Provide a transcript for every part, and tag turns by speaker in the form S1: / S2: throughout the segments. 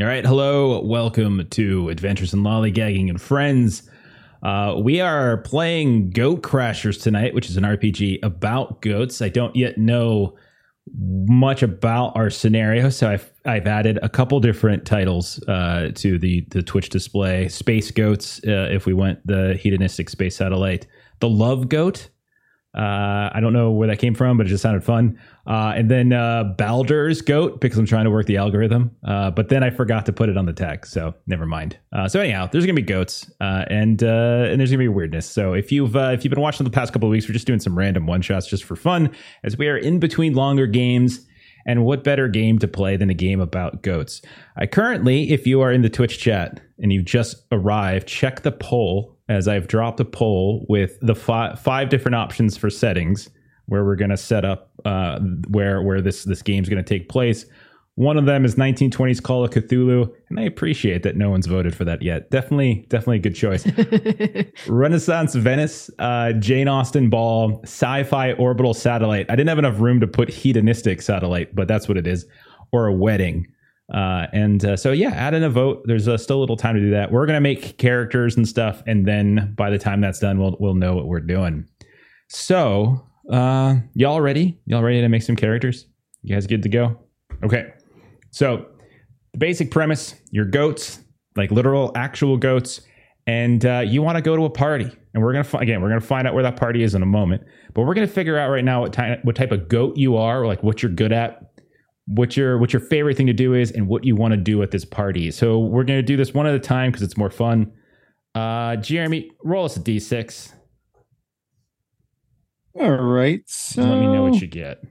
S1: All right, hello, welcome to Adventures in Lollygagging and Friends. Uh, we are playing Goat Crashers tonight, which is an RPG about goats. I don't yet know much about our scenario, so I've I've added a couple different titles uh, to the the Twitch display. Space Goats, uh, if we went the hedonistic space satellite, the Love Goat. Uh, I don't know where that came from, but it just sounded fun. Uh, and then uh, Goat because I'm trying to work the algorithm. Uh, but then I forgot to put it on the tag, so never mind. Uh, so anyhow, there's gonna be goats, uh, and uh, and there's gonna be weirdness. So if you've if you've been watching the past couple of weeks, we're just doing some random one shots just for fun, as we are in between longer games. And what better game to play than a game about goats? I currently, if you are in the Twitch chat and you've just arrived, check the poll as I've dropped a poll with the fi- five different options for settings where we're going to set up uh, where where this this game's going to take place. One of them is 1920s Call of Cthulhu, and I appreciate that no one's voted for that yet. Definitely, definitely a good choice. Renaissance Venice, uh, Jane Austen Ball, Sci-Fi Orbital Satellite. I didn't have enough room to put hedonistic satellite, but that's what it is, or a wedding. Uh, and uh, so, yeah, add in a vote. There's uh, still a little time to do that. We're gonna make characters and stuff, and then by the time that's done, we'll we'll know what we're doing. So, uh, y'all ready? Y'all ready to make some characters? You guys good to go? Okay. So, the basic premise: you're goats, like literal, actual goats, and uh, you want to go to a party. And we're gonna fi- again, we're gonna find out where that party is in a moment. But we're gonna figure out right now what type what type of goat you are, or like what you're good at, what your what your favorite thing to do is, and what you want to do at this party. So we're gonna do this one at a time because it's more fun. Uh, Jeremy, roll us a d6.
S2: All right. So
S1: Let me know what you get.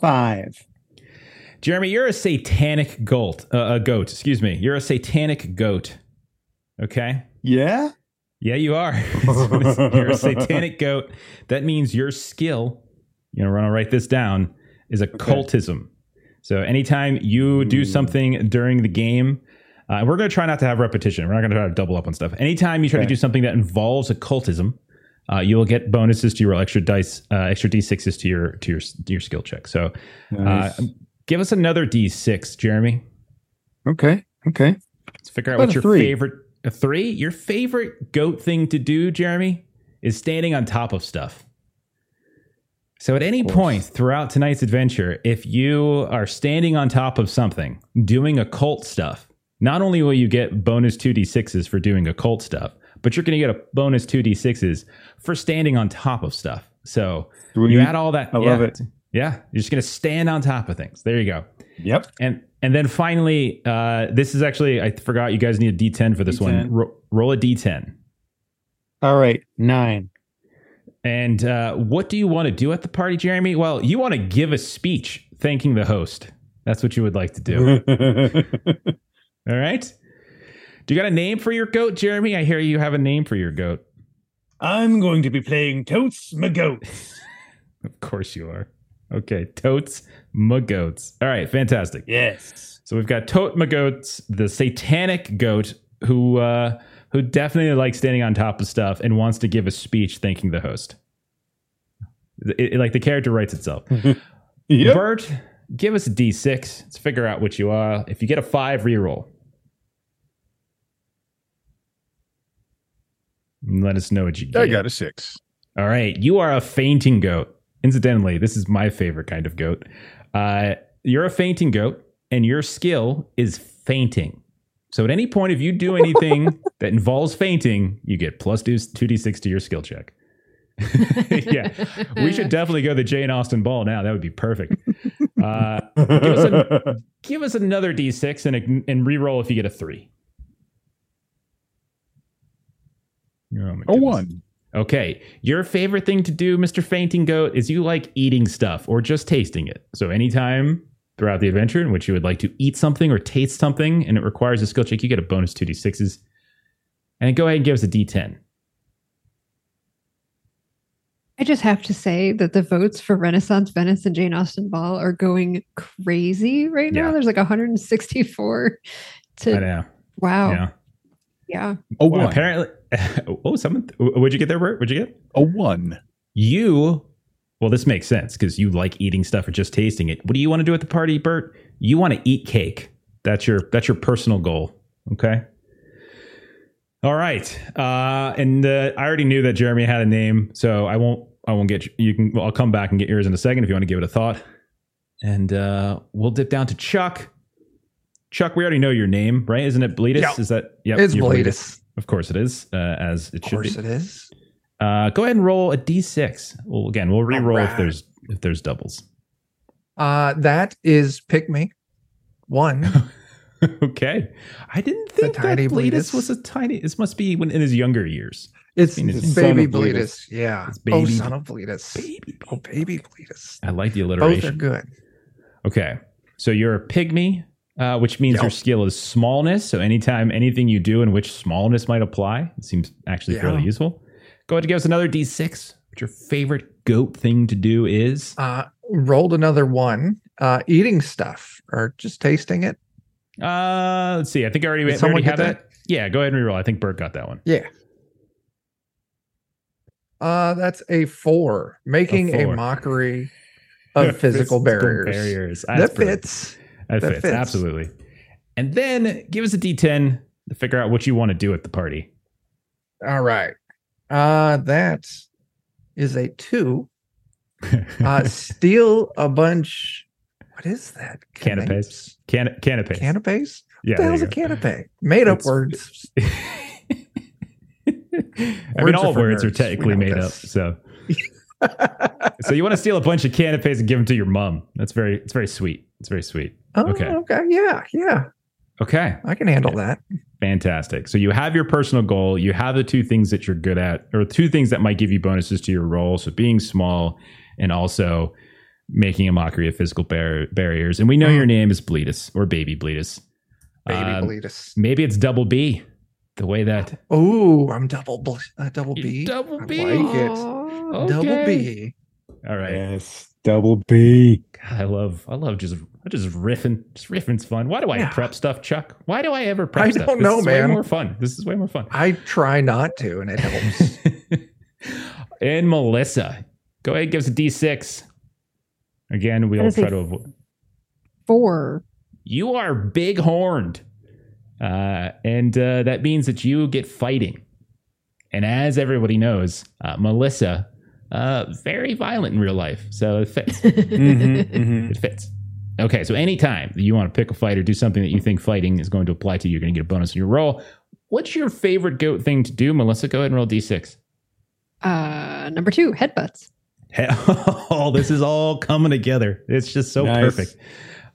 S2: five.
S1: Jeremy, you're a satanic goat. Uh, a goat, excuse me. You're a satanic goat. Okay.
S2: Yeah.
S1: Yeah, you are. you're a satanic goat. That means your skill, you know, we're gonna write this down, is occultism. So anytime you do something during the game, uh, we're gonna try not to have repetition. We're not gonna try to double up on stuff. Anytime you try to do something that involves occultism, uh, you will get bonuses to your roll, extra dice, uh, extra d6s to your to your to your skill check. So
S2: Nice.
S1: uh, give us another d6, Jeremy.
S2: okay. Okay.
S1: Let's figure out what your
S2: three.
S1: favorite a three. Your favorite goat thing to do, Jeremy, is standing on top of stuff. So at any point throughout tonight's adventure, if you are standing on top of something, doing occult stuff, not only will you get bonus 2d6s for doing occult stuff, but you're going to get a bonus 2d6s for standing on top of stuff. So
S2: Sweet.
S1: you add all that.
S2: I love it.
S1: Yeah, you're just going to stand on top of things. There you go.
S2: Yep.
S1: And and then finally, uh, this is actually I forgot you guys need a D10 for this
S2: D10.
S1: one. Ro- roll a D10.
S2: All right. Nine.
S1: And uh, what do you want to do at the party, Jeremy? Well, you want to give a speech thanking the host. That's what you would like to do. All right. Do you got a name for your goat, Jeremy? I hear you have a name for your goat.
S3: I'm going to be playing Totes McGoat.
S1: Of course you are. Okay, totes magoats. All right, fantastic.
S3: Yes.
S1: So we've got Tote Magoats, the satanic goat who uh, who definitely likes standing on top of stuff and wants to give a speech thanking the host. It- it- like the character writes itself.
S2: Yep.
S1: Bert, give us a D6. Let's figure out what you are. If you get a five, reroll. And Let us know what you get.
S4: I got a six.
S1: All right, you are a fainting goat. Incidentally, this is my favorite kind of goat. Uh, you're a fainting goat, and your skill is fainting. So at any point, if you do anything that involves fainting, you get plus two two d six to your skill check. yeah, we should definitely go the Jane Austen ball now. That would be perfect. Uh, give, us a, give us another d six and and re-roll if you get a three. Oh my
S4: A one.
S1: Okay. Your favorite thing to do, Mr. Fainting Goat, is you like eating stuff or just tasting it. So anytime throughout the adventure in which you would like to eat something or taste something and it requires a skill check, you get a bonus 2d6s. And go ahead and give us a d10.
S5: I just have to say that the votes for Renaissance Venice and Jane Austen Ball are going crazy right
S1: Yeah.
S5: now. There's like 164
S1: I
S5: to
S1: know.
S5: wow.
S1: Yeah.
S5: Yeah.
S4: A
S1: Well, apparently, oh, someone, what'd you get there, Bert? What'd you get?
S4: a one.
S1: You, well, this makes sense because you like eating stuff or just tasting it. What do you want to do at the party, Bert? You want to eat cake. That's your that's your personal goal. Okay. All right. Uh, and uh, I already knew that Jeremy had a name, so I won't. I won't get you. Can. I'll come back and get yours in a second if you want to give it a thought. And uh, we'll dip down to Chuck. Chuck, we already know your name, right? Isn't it Bleedus?
S4: Yeah.
S1: Is that? yeah?
S4: it's Bleedus.
S1: Of course it is, uh, as it should be.
S4: Of course it is.
S1: Uh, go ahead and roll a d6. Well, again, we'll re-roll if
S4: right.
S1: there's if there's doubles.
S4: Uh, that is pick me. One.
S1: okay, I didn't think that
S4: tiny
S1: Bleedus
S4: Bleedus.
S1: was a tiny. This must be when in his younger years.
S4: It's
S1: mean, it's
S4: baby
S2: son of Bleedus.
S4: Bleedus. Yeah.
S1: It's
S4: oh,
S1: baby-
S4: son of Bleedus.
S1: Baby.
S4: Oh, baby Bleedus.
S1: I like the alliteration.
S4: Both are
S1: alliteration.
S4: good.
S1: Okay, so you're a pygmy, uh, which means
S4: Yep.
S1: your skill is smallness. So anytime anything you do in which smallness might apply, it seems actually
S4: Yeah.
S1: fairly useful. Go ahead and give us another d6. What your favorite goat thing to do is?
S4: Uh, rolled another one. Uh, eating stuff or just tasting it.
S1: Uh, let's see. I think I already,
S4: Did
S1: we
S4: someone
S1: already have
S4: get
S1: that. Yeah, go ahead and reroll. I think Bert got that one.
S4: Yeah. Uh, that's a four, making a,
S1: four.
S4: mockery of physical barriers.
S1: barriers.
S4: That fits.
S1: That,
S4: that
S1: fits.
S4: fits.
S1: Absolutely. And then give us a D10 to figure out what you want to do at the party.
S4: All right. Uh, that is a two. Uh, steal a bunch. What is that?
S1: Canapes. Can- canapes.
S4: Canapes?
S1: yeah.
S4: What the hell's a canapé? Made up
S1: It's-
S4: words.
S1: I mean, all words are technically made up. So, so you want to steal a bunch of canapes and give them to your mom? That's very, it's very sweet. It's very sweet.
S4: Oh,
S1: Okay.
S4: okay. Yeah. Yeah.
S1: Okay.
S4: I can handle that.
S1: Fantastic. So you have your personal goal. You have the two things that you're good at, or two things that might give you bonuses to your role. So being small and also making a mockery of physical bar- barriers. And we know
S4: Mm.
S1: your name is Bleedus or Baby Bleedus.
S4: Baby
S1: Um,
S4: Bleedus.
S1: Maybe it's double B. The way that
S4: Oh, I'm double ble- uh, double B.
S1: double
S4: I
S1: B.
S4: like it.
S5: Aw.
S4: Double B.
S1: All right.
S2: Yes. Double B.
S1: God, I love I love just just riffing. Just riffing's fun. Why do I
S4: Yeah.
S1: prep stuff, Chuck? Why do I ever prep
S4: I
S1: stuff?
S4: I don't
S1: This
S4: know,
S1: is way
S4: man.
S1: more fun. This is way more fun.
S4: I try not to, and it helps.
S1: and Melissa, go ahead give us a D6. Again, we'll
S5: That is a-
S1: try to avoid.
S5: Four.
S1: You are big horned. Uh, and uh, that means that you get fighting. And as everybody knows, uh, Melissa, uh, very violent in real life. So it fits.
S2: Mhm, mhm.
S1: it fits. Okay, so anytime that you want to pick a fight or do something that you think fighting is going to apply to, you're going to get a bonus in your roll. What's your favorite goat thing to do, Melissa? Go ahead and roll d6.
S5: Uh, number two, headbutts.
S1: Oh, this is all coming together. It's just so
S2: Nice.
S1: perfect.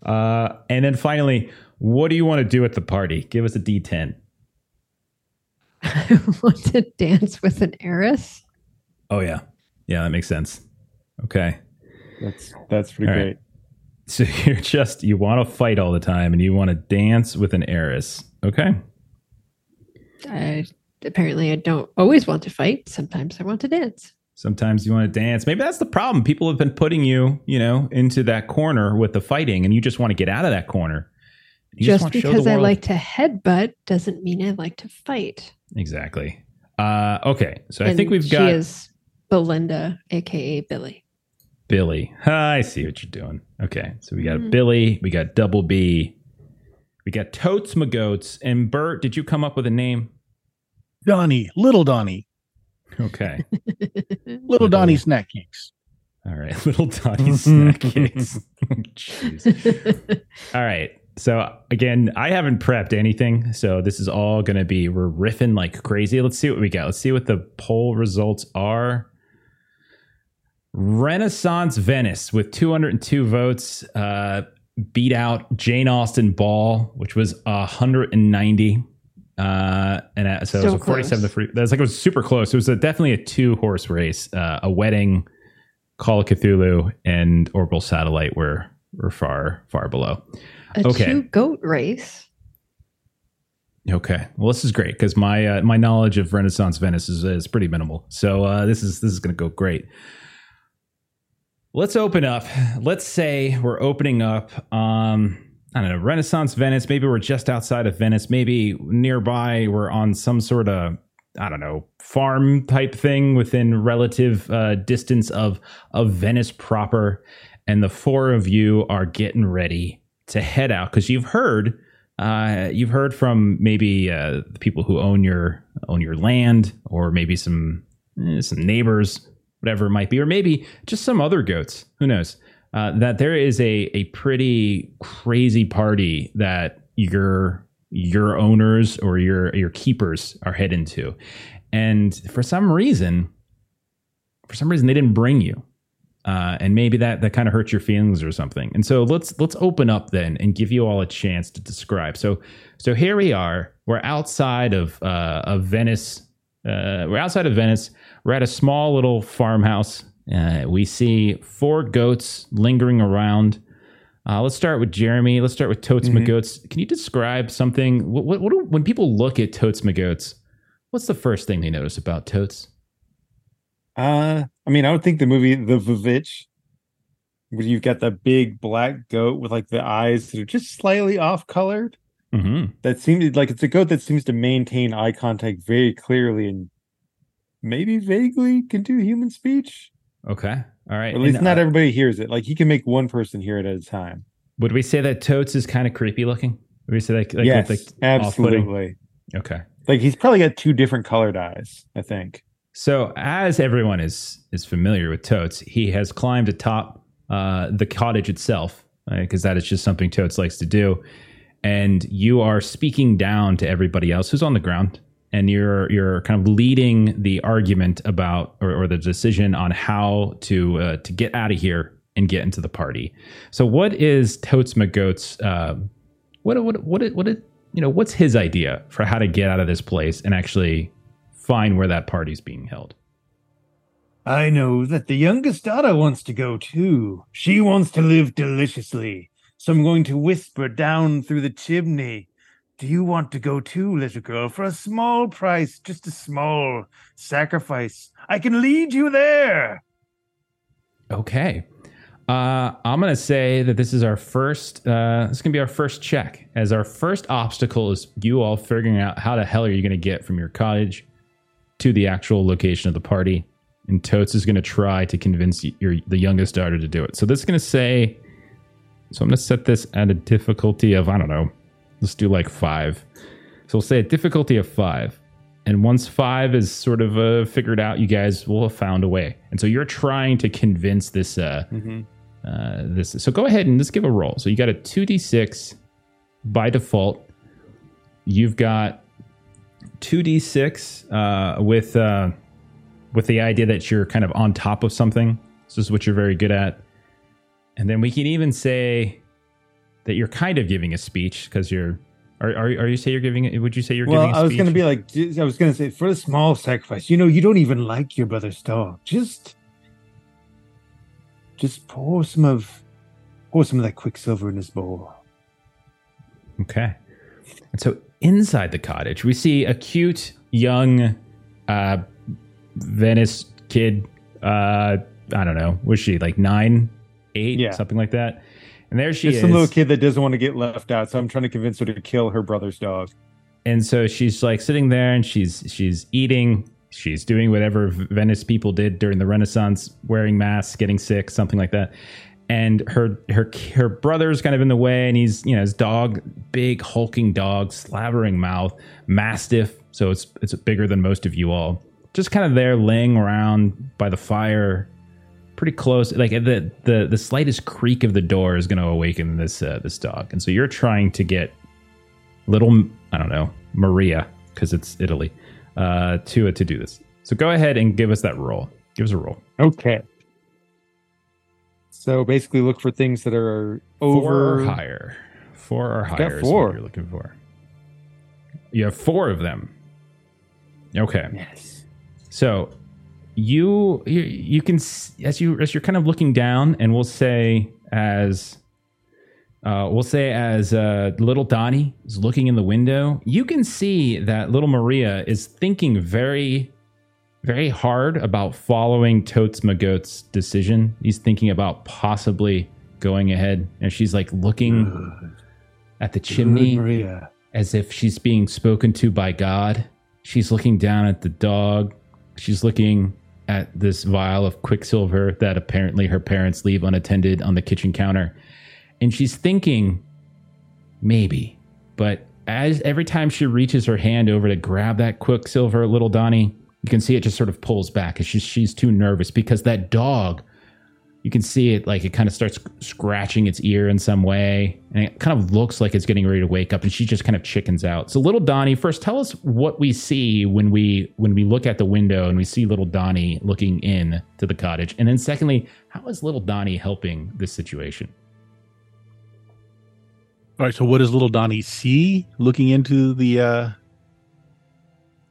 S1: Uh, and then finally, what do you want to do at the party? Give us a D10.
S5: I want to dance with an heiress.
S1: Oh yeah, yeah, that makes sense. Okay,
S2: That's that's pretty
S1: All right. So you're just you want to fight all the time, and you want to dance with an heiress. Okay,
S5: I, apparently, I don't always want to fight. Sometimes I want to dance.
S1: sometimes you want to dance. Maybe that's the problem. People have been putting you, you know, into that corner with the fighting, and you just want to get out of that corner. You
S5: Just
S1: want to show the
S5: because I like to headbutt doesn't mean I like to fight.
S1: exactly. Uh, okay, so I think we've got she
S5: is Belinda, aka Billy.
S1: Billy. I see what you're doing. Okay. So we got
S5: Mhm.
S1: Billy, we got Double B, we got Totes McGoats, and Bert, did you come up with a name?
S3: Donnie, little Donnie,
S1: Okay.
S3: little
S1: Little-
S3: Donnie snack cakes.
S1: All right. Little Donnie snack cakes. Jeez. All right. So again, I haven't prepped anything. So this is all going to be, we're riffing like crazy. Let's see what we got. Let's see what the poll results are. Renaissance Venice with 202 votes uh, beat out Jane Austen Ball, which was 190. Uh, and uh, so it was a 47 to three. That's like it was super close. It was a, definitely a two horse race. Uh, a wedding, Call of Cthulhu, and Orbital Satellite were were far far below.
S5: A
S1: Okay.
S5: two goat race.
S1: Okay, well this is great because my uh, my knowledge of Renaissance Venice is, is pretty minimal. So uh, this is this is going to go great. Let's open up. Let's say we're opening up. Um, I don't know Renaissance Venice. Maybe we're just outside of Venice. Maybe nearby we're on some sort of I don't know farm type thing within relative uh, distance of of Venice proper, and the four of you are getting ready to head out because you've heard uh, you've heard from maybe uh, the people who own your own your land, or maybe some eh, some neighbors, whatever it might be, or maybe just some other goats. Who knows? Uh, that there is a a pretty crazy party that your your owners or your your keepers are heading to, and for some reason, for some reason they didn't bring you uh, and maybe that that kind of hurts your feelings or something. And so let's let's open up then and give you all a chance to describe. So so here we are. We're outside of uh, of Venice. Uh, we're outside of Venice. We're at a small little farmhouse. Uh, we see four goats lingering around. Uh, let's start with Jeremy. Let's start with Totes
S2: Mhm.
S1: McGoats. Can you describe something? What, what, what do, when people look at Totes McGoats, what's the first thing they notice about Totes?
S2: Uh, I mean, I would think the movie The Vivitch, where you've got that big black goat with like the eyes that are just slightly off colored.
S1: Mm-hmm.
S2: That seems like it's a goat that seems to maintain eye contact very clearly and maybe vaguely can do human speech.
S1: Okay. All right.
S2: Or at least
S1: And,
S2: not
S1: uh,
S2: everybody hears it. Like he can make one person hear it at a time.
S1: Would we say that Totes is kind of creepy looking? Would we say like, like
S2: yes,
S1: with, like
S2: absolutely.
S1: Okay.
S2: Like he's probably got two different colored eyes. I think.
S1: So as everyone is is familiar with Totes, he has climbed atop uh, the cottage itself because that is just something Totes likes to do. And you are speaking down to everybody else who's on the ground, and you're you're kind of leading the argument about or, or the decision on how to uh, to get out of here and get into the party. So what is Totes McGoat's uh, what what what what it, you know what's his idea for how to get out of this place and actually find where that party's being held?
S3: I know that the youngest daughter wants to go too. She wants to live deliciously. So I'm going to whisper down through the chimney. Do you want to go too, little girl, for a small price, just a small sacrifice? I can lead you there.
S1: Okay. Uh, I'm gonna say that this is our first. Uh, this is gonna be our first check. As our first obstacle is you all figuring out how the hell are you gonna get from your cottage to the actual location of the party, and Totes is gonna try to convince your the youngest daughter to do it. So this is gonna say. So I'm gonna set this at a difficulty of I don't know. Let's do like five. So we'll say a difficulty of five. And once five is sort of uh, figured out, you guys will have found a way. And so you're trying to convince this uh, uh, this. So go ahead and just give a roll. So you got a two d six by default. You've got two d six uh, with uh, with the idea that you're kind of on top of something. This is what you're very good at. And then we can even say that you're kind of giving a speech because you're. Are, are, are you say you're giving it? Would you say you're giving? Well,
S2: I was going to be like, I was going to say, for a small sacrifice, you know, you don't even like your brother's dog. Just, just pour some of, pour some of that quicksilver in his bowl.
S1: Okay. And so inside the cottage, we see a cute young uh, Venice kid. Uh, I don't know. Was she like nine, eight,
S2: Yeah.
S1: something like that? And there she
S2: Just
S1: is.
S2: some little kid that doesn't want to get left out. So I'm trying to convince her to kill her brother's dog.
S1: and so she's like sitting there and she's she's eating she's doing whatever venice people did during the renaissance wearing masks getting sick something like that and her her her brother's kind of in the way and he's you know his dog big hulking dog slavering mouth mastiff so it's it's bigger than most of you all just kind of there laying around by the fire pretty close like the the the slightest creak of the door is going to awaken this uh, this dog and so you're trying to get little I don't know Maria because it's Italy uh, to to do this. So go ahead and give us that roll. Give us a roll.
S2: Okay. So basically, look for things that are
S1: Four
S2: over.
S1: or higher. Four or higher is
S2: four.
S1: what you're looking for. You have four of them. Okay.
S2: Yes.
S1: So you you, you can as you as you're kind of looking down, and we'll say as uh, we'll say as uh, little Donnie is looking in the window, you can see that little Maria is thinking very, very hard about following Totes Magoat's decision. He's thinking about possibly going ahead, and she's like looking at the chimney
S2: Maria.
S1: as if she's being spoken to by God. She's looking down at the dog. She's looking at this vial of quicksilver that apparently her parents leave unattended on the kitchen counter. And she's thinking, maybe, but as every time she reaches her hand over to grab that quicksilver little Donnie, you can see it just sort of pulls back. It's just she's too nervous because that dog you can see it like it kind of starts scratching its ear in some way and it kind of looks like it's getting ready to wake up and she just kind of chickens out so little donnie first tell us what we see when we when we look at the window and we see little donnie looking in to the cottage and then secondly how is little donnie helping this situation
S6: All right. So what does little Donnie see looking into the? uh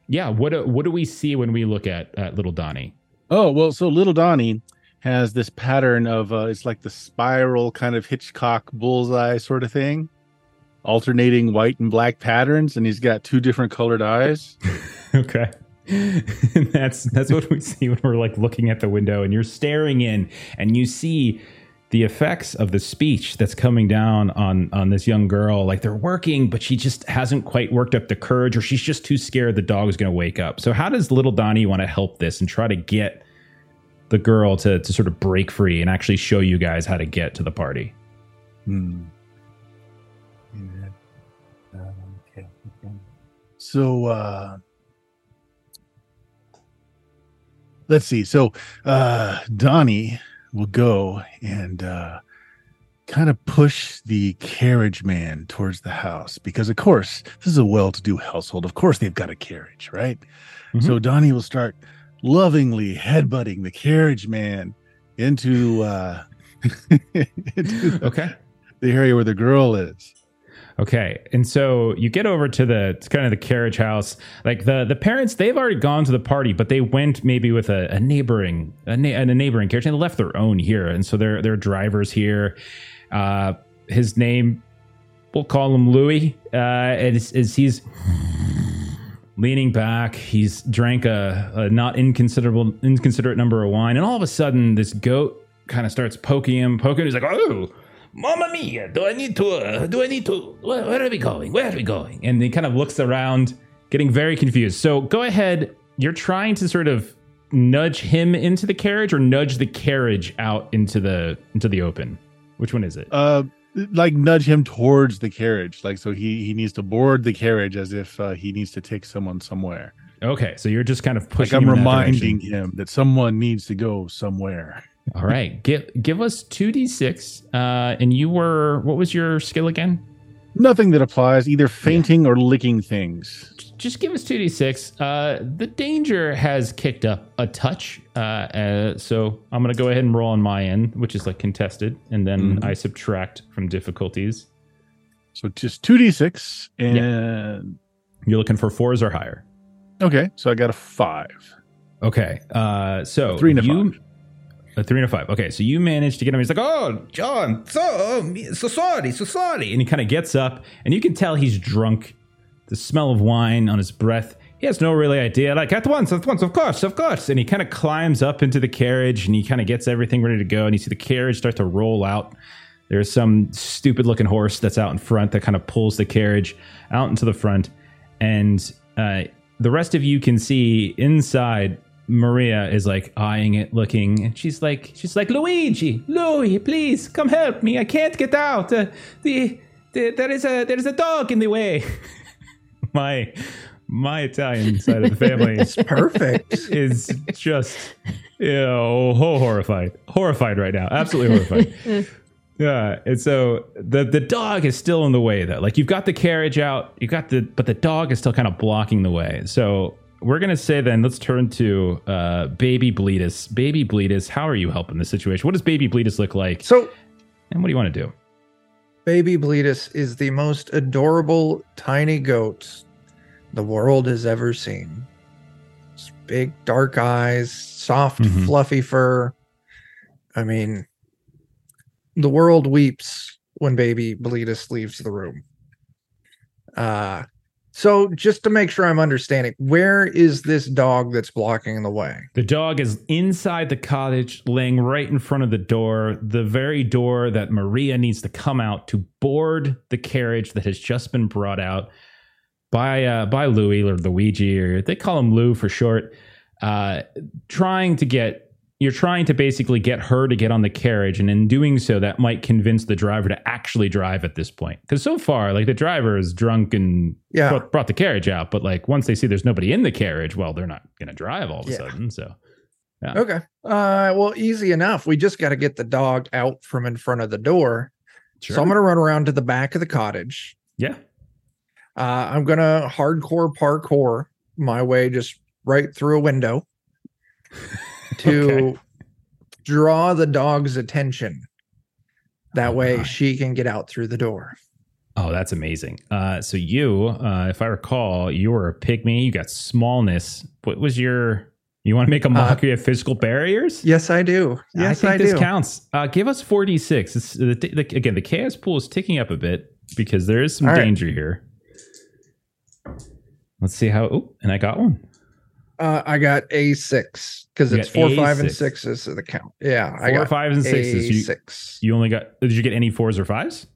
S1: yeah what do, what do we see when we look at, at little donnie
S6: Oh well, so little Donnie has this pattern of uh, it's like the spiral kind of Hitchcock bullseye sort of thing, alternating white and black patterns, and he's got two different colored eyes.
S1: okay. And that's that's what we see when we're like looking at the window and you're staring in and you see the effects of the speech that's coming down on on this young girl. Like they're working but she just hasn't quite worked up the courage or she's just too scared the dog's going to wake up. So how does little donnie want to help this and try to get the girl to to sort of break free and actually show you guys how to get to the party
S6: Hmm. So uh let's see. So uh Donnie will go and uh kind of push the carriage man towards the house because of course this is a well-to-do household. Of course they've got a carriage, right? So Donnie will start lovingly headbutting the carriage man into uh into the,
S1: okay
S6: the area where the girl is.
S1: Okay, and so you get over to the to kind of the carriage house. Like the the parents, they've already gone to the party, but they went maybe with a, a neighboring a, na- a neighboring carriage, and they left their own here, and so their their drivers here. Uh, his name, we'll call him Louis. Uh, is, is he's leaning back. He's drank a, a not inconsiderable inconsiderate number of wine, and all of a sudden, this goat kind of starts poking him, poking. He's like, "Oh, Mamma mia! Do I need to? Uh, do I need to? Where, where are we going? Where are we going?" And he kind of looks around, getting very confused. So go ahead. You're trying to sort of nudge him into the carriage, or nudge the carriage out into the into the open. Which one is it?
S6: uh like nudge him towards the carriage like so he he needs to board the carriage as if uh, he needs to take someone somewhere
S1: Okay, so you're just kind of
S6: like
S1: pushing.
S6: i'm
S1: him in that
S6: reminding him that someone needs to go somewhere
S1: All right, give give us two d six. Uh, and you were what was your skill again?
S6: Nothing that applies either fainting or licking things.
S1: Just give us 2d6 uh the danger has kicked up a touch uh, uh so i'm gonna go ahead and roll on my end which is like contested and then
S6: Mhm.
S1: i subtract from difficulties.
S6: So just 2d6 and
S1: you're looking for fours or higher?
S6: Okay so i got a five.
S1: Okay uh so
S6: three and a
S1: you,
S6: five.
S1: A three and a five okay so you manage to get him he's like oh john so so sorry so sorry and he kind of gets up and you can tell he's drunk the smell of wine on his breath. He has no really idea. Like at once, at once, of course, of course. And he kind of climbs up into the carriage and he kind of gets everything ready to go. And you see the carriage start to roll out. There's some stupid looking horse that's out in front that kind of pulls the carriage out into the front. And uh, the rest of you can see inside. Maria is like eyeing it, looking, and she's like, she's like, Luigi, Louis, please come help me. I can't get out. Uh, the, the there is a there is a dog in the way. my my Italian side of the family
S4: is perfect.
S1: is just you know horrified horrified right now absolutely horrified yeah and so the the dog is still in the way though like you've got the carriage out you got the but the dog is still kind of blocking the way so we're gonna say then let's turn to uh baby bleedus baby bleedus how are you helping the situation what does baby bleedus look like
S4: So,
S1: and what do you want to do
S4: Baby Bleedus is the most adorable tiny goat the world has ever seen. It's big, dark eyes, soft,
S1: Mhm.
S4: fluffy fur. I mean, the world weeps when Baby Bleedus leaves the room. Uh, so just to make sure I'm understanding, where is this dog that's blocking the way?
S1: The dog is inside the cottage, laying right in front of the door, the very door that Maria needs to come out to board the carriage that has just been brought out by uh, by Louie or Luigi, or they call him Lou for short, uh, trying to get you're trying to basically get her to get on the carriage, and in doing so, that might convince the driver to actually drive at this point. Because so far, like the driver is drunk and
S4: Yeah.
S1: brought, brought the carriage out, but like once they see there's nobody in the carriage, well, they're not going to drive all of a sudden. So yeah.
S4: Okay. Uh, well, easy enough. We just got to get the dog out from in front of the door. sure. So I'm going to run around to the back of the cottage.
S1: yeah,
S4: Uh, I'm going to hardcore parkour my way just right through a window to
S1: Okay.
S4: draw the dog's attention. That
S1: Oh,
S4: way
S1: my.
S4: she can get out through the door.
S1: Oh, that's amazing. Uh, so you, uh, if I recall, you were a pygmy. You got smallness. What was your? You want to make a mockery of physical barriers?
S4: Yes, I do. Yes,
S1: I
S4: I,
S1: think this
S4: do.
S1: counts. Uh, give us d six. Again, the chaos pool is ticking up a bit because there is some
S4: All right.
S1: danger here. Let's see how. Oh, and I got one.
S4: Uh, I got a six because it's four, five, and
S1: A6.
S4: sixes of the count. Yeah, I
S1: Four,
S4: got
S1: fives, and sixes. You,
S4: six.
S1: you only got. Did you get any fours or fives?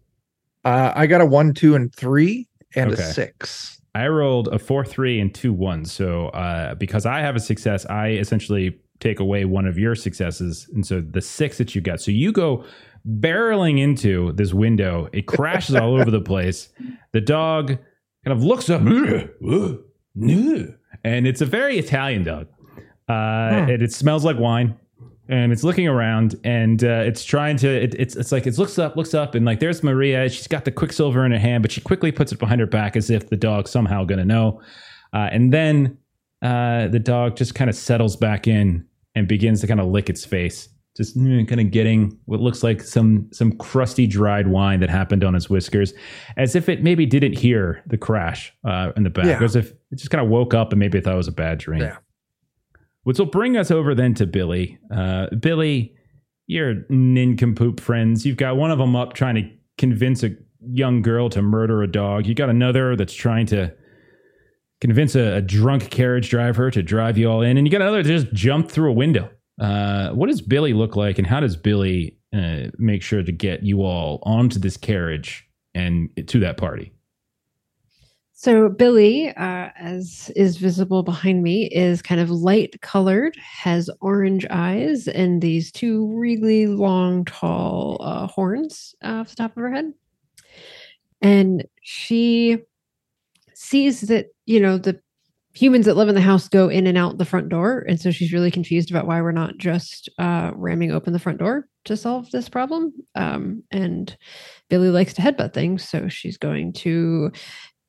S4: Uh, I got a one, two, and three, and
S1: Okay.
S4: a six.
S1: I rolled a four, three, and two ones. So uh, because I have a success, I essentially take away one of your successes, and so the six that you got. So you go barreling into this window. It crashes all over the place. The dog kind of looks up, and it's a very Italian dog. Uh,
S4: Hmm.
S1: and it smells like wine. And it's looking around, and uh, it's trying to. It, it's it's like it looks up, looks up, and like there's Maria. She's got the quicksilver in her hand, but she quickly puts it behind her back as if the dog's somehow going to know. Uh, and then uh, the dog just kind of settles back in and begins to kind of lick its face, just kind of getting what looks like some some crusty dried wine that happened on his whiskers, as if it maybe didn't hear the crash uh, in the back,
S4: Yeah.
S1: as if it just kind of woke up and maybe thought it was a bad dream.
S4: Yeah.
S1: Which will bring us over then to Billy. Uh, Billy, your nincompoop friends. You've got one of them up trying to convince a young girl to murder a dog. You got another that's trying to convince a, a drunk carriage driver to drive you all in, and you got another that just jumped through a window. Uh, what does Billy look like, and how does Billy uh, make sure to get you all onto this carriage and to that party?
S5: So Billy, uh, as is visible behind me, is kind of light colored, has orange eyes, and these two really long, tall uh, horns off the top of her head. And she sees that you know the humans that live in the house go in and out the front door, and so she's really confused about why we're not just uh, ramming open the front door to solve this problem. Um, and Billy likes to headbutt things, so she's going to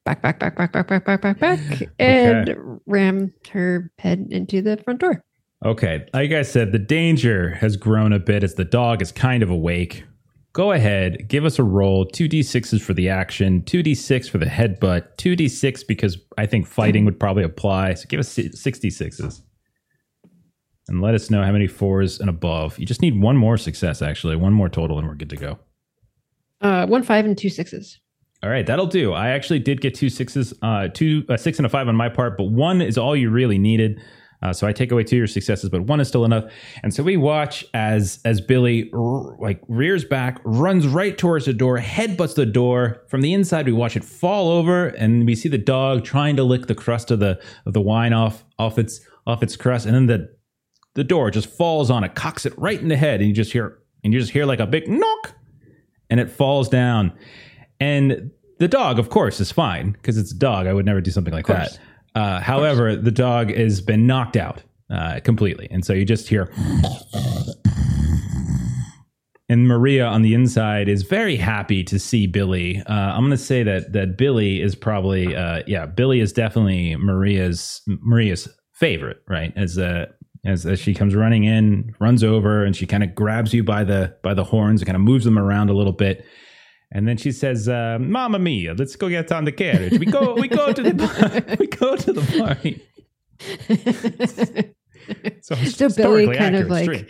S5: back, back, back, back, back, back, back, back, back, and ram her head into the front door.
S1: Okay, like I said, the danger has grown a bit as the dog is kind of awake. Go ahead, give us a roll. Two d sixes for the action, two d six for the headbutt, two d six because I think fighting would probably apply. So give us sixty sixes, and let us know how many fours and above. You just need one more success, actually, one more total, and we're good to go.
S5: Uh, one five and two sixes.
S1: All right, that'll do. I actually did get two sixes, uh, two a six and a five on my part, but one is all you really needed. Uh, so I take away two of your successes, but one is still enough. And so we watch as as Billy r- like rears back, runs right towards the door, headbutts the door from the inside. We watch it fall over, and we see the dog trying to lick the crust of the of the wine off off its off its crust, and then the the door just falls on it, cocks it right in the head, and you just hear and you just hear like a big knock, and it falls down. And the dog, of course, is fine because it's a dog. I would never do something like that. Uh, however, the dog has been knocked out uh, completely, and so you just hear. And Maria on the inside is very happy to see Billy. Uh, I'm going to say that that Billy is probably, uh, yeah, Billy is definitely Maria's Maria's favorite, right? As uh, as, as she comes running in, runs over, and she kind of grabs you by the by the horns and kind of moves them around a little bit. And then she says, uh, "Mamma mia, let's go get on the carriage. We go, we go to the, party, we go to the party." So,
S5: So Billy kind of like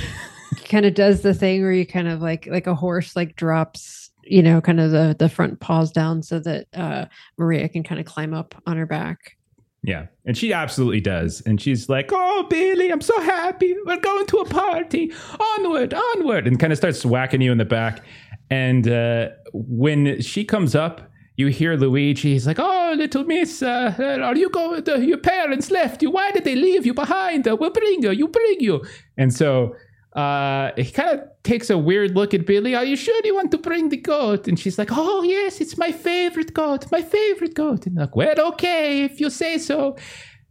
S5: kind of does the thing where you kind of like like a horse like drops you know kind of the the front paws down so that uh Maria can kind of climb up on her back.
S1: Yeah, and she absolutely does. And she's like, "Oh, Billy, I'm so happy. We're going to a party. Onward, onward!" And kind of starts whacking you in the back. And uh, when she comes up, you hear Luigi. He's like, "Oh, little miss, uh, are you going? To, your parents left you. Why did they leave you behind? Uh, we'll bring you. You bring you." And so uh, he kind of takes a weird look at Billy. Are you sure you want to bring the goat? And she's like, "Oh yes, it's my favorite goat. My favorite goat." And like, well, okay, if you say so.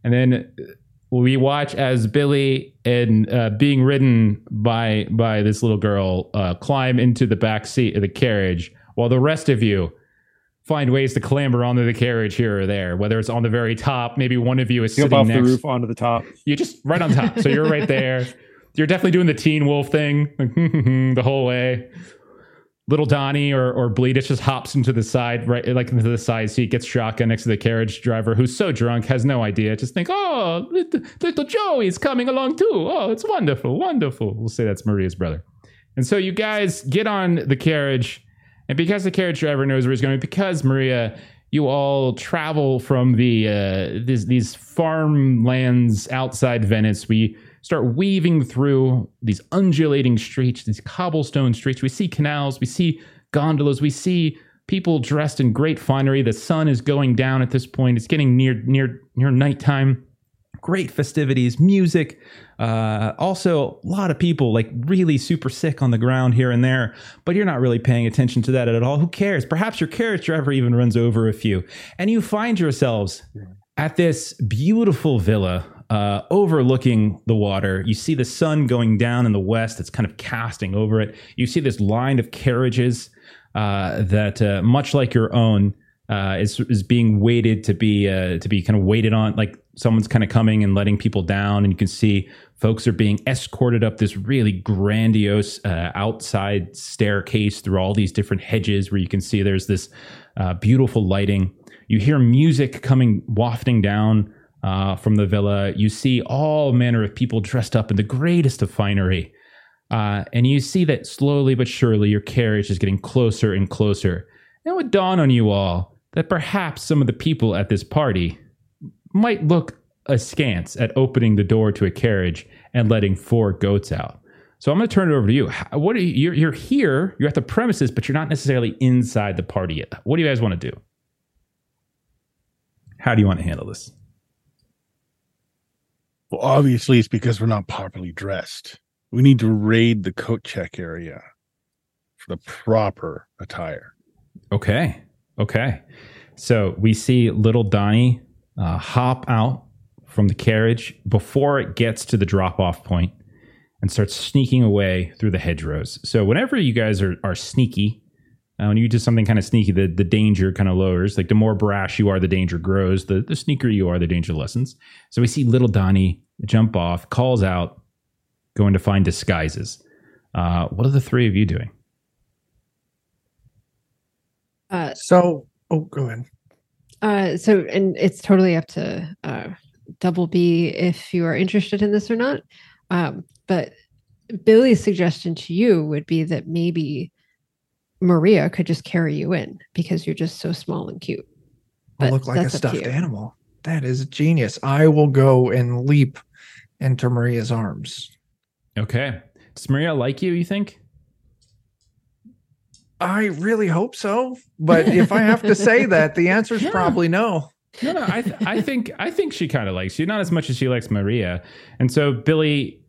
S1: And then we watch as Billy and uh, being ridden by by this little girl uh, climb into the back seat of the carriage, while the rest of you find ways to clamber onto the carriage here or there. Whether it's on the very top, maybe one of you is
S2: Jump
S1: sitting
S2: off
S1: next.
S2: the roof onto the top.
S1: You just right on top, so you're right there. You're definitely doing the Teen Wolf thing the whole way. Little Donnie or or Bleedus just hops into the side, right, like into the side seat, gets shotgun next to the carriage driver, who's so drunk, has no idea. Just think, oh, little, little Joey's coming along too. Oh, it's wonderful, wonderful. We'll say that's Maria's brother. And so you guys get on the carriage, and because the carriage driver knows where he's going, because Maria, you all travel from the uh, these, these farmlands outside Venice. We start weaving through these undulating streets, these cobblestone streets. We see canals, we see gondolas, we see people dressed in great finery. The sun is going down at this point. It's getting near near near nighttime. Great festivities, music. Uh, also, a lot of people like really super sick on the ground here and there, but you're not really paying attention to that at all. Who cares? Perhaps your carriage driver even runs over a few, and you find yourselves at this beautiful villa uh, overlooking the water. You see the sun going down in the west. It's kind of casting over it. You see this line of carriages uh, that, uh, much like your own, uh, is is being waited to be uh, to be kind of waited on. Like someone's kind of coming and letting people down, and you can see folks are being escorted up this really grandiose uh, outside staircase through all these different hedges, where you can see there's this beautiful lighting. You hear music coming wafting down uh, from the villa. You see all manner of people dressed up in the greatest of finery. Uh, and you see that slowly but surely your carriage is getting closer and closer. And it would dawn on you all that perhaps some of the people at this party might look askance at opening the door to a carriage and letting four goats out. So I'm going to turn it over to you. What are you, you're, you're here, you're at the premises, but you're not necessarily inside the party yet. What do you guys want to do? How do you want to handle this?
S6: Well, obviously, it's because we're not properly dressed. We need to raid the coat check area for the proper attire.
S1: Okay. Okay. So we see little Donnie uh, hop out from the carriage before it gets to the drop off point and starts sneaking away through the hedgerows. So whenever you guys are, are sneaky, uh, when you do something kind of sneaky, the, the danger kind of lowers. Like the more brash you are, the danger grows. The, the sneaker you are, the danger lessens. So we see little Donnie jump off, calls out, going to find disguises. Uh, what are the three of you doing?
S5: Uh,
S4: So, oh, go ahead.
S5: uh, so, and it's totally up to uh, Double B if you are interested in this or not. Um, but Billy's suggestion to you would be that maybe Maria could just carry you in because you're just so small and cute.
S4: I
S5: But
S4: look like a
S5: that's up to
S4: stuffed animal. That is genius. I will go and leap into Maria's arms.
S1: Okay. Does Maria like you, you think?
S4: I really hope so. But if I have to say that, the answer is
S1: Yeah.
S4: probably no.
S1: No, no. I, th- I think I think she kind of likes you, not as much as she likes Maria. And so, Billy,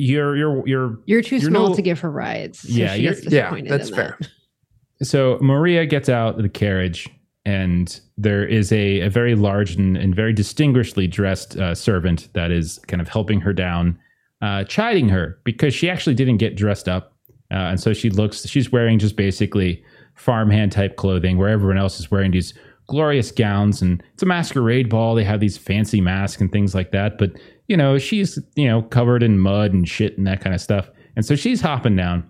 S1: you're you're you're
S5: You're too
S1: You're
S5: small
S1: no-
S5: to give her rides. So
S1: Yeah,
S5: she
S1: you're-
S5: gets
S4: Yeah,
S5: disappointed
S4: that's fair.
S5: that.
S1: so Maria gets out of the carriage, and there is a, a very large and, and very distinguishedly dressed uh, servant that is kind of helping her down, uh, chiding her because she actually didn't get dressed up, uh, and so she looks she's wearing just basically farmhand type clothing, where everyone else is wearing these glorious gowns, and it's a masquerade ball. They have these fancy masks and things like that, but you know she's you know covered in mud and shit and that kind of stuff, and so she's hopping down.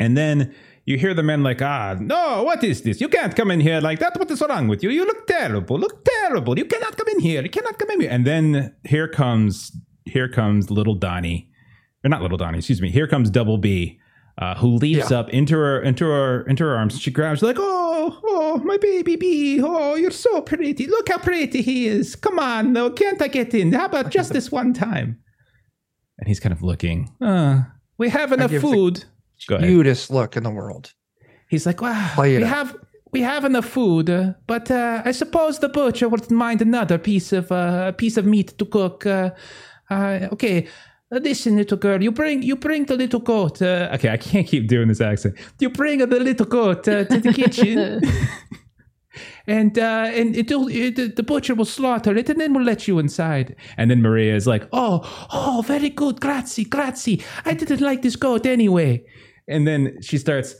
S1: And then you hear the men like, ah, no, what is this? You can't come in here like that. What is wrong with you? You look terrible. Look terrible. You cannot come in here. You cannot come in here. And then here comes, here comes little Donnie, or not little Donnie, excuse me. Here comes Double B, uh, who leaps
S4: Yeah.
S1: up into her, into her, into her arms. She grabs like, oh, oh, my baby B. Oh, you're so pretty. Look how pretty he is. Come on, no, can't I get in? How about just this one time? And he's kind of looking. Uh, we have enough food.
S4: Cutest look in the world.
S1: He's like, wow, we
S4: up.
S1: have we have enough food, uh, but uh, I suppose the butcher wouldn't mind another piece of uh, piece of meat to cook. Uh, uh, okay, listen, little girl, you bring you bring the little goat. Uh, okay, I can't keep doing this accent. You bring the little goat uh, to the kitchen, and uh, and it'll, it, the butcher will slaughter it, and then we'll let you inside. And then Maria is like, "Oh, oh, very good, grazie, grazie. I didn't like this goat anyway." And then she starts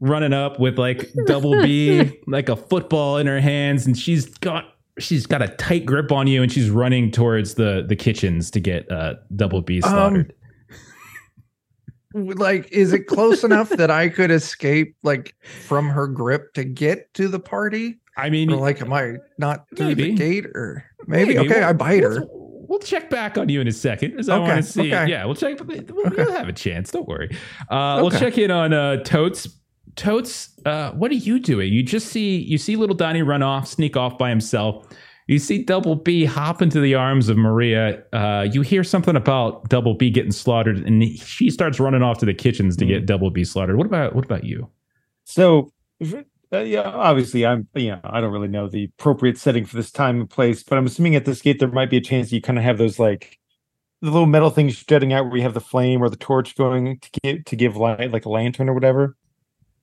S1: running up with like double B, like a football in her hands, and she's got she's got a tight grip on you, and she's running towards the the kitchens to get uh, double B slaughtered.
S4: like is it close enough that i could escape like from her grip to get to the party
S1: I mean,
S4: or like am i not through
S1: Maybe.
S4: the gate or maybe,
S1: maybe.
S4: okay
S1: We'll-
S4: i bite her
S1: We'll, we'll check back on you in a second, because I want to see.
S4: okay.
S1: Yeah, we'll check. We'll,
S4: Okay.
S1: we'll have a chance. Don't worry. Uh, We'll check in on uh, Totes. Totes, uh, what are you doing? You just see you see little Donnie run off, sneak off by himself. You see Double B hop into the arms of Maria. Uh, you hear something about Double B getting slaughtered, and she starts running off to the kitchens to
S2: Mm.
S1: get Double B slaughtered. What about what about you?
S2: So, uh, yeah, obviously, I'm, you know, I don't really know the appropriate setting for this time and place, but I'm assuming at this gate there might be a chance you kind of have those like the little metal things jutting out where you have the flame or the torch going to give to give light, like a lantern or whatever.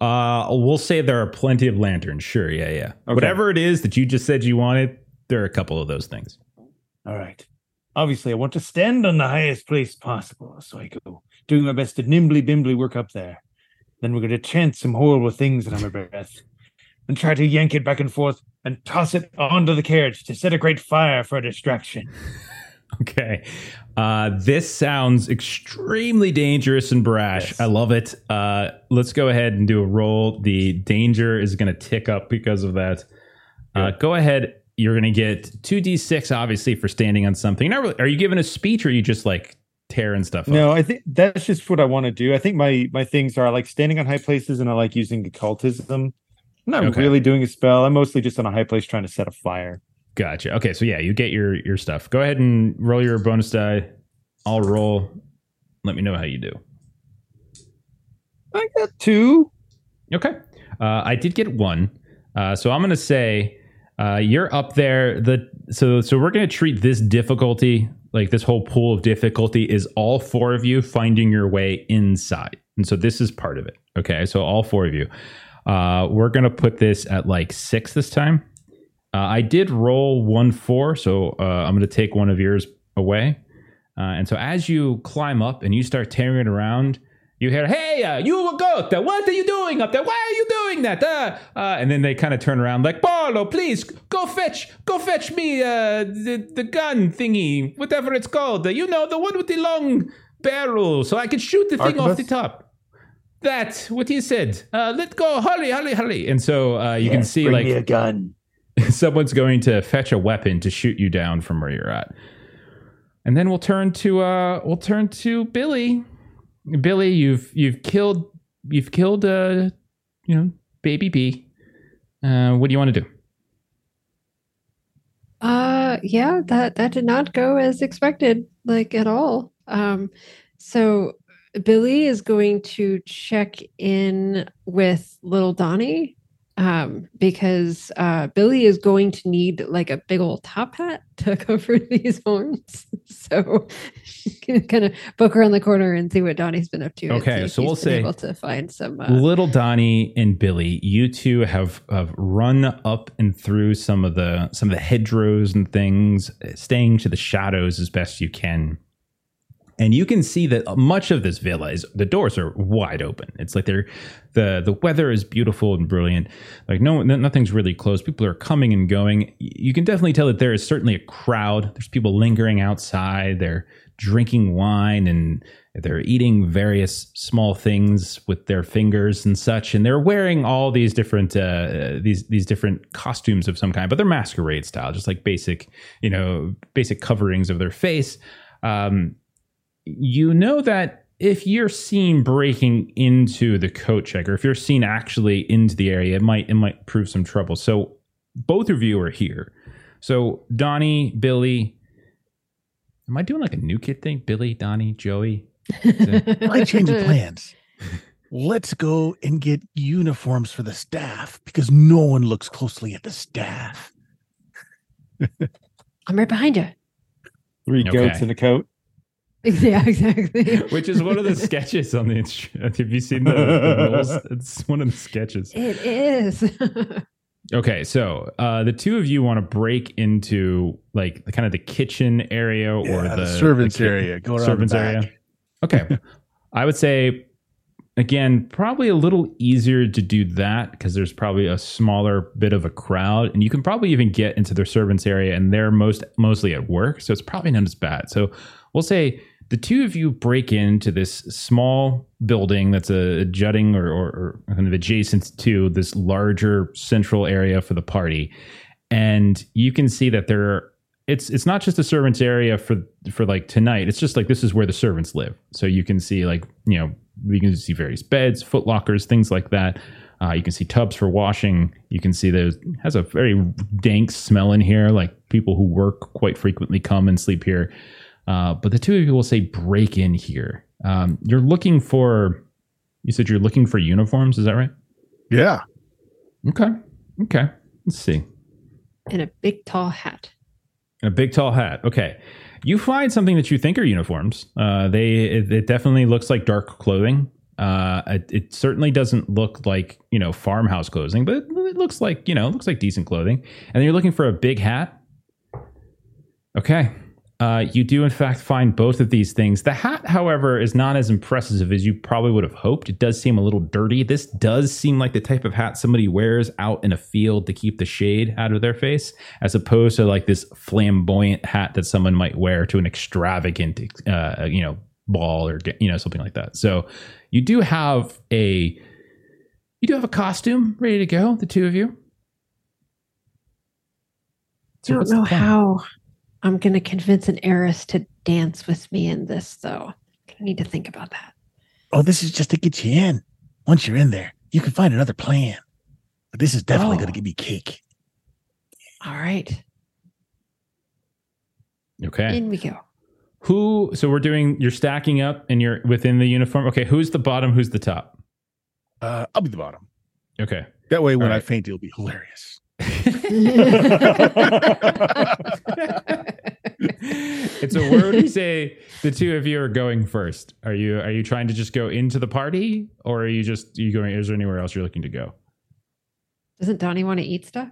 S1: Uh, we'll say there are plenty of lanterns. Sure, yeah, yeah. Whatever it is that you just said you wanted, there are a couple of those things.
S3: All right. Obviously, I want to stand on the highest place possible, so I go doing my best to nimbly bimbly work up there. Then we're going to chant some horrible things under my breath, and try to yank it back and forth and toss it onto the carriage to set a great fire for a distraction.
S1: Okay. Uh, this sounds extremely dangerous and brash.
S2: Yes.
S1: I love it. Uh, let's go ahead and do a roll. The danger is going to tick up because of that. Uh, go ahead. You're going to get 2d6, obviously, for standing on something. Not really, are you giving a speech or are you just like tearing stuff
S2: No,
S1: up?
S2: I think that's just what I want to do. I think my my things are I like standing on high places and I like using occultism. I'm not
S1: Okay.
S2: really doing a spell. I'm mostly just on a high place trying to set a fire.
S1: Gotcha. Okay. So, yeah, you get your, your stuff. Go ahead and roll your bonus die. I'll roll. Let me know how you do.
S2: I got two.
S1: Okay. Uh, I did get one. Uh, so I'm going to say uh, you're up there. The so so we're going to treat this difficulty like this whole pool of difficulty is all four of you finding your way inside, and so this is part of it. Okay. So all four of you. Uh, we're going to put this at like six this time. Uh, I did roll one four, so uh, I'm going to take one of yours away. Uh, and so as you climb up and you start tearing it around, you hear, "Hey, uh, you goat! What are you doing up there? Why are you doing that?" Uh, uh, and then they kind of turn around, like, "Barlo, please go fetch, go fetch me uh, the the gun thingy, whatever it's called. Uh, you know, the one with the long barrel, so I can shoot the thing off the top." That what he said. Uh, let go, hurry, hurry, hurry! And so uh, you can
S3: Yes,
S1: see
S3: bring
S1: like
S3: me a gun.
S1: someone's going to fetch a weapon to shoot you down from where you're at. And then we'll turn to uh we'll turn to Billy. Billy, you've you've killed you've killed uh you know, baby B. Uh what do you want to do?
S5: Uh yeah, that that did not go as expected, like at all. Um so Billy is going to check in with little Donnie um because uh Billy is going to need like a big old top hat to cover these horns. So she's gonna kind of poke around the corner and see what Donnie's been up to.
S1: Okay, so we'll say-
S5: able to find some uh,
S1: Little Donnie and Billy, you two have, have run up and through some of the some of the hedgerows and things, staying to the shadows as best you can. And you can see that much of this villa is the doors are wide open. It's like they're the the weather is beautiful and brilliant. Like no no- nothing's really closed. People are coming and going. You can definitely tell that there is certainly a crowd. There's people lingering outside. They're drinking wine and they're eating various small things with their fingers and such. And they're wearing all these different uh, these these different costumes of some kind, but they're masquerade style, just like basic you know basic coverings of their face. Um, you know that if you're seen breaking into the coat check or if you're seen actually into the area, it might it might prove some trouble. So both of you are here. So Donnie, Billy, am I doing like a new kid thing? Billy, Donnie, Joey.
S6: I like changing plans. let's go and get uniforms for the staff because no one looks closely at the staff.
S5: I'm right behind you.
S2: Three goats
S1: Okay.
S2: in a coat.
S5: Yeah, exactly.
S1: Which is one of the sketches on the instru- Have you seen the, the rules? It's one of the sketches.
S5: It is.
S1: Okay, so uh, the two of you want to break into like the kind of the kitchen area or
S6: Yeah,
S1: the,
S6: the servants
S1: the
S6: area. Go around
S1: servants
S6: the back.
S1: area. Okay, I would say again probably a little easier to do that because there's probably a smaller bit of a crowd, and you can probably even get into their servants area, and they're most mostly at work, so it's probably not as bad. So we'll say the two of you break into this small building that's a jutting or, or, or kind of adjacent to this larger central area for the party. And you can see that there it's it's not just a servants area for for like tonight. It's just like this is where the servants live. So you can see like you know you can see various beds foot lockers things like that. Uh, you can see tubs for washing. You can see there's has a very dank smell in here. Like people who work quite frequently come and sleep here uh, but the two of you will say break in here. Um, you're looking for. You said you're looking for uniforms. Is that right?
S6: Yeah.
S1: Okay. Okay. Let's see.
S5: and a big tall hat.
S1: And a big tall hat. Okay. You find something that you think are uniforms. Uh, they it, it definitely looks like dark clothing. Uh, it, it certainly doesn't look like you know farmhouse clothing, but it looks like you know it looks like decent clothing. And then you're looking for a big hat. Okay. Uh, you do in fact find both of these things. The hat, however, is not as impressive as you probably would have hoped. It does seem a little dirty. This does seem like the type of hat somebody wears out in a field to keep the shade out of their face, as opposed to like this flamboyant hat that someone might wear to an extravagant, uh, you know, ball or you know something like that. So you do have a you do have a costume ready to go. The two of you.
S5: I don't know how I'm going to convince an heiress to dance with me in this, though. I need to think about that.
S6: Oh, this is just to get you in. Once you're in there, you can find another plan. But this is definitely
S5: Oh.
S6: going to give me cake.
S5: All right,
S1: Okay.
S5: in we go.
S1: Who? So we're doing. You're stacking up, and you're within the uniform. Okay. Who's the bottom? Who's the top?
S6: Uh, I'll be the bottom.
S1: Okay.
S6: That way, when
S1: All
S6: I faint, it'll be hilarious.
S1: it's a word you say the two of you are going first. Are you are you trying to just go into the party or are you just you going is there anywhere else you're looking to go?
S5: Doesn't Donnie want to eat stuff?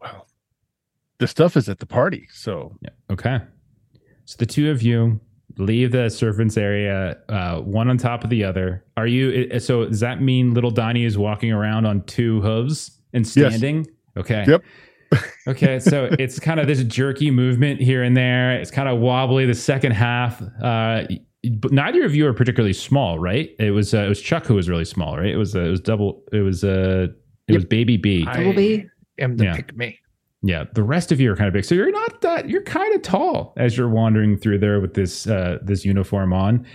S6: Well, the stuff is at the party, so
S1: Yeah. Okay. So the two of you leave the servants area, uh, one on top of the other. Are you? So does that mean little Donnie is walking around on two hooves and
S6: Yes.
S1: standing? Okay.
S6: Yep.
S1: Okay. So it's kind of this jerky movement here and there. It's kind of wobbly. The second half. Uh, but neither of you are particularly small, right? It was uh, it was Chuck who was really small, right? It was uh, it was double. It was uh, it was Baby B.
S4: I
S5: Double B?
S4: am the
S1: Yeah.
S4: pick me.
S1: Yeah, the rest of you are kind of big. So you're not that you're kind of tall as you're wandering through there with this uh this uniform on.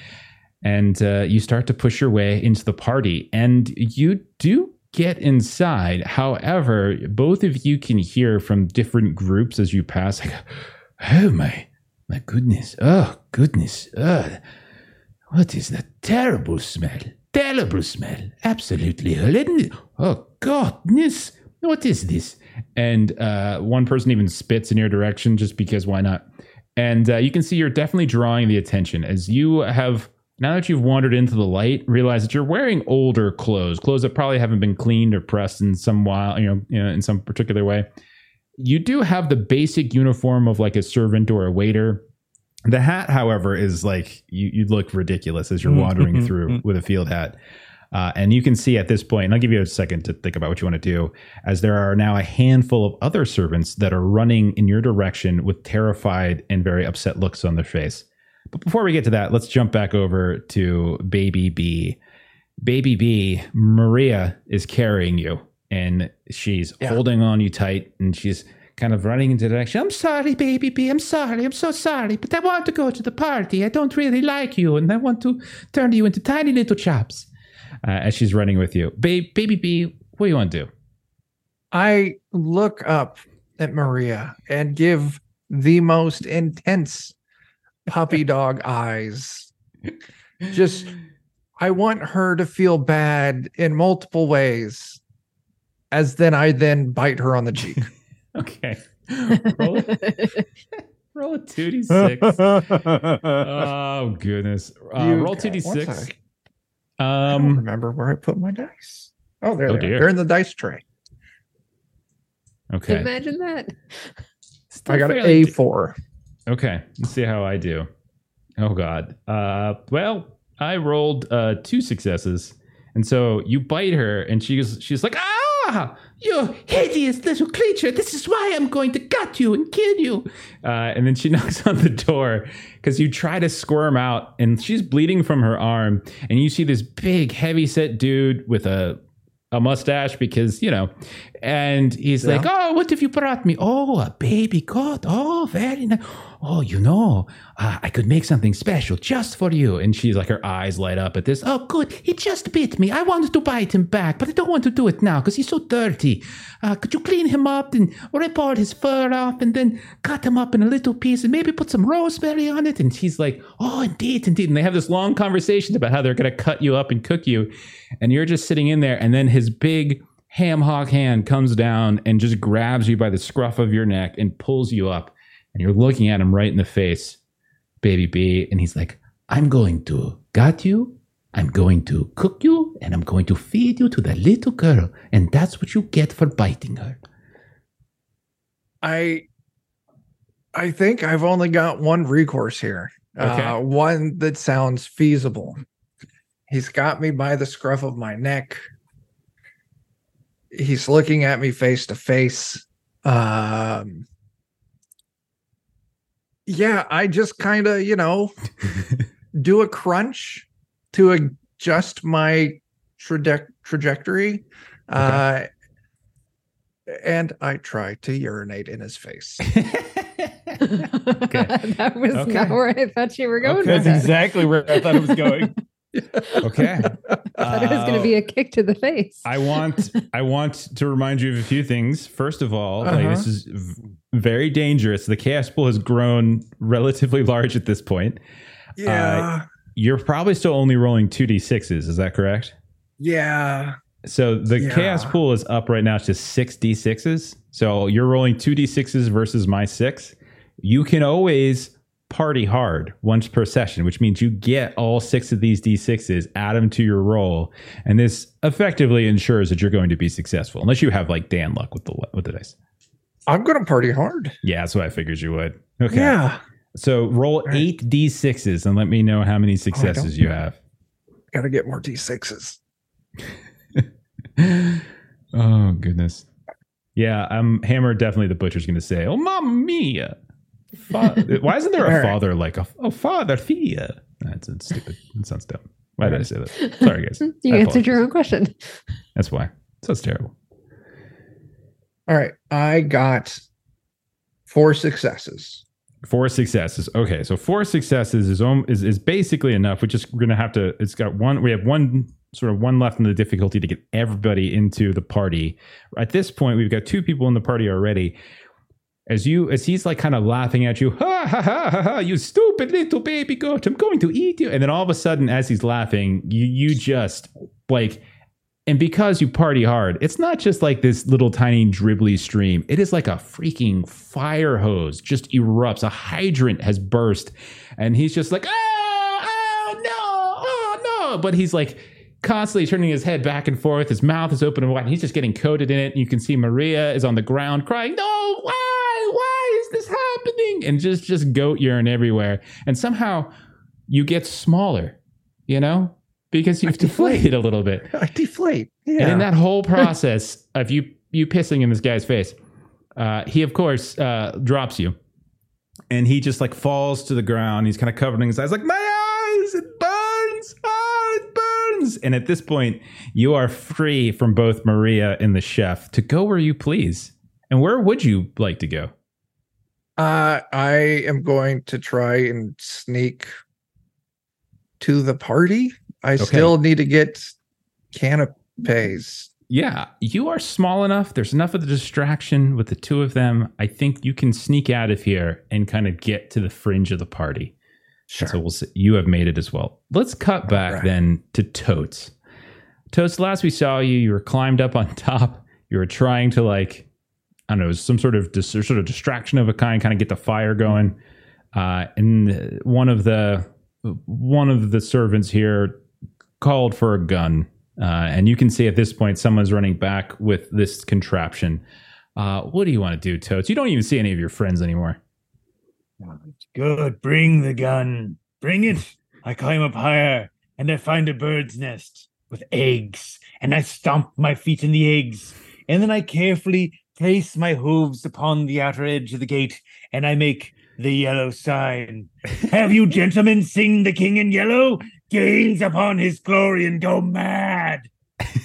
S1: And uh, you start to push your way into the party and you do get inside. However, both of you can hear from different groups as you pass like oh my my goodness. Oh goodness. Uh, what is that terrible smell? Terrible smell. Absolutely horrendous. Oh goodness. What is this? and uh, one person even spits in your direction just because why not? And uh, you can see you're definitely drawing the attention as you have now that you've wandered into the light, realize that you're wearing older clothes, clothes that probably haven't been cleaned or pressed in some while, you know, you know, in some particular way. You do have the basic uniform of like a servant or a waiter. The hat, however, is like you, you look ridiculous as you're mm-hmm. wandering mm-hmm. through mm-hmm. with a field hat. Uh, and you can see at this point, and I'll give you a second to think about what you want to do, as there are now a handful of other servants that are running in your direction with terrified and very upset looks on their face. But before we get to that, let's jump back over to Baby B. Baby B, Maria is carrying you, and she's
S4: Yeah.
S1: holding on you tight, and she's kind of running into the direction. I'm sorry, Baby B. I'm sorry. I'm so sorry, but I want to go to the party. I don't really like you, and I want to turn you into tiny little chops uh, as she's running with you. Ba- baby B, what do you want to do?
S4: I look up at Maria and give the most intense puppy dog eyes. Just I want her to feel bad in multiple ways, as then I then bite her on the cheek.
S1: Okay. roll, a- roll a 2d6. oh, goodness. Uh, roll
S4: got-
S1: 2d6.
S4: I don't
S1: Um,
S4: remember where I put my dice. Oh, there
S1: Oh,
S4: they are.
S1: dear.
S4: They're in the dice tray.
S1: okay.
S5: Imagine that.
S1: Still
S4: I got an A
S1: de-
S4: four.
S1: Okay, let's see how I do. Oh God. Uh, well, I rolled uh, two successes, and so you bite her, and she's she's like, "Ah, you hideous little creature! This is why I'm going to gut you and kill you." Uh, and then she knocks on the door because you try to squirm out, and she's bleeding from her arm, and you see this big, heavy-set dude with a a mustache because you know and he's
S4: Yeah.
S1: like oh what have you brought me oh a baby goat oh very nice oh you know uh, i could make something special just for you. And she's like her eyes light up at this. Oh good. He just bit me. I wanted to bite him back but i don't want to do it now because he's so dirty. Uh, could you clean him up and rip all his fur off and then cut him up in a little piece and maybe put some rosemary on it? And she's like oh indeed indeed. And they have this long conversation about how they're going to cut you up and cook you. And you're just sitting in there and then his big ham hock hand comes down and just grabs you by the scruff of your neck and pulls you up and you're looking at him right in the face baby b and he's like i'm going to gut you i'm going to cook you and i'm going to feed you to the little girl and that's what you get for biting her
S4: I I think I've only got one recourse here.
S1: Okay.
S4: Uh, one that sounds feasible. He's got me by the scruff of my neck. He's looking at me face to face. Um Yeah, I just kind of, you know, do a crunch to adjust my traje- trajectory. Uh and I try to urinate in his face.
S5: that was
S1: Okay.
S5: not where I thought you were going
S1: Okay.
S2: That's
S5: that.
S2: exactly where I thought it was going.
S1: okay
S5: I thought it was going to be a kick to the face.
S1: I want I want to remind you of a few things. First of all,
S4: Uh-huh.
S1: this is v- very dangerous. The chaos pool has grown relatively large at this point.
S4: Uh, yeah.
S1: You're probably still only rolling 2d6s, is that correct?
S4: yeah.
S1: So the
S4: Yeah.
S1: chaos pool is up right now to 6d6s. So you're rolling 2d6s versus my 6. You can always party hard once per session, which means you get all 6 of these d6s, add them to your roll, and this effectively ensures that you're going to be successful unless you have like Dan luck with the with the dice.
S4: I'm gonna party hard.
S1: Yeah, that's what I figured you would. Okay.
S4: Yeah.
S1: So roll
S4: All right.
S1: 8 d6s and let me know how many oh, successes you have.
S4: Gotta get more D6s.
S1: oh goodness. Yeah, I'm Hammer. Definitely, the butcher's going to say, "Oh, mamma mia!" Fa- Why isn't there a
S4: right.
S1: father like a oh father Thea? That's that's stupid. That sounds dumb. Why did I say that? Sorry, guys.
S5: you
S1: I
S5: answered your own question.
S1: That's why. Sounds terrible.
S4: All right. I got four successes.
S1: Four successes. Okay, so four successes is is is basically enough. We're just going to have to. It's got one. We have one sort of one left in the difficulty to get everybody into the party. At this point, we've got two people in the party already. As you, as he's like kind of laughing at you, ha ha ha ha ha! You stupid little baby goat! I'm going to eat you. And then all of a sudden, as he's laughing, you you just like and because you party hard, it's not just like this little tiny dribbly stream. It is like a freaking fire hose just erupts. A hydrant has burst. And he's just like, oh, oh, no, oh, no. But he's like constantly turning his head back and forth. His mouth is open and wide. And he's just getting coated in it. And you can see Maria is on the ground crying, no, why? Why is this happening? And just, just goat urine everywhere. And somehow you get smaller, you know? Because you've deflated a little bit.
S4: I deflate. Yeah.
S1: And in that whole process of you you pissing in this guy's face, uh, he of course uh, drops you, and he just like falls to the ground. He's kind of covered in his eyes, like my eyes, it burns, ah, it burns. And at this point, you are free from both Maria and the chef to go where you please. And where would you like to go?
S4: Uh, I am going to try and sneak to the party. I still need to get canapes.
S1: Yeah, you are small enough. There's enough of the distraction with the two of them. I think you can sneak out of here and kind of get to the fringe of the party.
S4: Sure.
S1: So we'll see. You have made it as well. Let's cut back
S4: right.
S1: then to Totes. Totes, last we saw you, you were climbed up on top. You were trying to like, I don't know, some sort of dis- sort of distraction of a kind, kind of get the fire going. Uh, and one of the one of the servants here called for a gun, uh, and you can see at this point someone's running back with this contraption. Uh, what do you want to do, Totes? You don't even see any of your friends anymore.
S3: Good. Bring the gun. Bring it. I climb up higher and I find a bird's nest with eggs, and I stomp my feet in the eggs, and then I carefully place my hooves upon the outer edge of the gate, and I make the yellow sign. Have you gentlemen seen the king in yellow? Gains upon his glory and go mad.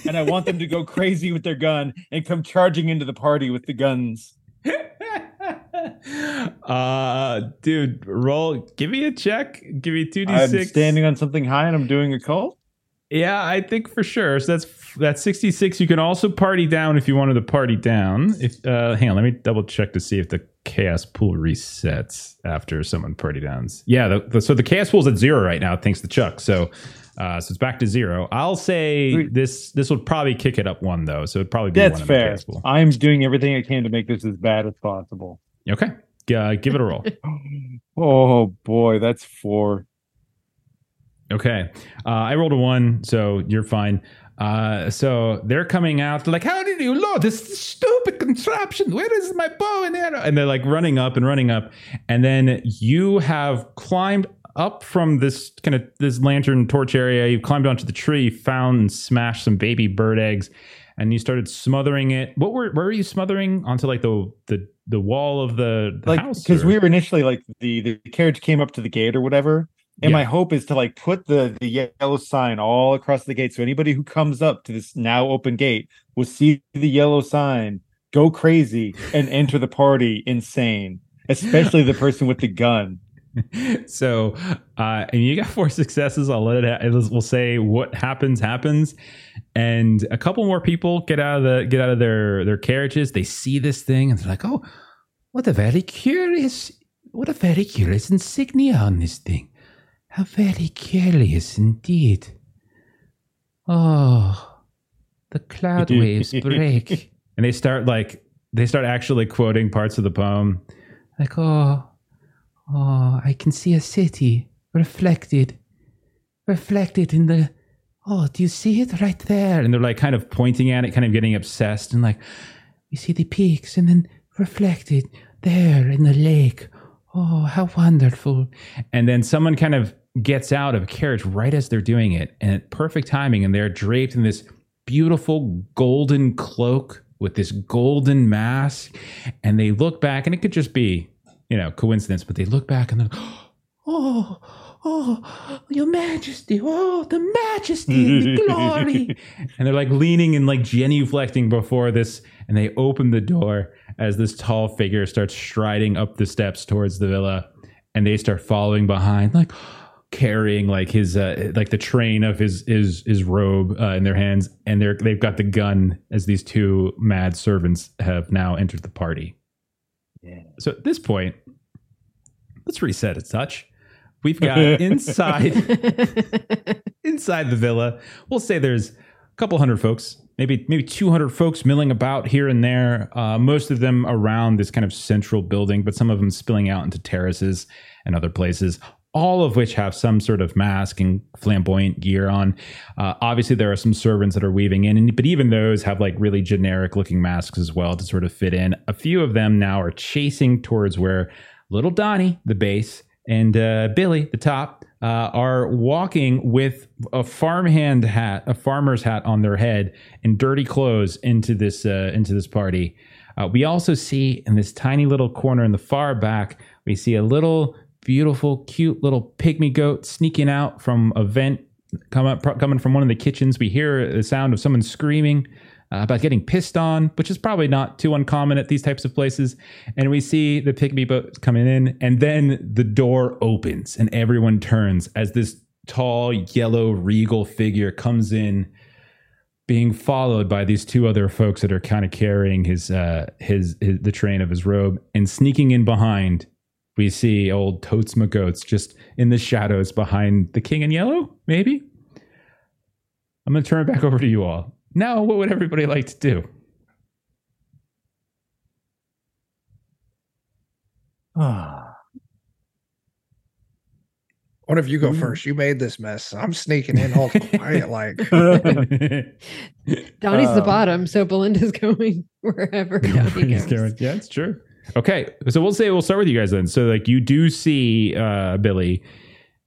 S2: and I want them to go crazy with their gun and come charging into the party with the guns.
S1: uh dude roll give me a check give me 2d6
S2: I'm standing on something high and I'm doing occult.
S1: yeah i think for sure so that's that's 66 you can also party down if you wanted to party down if uh hang on let me double check to see if the chaos pool resets after someone party downs yeah the, the, so the chaos pool's at zero right now thanks to chuck so uh so it's back to zero i'll say this this would probably kick it up one though so it'd probably be
S2: That's
S1: one in the
S2: fair.
S1: chaos pool
S2: I'm doing everything I can to make this as bad as possible.
S1: okay uh, give it a roll
S2: Oh boy, that's four.
S1: Okay. Uh, I rolled a one, so you're fine. Uh, so they're coming out. Like, How did you load this stupid contraption? Where is my bow and arrow? And they're like running up and running up. And then you have climbed up from this kind of this lantern torch area. You climbed onto the tree, found and smashed some baby bird eggs, and you started smothering it. What were where were you smothering? Onto like the the, the wall of the, the
S2: like
S1: house?
S2: because we were initially like the the carriage came up to the gate or whatever and
S1: Yeah.
S2: my hope is to like put the the yellow sign all across the gate. So anybody who comes up to this now open gate will see the yellow sign go crazy and enter the party insane especially the person with the gun.
S1: So uh and you got four successes. I'll let it ha- we'll say what happens happens. And a couple more people get out of the get out of their their carriages. They see this thing and they're like oh what a very curious what a very curious insignia on this thing how very curious indeed oh the cloud waves break and they start like they start actually quoting parts of the poem like oh Oh, I can see a city reflected, reflected in the. Oh, do you see it right there? And they're like kind of pointing at it, kind of getting obsessed, and like, we see the peaks, and then reflected there in the lake. Oh, how wonderful! And then someone kind of gets out of a carriage right as they're doing it, and at perfect timing, and they're draped in this beautiful golden cloak with this golden mask, and they look back, and it could just be you know, coincidence, but they look back and they're like, oh, oh, your majesty, oh, the majesty and the glory. and they're like leaning and like genuflecting before this, and they open the door as this tall figure starts striding up the steps towards the villa, and they start following behind, like carrying like his uh, like the train of his his his robe uh, in their hands, and they're they've got the gun as these two mad servants have now entered the party. Yeah. So at this point, let's reset a touch. We've got inside inside the villa. We'll say there's a couple hundred folks, maybe maybe 200 folks milling about here and there. Uh, most of them around this kind of central building, but some of them spilling out into terraces and other places. All of which have some sort of mask and flamboyant gear on. Uh, obviously, there are some servants that are weaving in, but even those have like really generic looking masks as well to sort of fit in. A few of them now are chasing towards where little Donnie, the base, and uh, Billy, the top, uh, are walking with a farmhand hat, a farmer's hat on their head, and dirty clothes into this uh, into this party. Uh, we also see in this tiny little corner in the far back, we see a little beautiful, cute little pygmy goat sneaking out from a vent up, coming from one of the kitchens. We hear the sound of someone screaming uh, about getting pissed on, which is probably not too uncommon at these types of places. And we see the pygmy boat coming in, and then the door opens and everyone turns as this tall, yellow, regal figure comes in. Being followed by these two other folks that are kind of carrying his, uh, his his the train of his robe and sneaking in behind we see old Totes McGoats just in the shadows behind the King in Yellow, maybe? I'm going to turn it back over to you all. Now, what would everybody like to do?
S2: Ah,
S4: One of you go first. You made this mess. I'm sneaking in all quiet, like
S5: Donnie's the
S2: Um,
S5: bottom, so Belinda's going wherever Donnie goes.
S1: going- Yeah, it's true. Okay, so we'll say we'll start with you guys then. So, like, you do see uh, Billy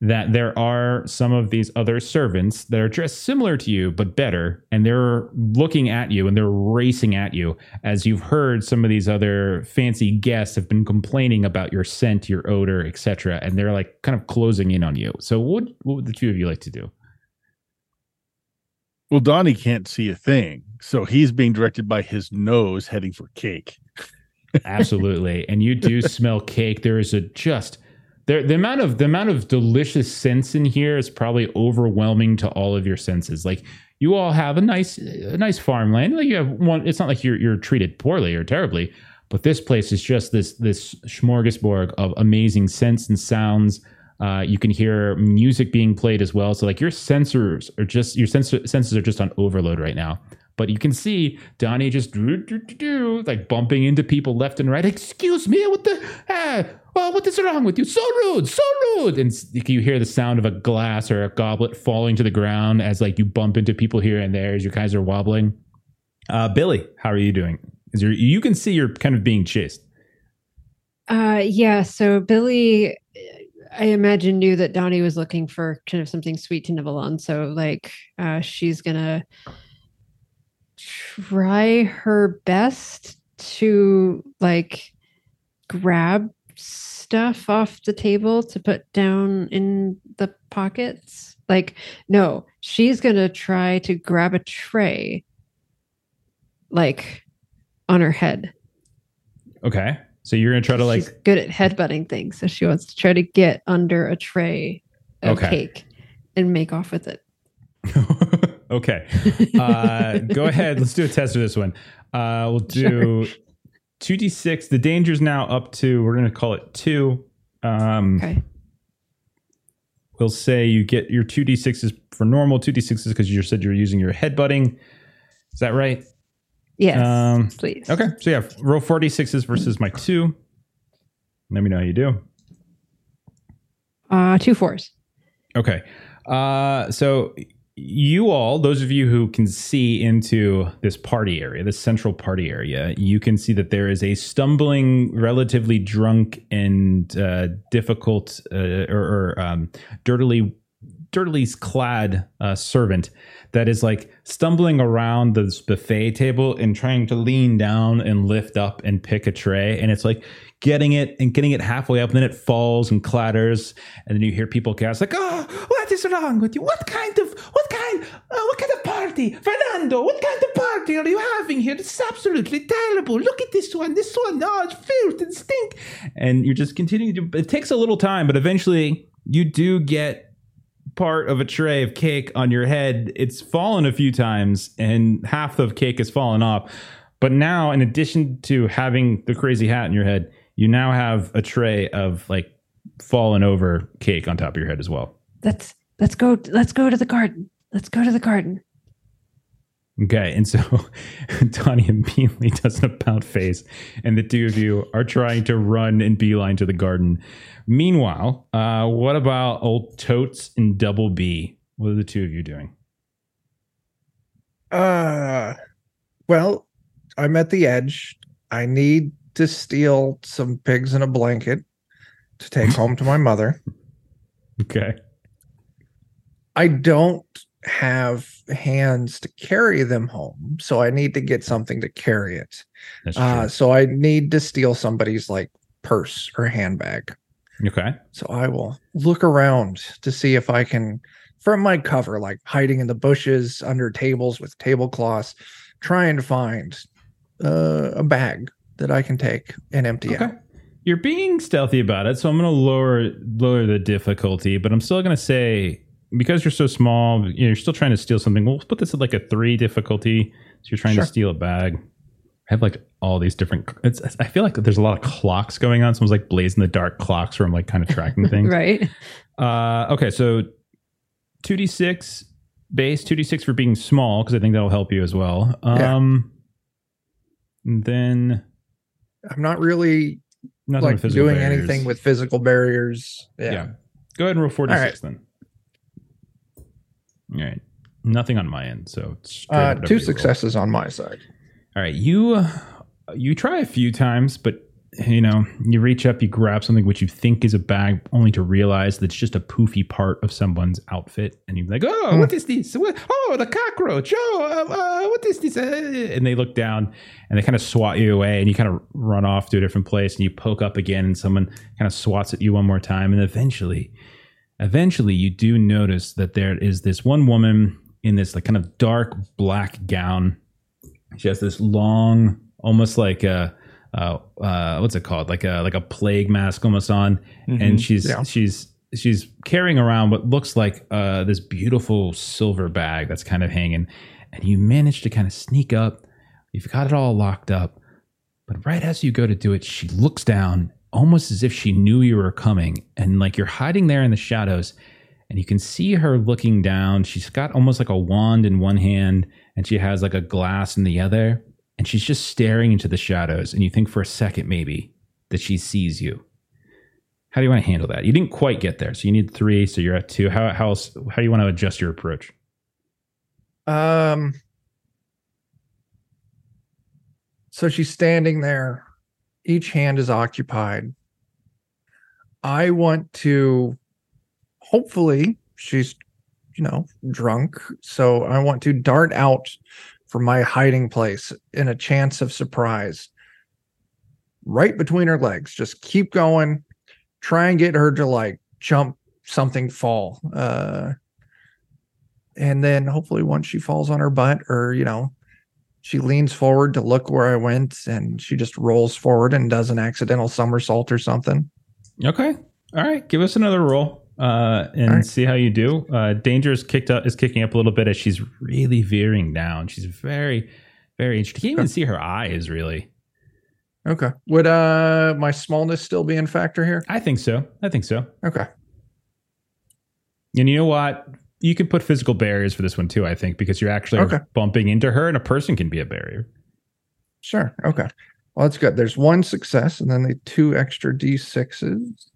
S1: that there are some of these other servants that are dressed similar to you but better, and they're looking at you and they're racing at you as you've heard some of these other fancy guests have been complaining about your scent, your odor, etc., and they're like kind of closing in on you. So, what what would the two of you like to do?
S6: Well, Donnie can't see a thing, so he's being directed by his nose heading for cake.
S1: Absolutely. and you do smell cake. There is a just there the amount of the amount of delicious scents in here is probably overwhelming to all of your senses. Like you all have a nice a nice farmland. Like you have one it's not like you're you're treated poorly or terribly, but this place is just this this smorgasbord of amazing scents and sounds. Uh, you can hear music being played as well. So like your sensors are just your senses are just on overload right now. But you can see Donnie just do, do, do, do, like bumping into people left and right. Excuse me, what the? Ah, oh, what is wrong with you? So rude, so rude. And you hear the sound of a glass or a goblet falling to the ground as like you bump into people here and there as your guys are wobbling. Uh, Billy, how are you doing? Is you you can see you're kind of being chased.
S5: Uh, yeah. So Billy, I imagine knew that Donnie was looking for kind of something sweet to nibble on. So like, uh, she's gonna try her best to like grab stuff off the table to put down in the pockets. Like, no, she's gonna try to grab a tray, like on her head.
S1: Okay, so you're gonna try to like
S5: she's good at headbutting things, so she wants to try to get under a tray of
S1: Okay.
S5: cake and make off with it.
S1: okay. Uh, go ahead. Let's do a test for this one. Uh, we'll do two d six. The danger's now up to. We're gonna call it two. Um,
S5: Okay.
S1: We'll say you get your two d sixes for normal. Two d sixes because you said you're using your headbutting. Is that right?
S5: Yes,
S1: Um,
S5: please.
S1: Okay. So yeah, roll four d sixes versus my two. Let me know how you do.
S5: Uh, two fours.
S1: Okay. Uh, so you all, those of you who can see into this party area, this central party area, you can see that there is a stumbling, relatively drunk and uh, difficult uh, or, or um, dirtily, dirtily clad uh, servant that is like stumbling around this buffet table and trying to lean down and lift up and pick a tray, and it's like getting it and getting it halfway up, and then it falls and clatters, and then you hear people gasp like, "Oh, what is wrong with you? What kind of what kind uh, what kind of party, Fernando? What kind of party are you having here? This is absolutely terrible. Look at this one. This one, oh, it's filth and stink." And you're just continuing to. It takes a little time, but eventually you do get part of a tray of cake on your head. It's fallen a few times, and half of cake has fallen off. But now, in addition to having the crazy hat in your head, you now have a tray of like fallen over cake on top of your head as well.
S5: Let's let's go. Let's go to the garden. Let's go to the garden.
S1: Okay, and so Donnie immediately does an about face, and the two of you are trying to run and beeline to the garden. Meanwhile, uh, what about old Totes and Double B? What are the two of you doing?
S4: Uh, well, I'm at the edge. I need to steal some pigs in a blanket to take home to my mother.
S1: Okay.
S4: I don't have hands to carry them home, so I need to get something to carry it. Uh, so I need to steal somebody's like purse or handbag.
S1: okay.
S4: So I will look around to see if I can, from my cover, like hiding in the bushes, under tables with tablecloths, trying to find uh, a bag that I can take and empty
S1: Okay.
S4: out.
S1: You're being stealthy about it, so I'm going to lower lower the difficulty, but I'm still going to say because you're so small, you know, you're still trying to steal something. We'll put this at like a three difficulty. So you're trying
S4: Sure.
S1: to steal a bag. I have like all these different. It's, I feel like there's a lot of clocks going on. Someone's like Blades in the Dark clocks where I'm like kind of tracking things.
S5: right.
S1: Uh, okay, so 2d6 base, 2d6 for being small, because I think that'll help you as well.
S4: Yeah.
S1: Um, and then
S4: I'm not really
S1: nothing
S4: like doing
S1: barriers.
S4: anything with physical barriers. Yeah.
S1: Yeah. Go ahead and roll 46
S4: right.
S1: then. All right. Nothing on my end, so it's
S4: Uh, two
S1: you roll.
S4: successes on my side.
S1: All right, you uh, you try a few times, but you know you reach up, you grab something which you think is a bag, only to realize that it's just a poofy part of someone's outfit, and you're like, "Oh,
S4: Hmm.
S1: what is this? What, oh, the cockroach! Oh, uh, uh, what is this?" Uh, and they look down, and they kind of swat you away, and you kind of run off to a different place, and you poke up again, and someone kind of swats at you one more time, and eventually, eventually, you do notice that there is this one woman in this like kind of dark black gown she has this long, almost like a uh, uh, what's it called? Like a like a plague mask almost on,
S2: Mhm.
S1: and she's
S4: Yeah.
S1: she's she's carrying around what looks like uh, this beautiful silver bag that's kind of hanging, and you manage to kind of sneak up. You've got it all locked up, but right as you go to do it, she looks down, almost as if she knew you were coming, and like you're hiding there in the shadows, and you can see her looking down. She's got almost like a wand in one hand, and she has like a glass in the other, and she's just staring into the shadows. And you think for a second maybe that she sees you. How do you want to handle that? You didn't quite get there, so you need three. So you're at two. How how else, how do you want to adjust your approach?
S4: Um. So she's standing there. Each hand is occupied. I want to. Hopefully, she's, you know, drunk. So I want to dart out from my hiding place in a chance of surprise. Right between her legs. Just keep going. Try and get her to like jump something, fall. Uh, and then hopefully once she falls on her butt or you know she leans forward to look where i went and she just rolls forward and does an accidental somersault or something
S1: Okay. All right. Give us another roll uh, and
S4: right.
S1: see how you do. Uh, Danger is kicked up is kicking up a little bit as she's really veering down. She's very, very interesting. You can't even see her eyes really.
S4: okay would uh my smallness still be in factor here
S1: I think so. I think so.
S4: okay
S1: And you know what? You can put physical barriers for this one too, I think, because you're actually
S4: Okay.
S1: bumping into her and a person can be a barrier.
S4: sure okay well that's good there's one success and then the two extra d6s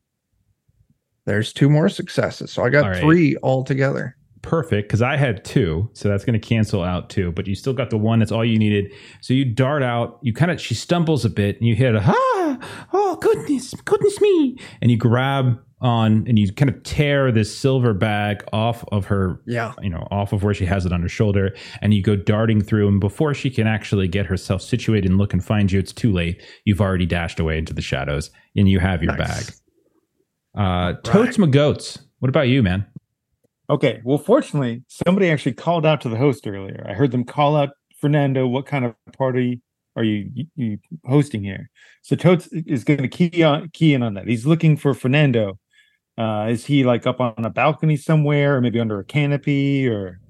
S4: there's two more successes so i got
S1: All right.
S4: three altogether
S1: Perfect, because I had two, so that's going to cancel out two. But you still got the one. That's all you needed. So you dart out. You kind of she stumbles a bit, and you hit a ah, oh goodness, goodness me, and you grab on and you kind of tear this silver bag off of her
S4: yeah
S1: you know, off of where she has it on her shoulder, and you go darting through. And before she can actually get herself situated and look and find you, it's too late. You've already dashed away into the shadows, and you have your
S4: Nice.
S1: bag. Uh, Totes my goats. What about you, man?
S2: Okay. Well, fortunately, somebody actually called out to the host earlier. I heard them call out Fernando. What kind of party are you, you, hosting here? So Totes is going to key on key in on that. He's looking for Fernando. Uh, is he like up on a balcony somewhere, or maybe under a canopy, or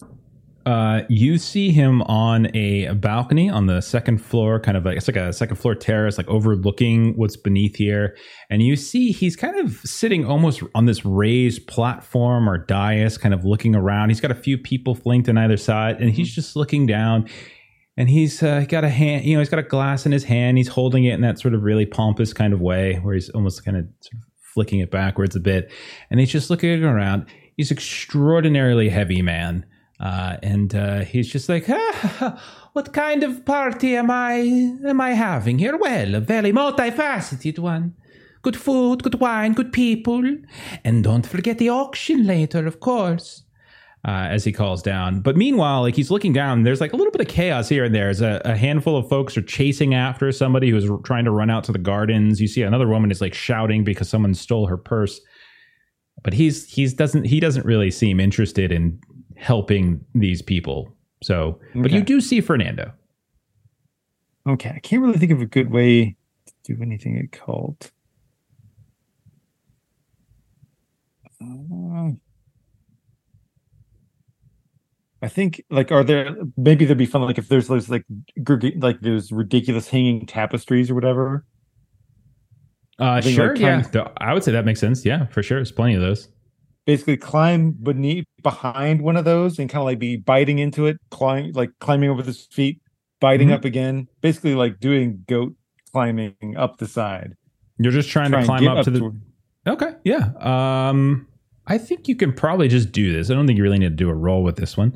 S1: Uh, you see him on a balcony on the second floor, kind of like it's like a second floor terrace, like overlooking what's beneath here. And you see he's kind of sitting almost on this raised platform or dais, kind of looking around. He's got a few people flanked on either side, and he's just looking down. And he's uh, got a hand, you know, he's got a glass in his hand. He's holding it in that sort of really pompous kind of way, where he's almost kind of sort of flicking it backwards a bit. And he's just looking around. He's extraordinarily heavy man. Uh, and uh, he's just like, ah, what kind of party am I am I having here? Well, a very multifaceted one. Good food, good wine, good people, and don't forget the auction later, of course. Uh, as he calls down, but meanwhile, like he's looking down, there's like a little bit of chaos here and there. A, a handful of folks are chasing after somebody who's trying to run out to the gardens. You see another woman is like shouting because someone stole her purse but he's he's doesn't he doesn't really seem interested in helping these people. So, but you do see Fernando.
S2: okay? I can't really think of a good way to do anything occult. Uh, I think like are there maybe there'd be fun like if there's those like gr- like those ridiculous hanging tapestries or whatever.
S1: Uh, sure,
S2: like,
S1: yeah. Th- I would say that makes sense. Yeah, for sure. There's plenty of those.
S2: Basically, climb beneath behind one of those and kind of like be biting into it, climb like climbing over his feet, biting
S1: Mhm.
S2: up again. Basically, like doing goat climbing up the side.
S1: You're just trying
S2: Try
S1: to climb
S2: get
S1: up, to the.
S2: to-
S1: Okay, yeah. Um, I think you can probably just do this. I don't think you really need to do a roll with this one.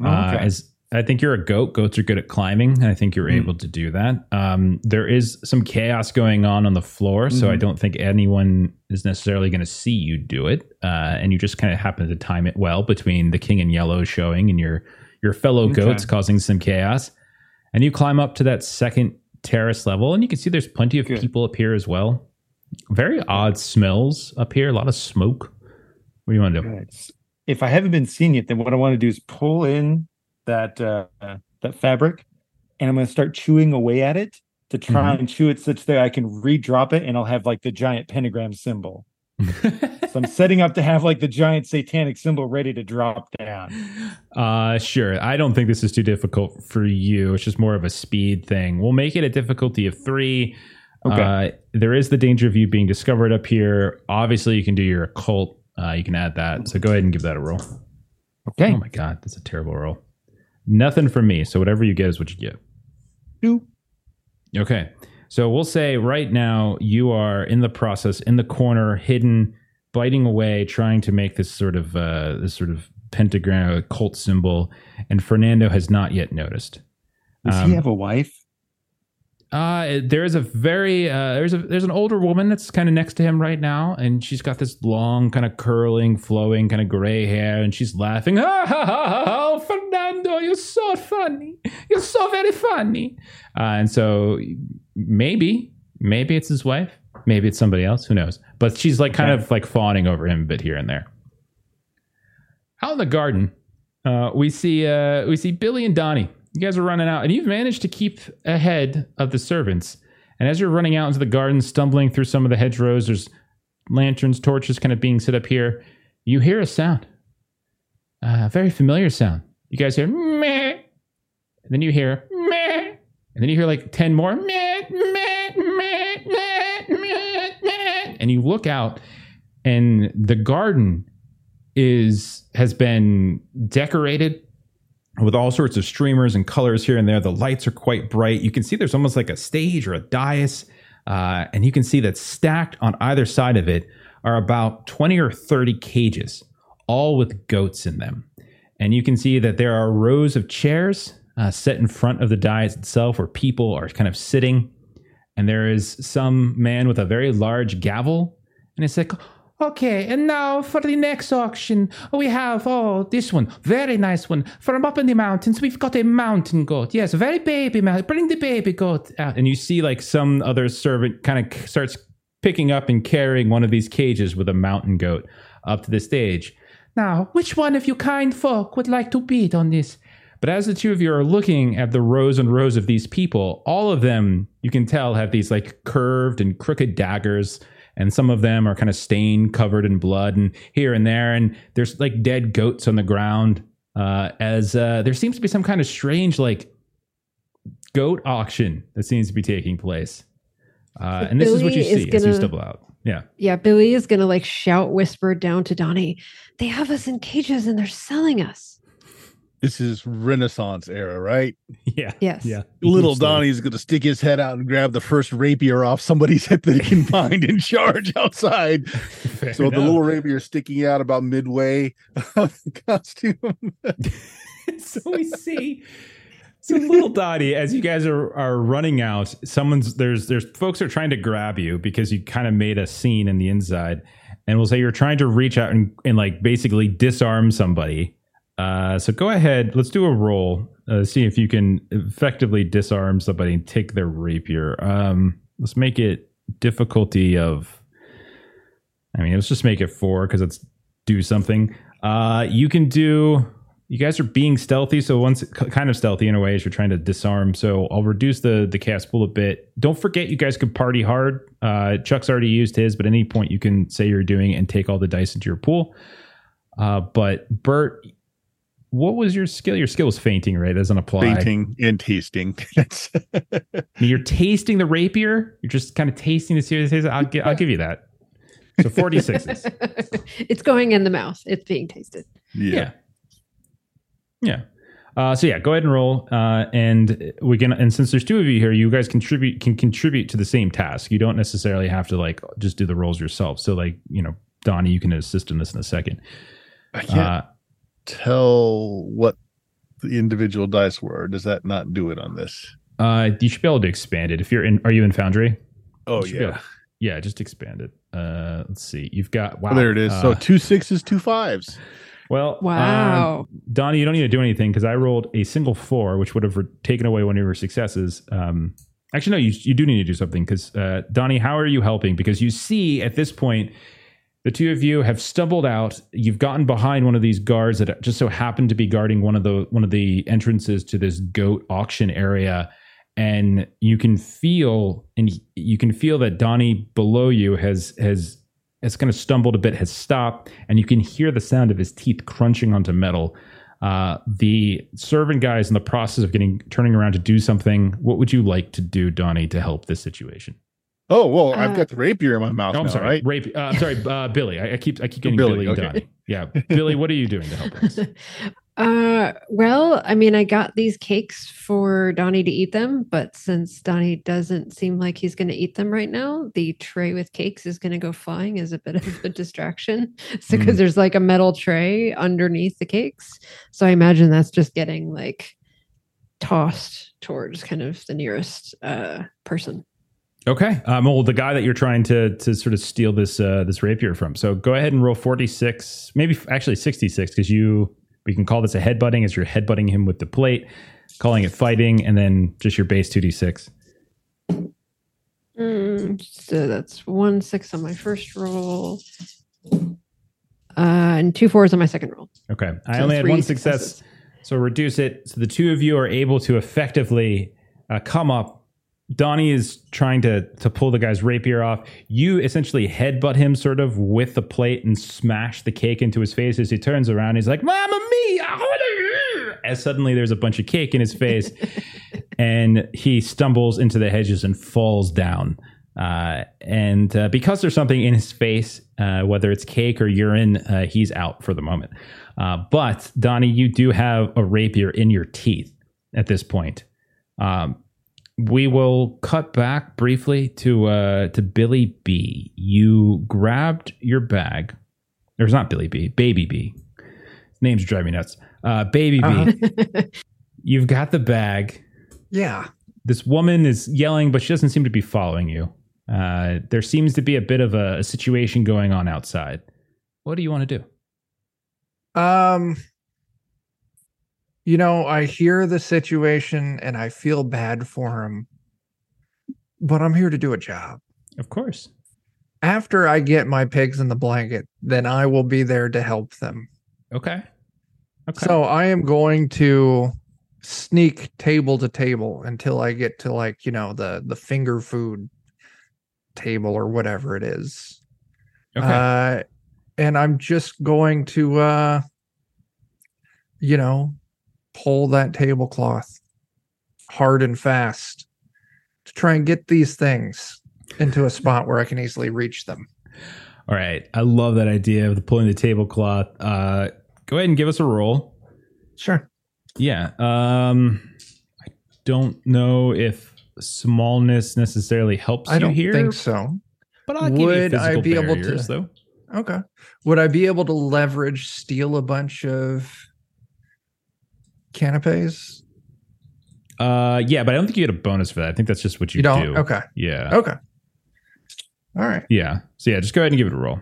S2: Oh,
S1: Uh, as I think you're a goat. Goats are good at climbing, I think you're
S2: Mm.
S1: able to do that. Um, there is some chaos going on on the floor, so I
S2: Mhm.
S1: don't think anyone is necessarily going to see you do it. Uh, and you just kind of happen to time it well between the king in yellow showing and your your fellow
S2: Okay.
S1: goats causing some chaos. And you climb up to that second terrace level, and you can see there's plenty of
S2: Good.
S1: people up here as well. Very odd smells up here. A lot of smoke. What do you want to do?
S2: Good. If I haven't been seen yet, then what I want to do is pull in that uh, that fabric, and I'm going to start chewing away at it to try
S1: Mm-hmm.
S2: and chew it such that I can redrop it, and I'll have like the giant pentagram symbol. So I'm setting up to have like the giant satanic symbol ready to drop down.
S1: Uh, sure. I don't think this is too difficult for you. It's just more of a speed thing. We'll make it a difficulty of three.
S2: Okay.
S1: Uh, there is the danger of you being discovered up here. Obviously, you can do your occult. Uh, you can add that. So go ahead and give that a roll.
S2: Okay.
S1: Oh my god, that's a terrible roll. Nothing for me. So whatever you get is what you get.
S2: Two.
S1: Okay. So we'll say right now you are in the process, in the corner, hidden, biting away, trying to make this sort of uh, this sort of pentagram cult symbol, and Fernando has not yet noticed.
S2: Does
S1: Um,
S2: he have a wife?
S1: Uh, there is a very uh, there's a there's an older woman that's kind of next to him right now, and she's got this long, kind of curling, flowing, kind of gray hair, and she's laughing. Ha, ha, ha, ha, oh, Fernando, you're so funny. You're so very funny. Uh, and so maybe maybe it's his wife, maybe it's somebody else. Who knows? But she's like kind of like fawning over him a bit here and there. Out in the garden, uh, we see uh, we see Billy and Donnie. You guys are running out, and you've managed to keep ahead of the servants. And as you're running out into the garden, stumbling through some of the hedgerows, there's lanterns, torches kind of being set up here. You hear a sound, a very familiar sound. You guys hear meh, and then you hear meh, and then you hear like ten more meh, meh, meh, meh, meh, meh, and you look out, and the garden is has been decorated with all sorts of streamers and colors here and there. The lights are quite bright. You can see there's almost like a stage or a dais, uh, and you can see that stacked on either side of it are about 20 or 30 cages, all with goats in them. And you can see that there are rows of chairs uh, set in front of the dais itself where people are kind of sitting. And there is some man with a very large gavel. And it's like, Okay, and now for the next auction, we have, oh, this one, very nice one. From up in the mountains, we've got a mountain goat. Yes, very baby mountain. Bring the baby goat out. And you see, like, some other servant kind of starts picking up and carrying one of these cages with a mountain goat up to the stage. Now, which one of you kind folk would like to bid on this? But as the two of you are looking at the rows and rows of these people, all of them, you can tell, have these like curved and crooked daggers and some of them are kind of stained, covered in blood, and here and there, and there's like dead goats on the ground. Uh, as uh, there seems to be some kind of strange like goat auction that seems to be taking place, uh, and this is what you
S5: Billy
S1: see as you
S5: gonna-
S1: stumble out. Yeah,
S5: Yeah, Billy is gonna like shout, whisper down to Donnie. They have us in cages and they're selling us.
S6: This is Renaissance era, right?
S1: yeah,
S5: Yes.
S1: yeah.
S6: Little
S1: Essentially.
S6: Donnie's going to stick his head out and grab the first rapier off somebody's head that he can find and charge outside.
S1: Fair
S6: So the little rapier sticking out about midway of the costume.
S1: so we see so little Dottie, as you guys are are running out, someone's there's there's folks are trying to grab you because you kind of made a scene in the inside, and we'll say you're trying to reach out and, and like basically disarm somebody. Uh, so go ahead, let's do a roll. Uh, see if you can effectively disarm somebody and take their rapier. Um, let's make it difficulty of. I mean, let's just make it four because it's do something. Uh, you can do. You guys are being stealthy, so once kind of stealthy in a way as you're trying to disarm. So I'll reduce the the cast pool a bit. Don't forget, you guys could party hard. Uh, Chuck's already used his, but at any point you can say you're doing and take all the dice into your pool. Uh, but Bert, what was your skill? Your skill was fainting, right? That doesn't apply.
S6: Fainting and tasting.
S1: I mean, you're tasting the rapier. You're just kind of tasting the serious taste. I'll, gi- I'll give you that. So 46s.
S5: it's going in the mouth. It's being tasted.
S6: yeah.
S1: Yeah. Uh, so yeah, go ahead and roll, uh, and we can. And since there's two of you here, you guys contribute can contribute to the same task. You don't necessarily have to like just do the rolls yourself. So like you know, Donnie, you can assist in this in a second.
S6: I can't
S1: Uh,
S6: tell what the individual dice were. Does that not do it on this?
S1: uh, you should be able to expand it if you're in. Are you in Foundry?
S6: Oh
S1: You should be able- yeah, just expand it. Uh, let's see. You've got wow.
S6: Oh, there it is. so
S1: Uh,
S6: two sixes, two fives.
S1: well, um,
S5: Wow.
S1: Donnie, you don't need to do anything because I rolled a single four, which would have re- taken away one of your successes. Um, actually, no, you, you do need to do something because uh, Donnie, how are you helping? Because you see at this point, the two of you have stumbled out. You've gotten behind one of these guards that just so happened to be guarding one of the one of the entrances to this goat auction area, and you can feel and you can feel that Donnie below you has has has kind of stumbled a bit, has stopped, and you can hear the sound of his teeth crunching onto metal. Uh, the servant guy is in the process of getting turning around to do something. What would you like to do, Donnie, to help this situation?
S6: Oh well, I've
S5: Uh,
S6: got the rapier in my mouth
S1: Oh, I'm
S6: now,
S1: sorry,
S6: right?
S1: Rape. Uh, I'm sorry, uh, Billy. I, I keep I keep getting
S6: Billy,
S1: Billy, and
S6: okay.
S1: Donnie. Yeah, Billy. What are you doing to help us?
S5: Uh, well, I mean, I got these cakes for Donnie to eat them, but since Donnie doesn't seem like he's going to eat them right now, the tray with cakes is going to go flying as a bit of a distraction. So, because
S1: Mm.
S5: there's like a metal tray underneath the cakes, so I imagine that's just getting like tossed towards kind of the nearest uh person.
S1: Okay. Um, well, the guy that you're trying to to sort of steal this uh, this rapier from. So go ahead and roll 46, maybe f- actually 66, because you we can call this a headbutting as you're headbutting him with the plate, calling it fighting, and then just your base 2d6.
S5: Mm, so that's one six on my first roll, uh, and two fours on my second roll.
S1: Okay. I
S5: So
S1: only had one success.
S5: successes.
S1: So reduce it. So the two of you are able to effectively uh, come up. Donnie is trying to to pull the guy's rapier off. You essentially headbutt him sort of with the plate and smash the cake into his face as he turns around. He's like, Mama mia!" As suddenly there's a bunch of cake in his face, and he stumbles into the hedges and falls down. Uh, and uh, because there's something in his face, uh, whether it's cake or urine, uh, he's out for the moment. Uh, but Donnie, you do have a rapier in your teeth at this point. Um, we will cut back briefly to uh, to Billy B. You grabbed your bag. There's not Billy B. Baby B. His name's driving me nuts. Uh, Baby B.
S4: Uh-huh.
S1: You've got the bag
S4: Yeah.
S1: this woman is yelling, but she doesn't seem to be following you. Uh, there seems to be a bit of a, a situation going on outside. What do you want to do?
S4: Um you know, I hear the situation and I feel bad for him. But I'm here to do a job.
S1: Of course.
S4: After I get my pigs in the blanket, then I will be there to help them.
S1: Okay. Okay.
S4: So I am going to sneak table to table until I get to like, you know, the the finger food table or whatever it is.
S1: okay.
S4: Uh and I'm just going to uh you know, pull that tablecloth hard and fast to try and get these things into a spot where I can easily reach them.
S1: All right. I love that idea of the pulling the tablecloth. Uh, go ahead and give us a roll.
S4: Sure.
S1: Yeah. Um, I don't know if smallness necessarily helps
S4: I
S1: you
S4: don't
S1: here,
S4: think so.
S1: but I'll give you
S4: Would I be able to-
S1: though.
S4: Okay. Would I be able to leverage steal a bunch of canapes?
S1: Uh, yeah, but I don't think you get a bonus for that. I think that's just what you,
S4: You don't?
S1: do.
S4: Okay.
S1: Yeah.
S4: Okay. All right.
S1: Yeah. So yeah, just go ahead and give it a roll.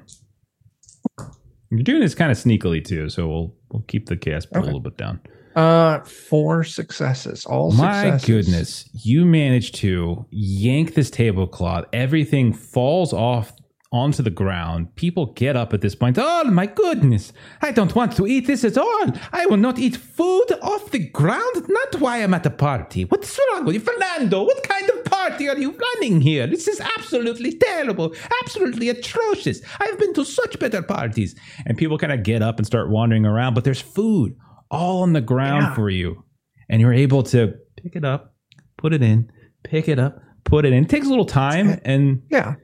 S1: You're doing this kind of sneakily too, so we'll we'll keep the chaos pool a little bit down.
S4: Uh four successes. All
S1: My
S4: successes.
S1: goodness, you managed to yank this tablecloth. Everything falls off onto the ground. People get up at this point. Oh my goodness, I don't want to eat this at all. I will not eat food off the ground. Not why I'm at a party. What's wrong with you, Fernando? What kind of party are you running here? This is absolutely terrible, absolutely atrocious. I've been to such better parties. And people kind of get up and start wandering around, but there's food all on the ground
S4: Yeah.
S1: for you, and you're able to pick it up, put it in, pick it up, put it in. It takes a little time, and
S4: Yeah.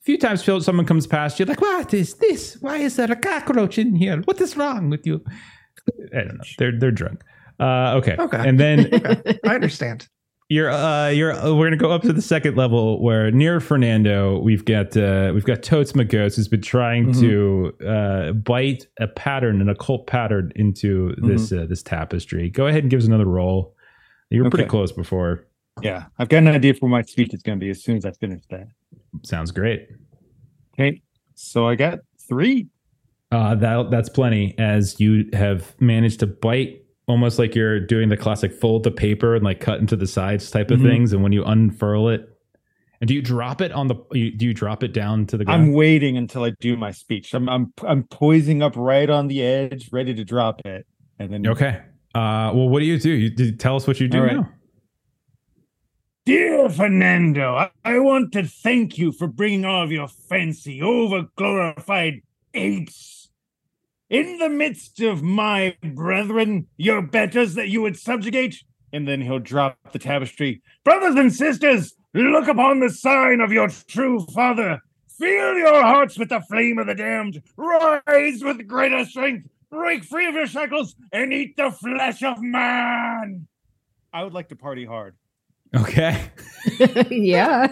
S1: A few times Phil, someone comes past you like, "What is this? Why is there a cockroach in here? What is wrong with you?" I don't know. They're they're drunk. Uh, okay.
S4: Okay.
S1: And then
S4: I understand.
S1: you're uh you're uh, we're gonna go up to the second level where near Fernando we've got uh we've got Totes McGoats who's been trying to uh bite a pattern an occult pattern into this uh, this tapestry. Go ahead and give us another roll. You were pretty close before.
S2: Yeah, I've got an idea for what my speech is going to be as soon as I finish that.
S1: Sounds great.
S2: Okay, so I got three.
S1: Uh, that that's plenty. As you have managed to bite, almost like you're doing the classic fold the paper and like cut into the sides type of
S2: Mhm.
S1: things. And when you unfurl it, and do you drop it on the? you- Do you drop it down to the ground?
S2: I'm waiting until I do my speech. I'm I'm I'm poising up right on the edge, ready to drop it, and then
S1: okay. Uh, well, what do you do? You, do tell us what you do
S2: right.
S1: now.
S3: Dear Fernando, I, I want to thank you for bringing all of your fancy, over glorified apes. In the midst of my brethren, your betters that you would subjugate,
S2: and then he'll drop the tapestry.
S3: brothers and sisters, look upon the sign of your true father. Fill your hearts with the flame of the damned. Rise with greater strength. Break free of your shackles and eat the flesh of man.
S2: I would like to party hard.
S1: Okay.
S5: yeah.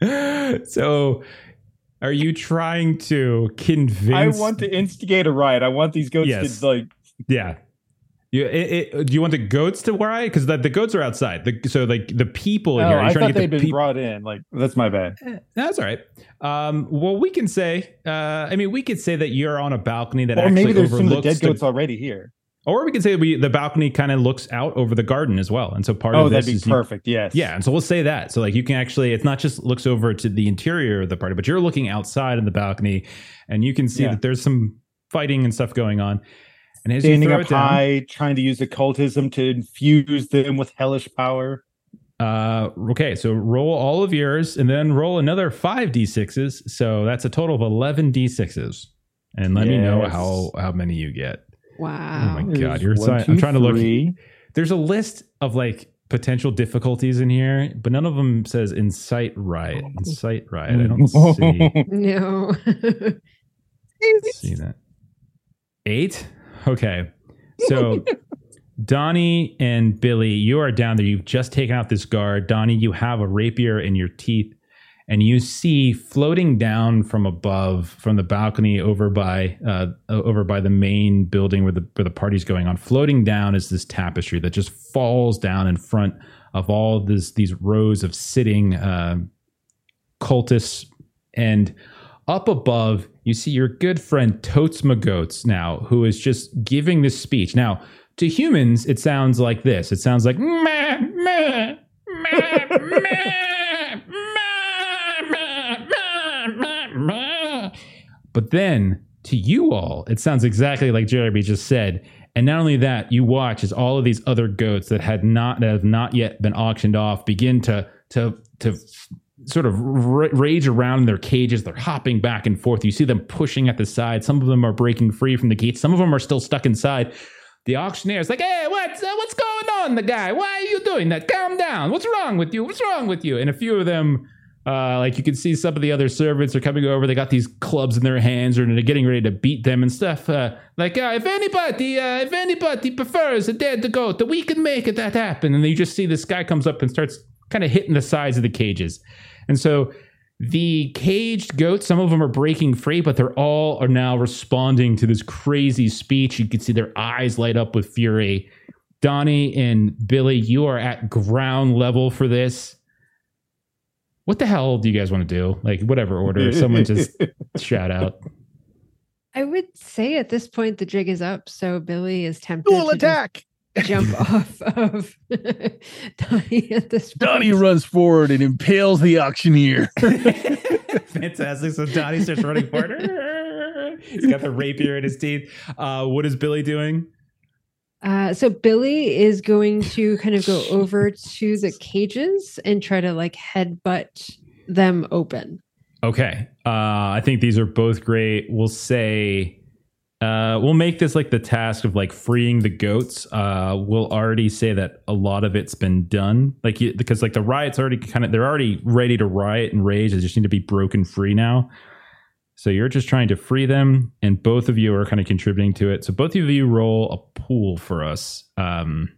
S1: so, are you trying to convince?
S2: I want to instigate a riot. I want these goats
S1: Yes.
S2: to like.
S1: Yeah. You, it, it, do you want the goats to riot? Because the, the goats are outside. The, so like the people in
S2: Oh,
S1: here. Are
S2: I
S1: trying
S2: thought
S1: to get
S2: they'd
S1: the
S2: been
S1: people?
S2: brought in. Like that's my bad.
S1: That's all right. Um, well, we can say. Uh, I mean, we could say that you're on a balcony that
S2: Or
S1: actually
S2: maybe there's some of the
S1: overlooks
S2: dead
S1: the-
S2: goats already here.
S1: Or we could say we the balcony kind of looks out over the garden as well. And so part
S2: Oh,
S1: of this
S2: that'd be
S1: is you-
S2: perfect. Yes.
S1: Yeah, and so we'll say that. So like you can actually it's not just looks over to the interior of the party, but you're looking outside in the balcony and you can see
S2: Yeah.
S1: that there's some fighting and stuff going on. And as you
S2: Standing up
S1: down,
S2: high, trying to use occultism to infuse them with hellish power.
S1: uh okay, so roll all of yours and then roll another 5 d6s. So that's a total of 11 d6s. And let me know how how many you get.
S5: Wow.
S1: Oh my God,
S2: There's
S1: you're
S2: one,
S1: si-
S2: two,
S1: I'm trying to look- There's a list of like potential difficulties in here, but none of them says incite riot. Oh. Incite riot. I don't see
S5: no.
S1: see that. Eight? Okay. So Donnie and Billy, you are down there. You've just taken out this guard. Donnie, you have a rapier in your teeth, and you see floating down from above, from the balcony over by uh, over by the main building where the where the party's going on. Floating down is this tapestry that just falls down in front of all this these rows of sitting uh, cultists and up above, you see your good friend Totes McGoats now, who is just giving this speech. Now, to humans, it sounds like this. It sounds like meh, meh, meh, meh, meh, But then to you all, it sounds exactly like Jeremy just said. And not only that, you watch as all of these other goats that had not that have not yet been auctioned off begin to to to sort of ra- rage around in their cages. They're hopping back and forth. You see them pushing at the side. Some of them are breaking free from the gates. Some of them are still stuck inside. The auctioneer is like, "Hey, what's uh, what's going on, the guy? Why are you doing that? Calm down. What's wrong with you? What's wrong with you?" And a few of them, uh, like you can see, some of the other servants are coming over. They got these clubs in their hands, or they're getting ready to beat them and stuff. Uh, like, uh, if anybody, uh, if anybody prefers a dead goat, that we can make it that happen. And you just see this guy comes up and starts kind of hitting the sides of the cages. And so the caged goats, some of them are breaking free, but they're all are now responding to this crazy speech. You can see their eyes light up with fury. Donnie and Billy, you are at ground level for this. What the hell do you guys want to do? Like whatever order. Someone just shout out.
S5: I would say at this point the jig is up, so Billy is tempted
S4: Dual
S5: to
S4: attack.
S5: jump off of Donnie at this point.
S6: Donnie runs forward and impales the auctioneer.
S1: Fantastic. So Donnie starts running forward. He's got the rapier in his teeth. Uh, what is Billy doing?
S5: Uh, so Billy is going to kind of go over to the cages and try to like headbutt them open.
S1: Okay. Uh, I think these are both great. We'll say uh, we'll make this like the task of like freeing the goats. Uh, we'll already say that a lot of it's been done, like you, because like the riot's already kind of they're already ready to riot and rage. They just need to be broken free now. So you're just trying to free them, and both of you are kind of contributing to it. So both of you roll a pool for us. Um,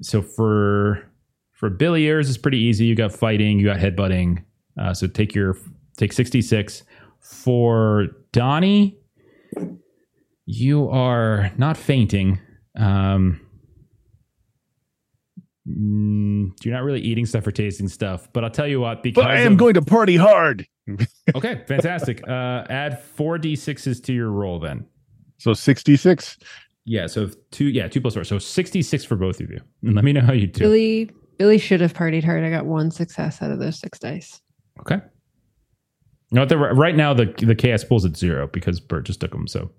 S1: so for for Billy, yours is pretty easy. You got fighting, you got headbutting. Uh, so take your take sixty six. For Donnie, you are not fainting. Um, mm, you're not really eating stuff or tasting stuff, but I'll tell you what. Because
S6: But I am
S1: of-
S6: going to party hard.
S1: Okay, fantastic. uh, add four d sixes to your roll then.
S6: So 66.
S1: Yeah, so two. Yeah, two plus four. So sixty six for both of you. And let me know how you do.
S5: Billy Billy should have partied hard. I got one success out of those six dice.
S1: Okay. No, the, right now the the chaos pool's at zero because Bert just took them. So,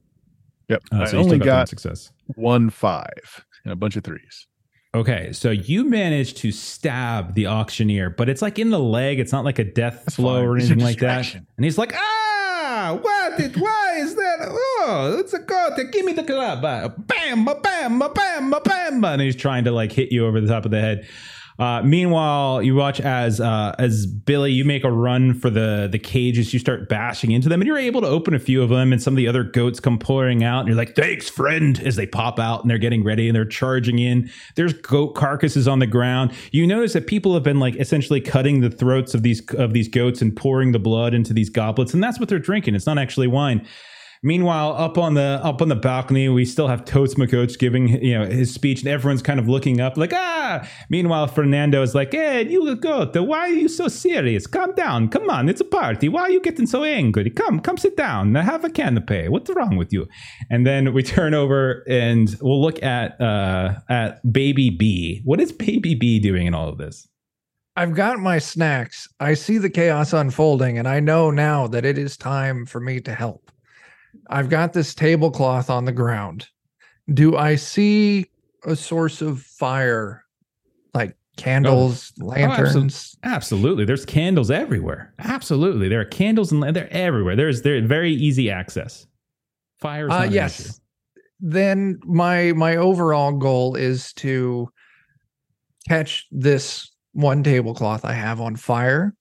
S6: Yep.
S1: uh,
S6: I
S1: so you
S6: only
S1: still got, one
S6: got
S1: success.
S6: one five and a bunch of threes.
S1: Okay, so you managed to stab the auctioneer, but it's like in the leg. It's not like a death
S6: That's
S1: blow
S6: fine.
S1: or anything like that. And he's like, ah, what? It, why is that? Oh, it's a goat. Give me the club. Uh, Bam, ba, bam, ba, bam, ba, bam. And he's trying to like hit you over the top of the head. Uh, meanwhile, you watch as uh, as Billy, you make a run for the the cages. You start bashing into them, and you're able to open a few of them. And some of the other goats come pouring out, and you're like, "Thanks, friend!" As they pop out and they're getting ready and they're charging in. There's goat carcasses on the ground. You notice that people have been like essentially cutting the throats of these of these goats and pouring the blood into these goblets, and that's what they're drinking. It's not actually wine. Meanwhile, up on the up on the balcony, we still have Totes McGoats giving you know his speech, and everyone's kind of looking up, like ah. Meanwhile, Fernando is like, "Hey, you goat, why are you so serious? Calm down, come on, it's a party. Why are you getting so angry? Come, come, sit down. Have a canapé. What's wrong with you?" And then we turn over and we'll look at uh at Baby B. What is Baby B doing in all of this?
S4: I've got my snacks. I see the chaos unfolding, and I know now that it is time for me to help. I've got this tablecloth on the ground. Do I see a source of fire, like candles, lanterns?
S1: Absolutely. There's candles everywhere. Absolutely. There are candles and they're everywhere. There's they're very easy access. Fire
S4: Uh, yes. Then my my overall goal is to catch this one tablecloth I have on fire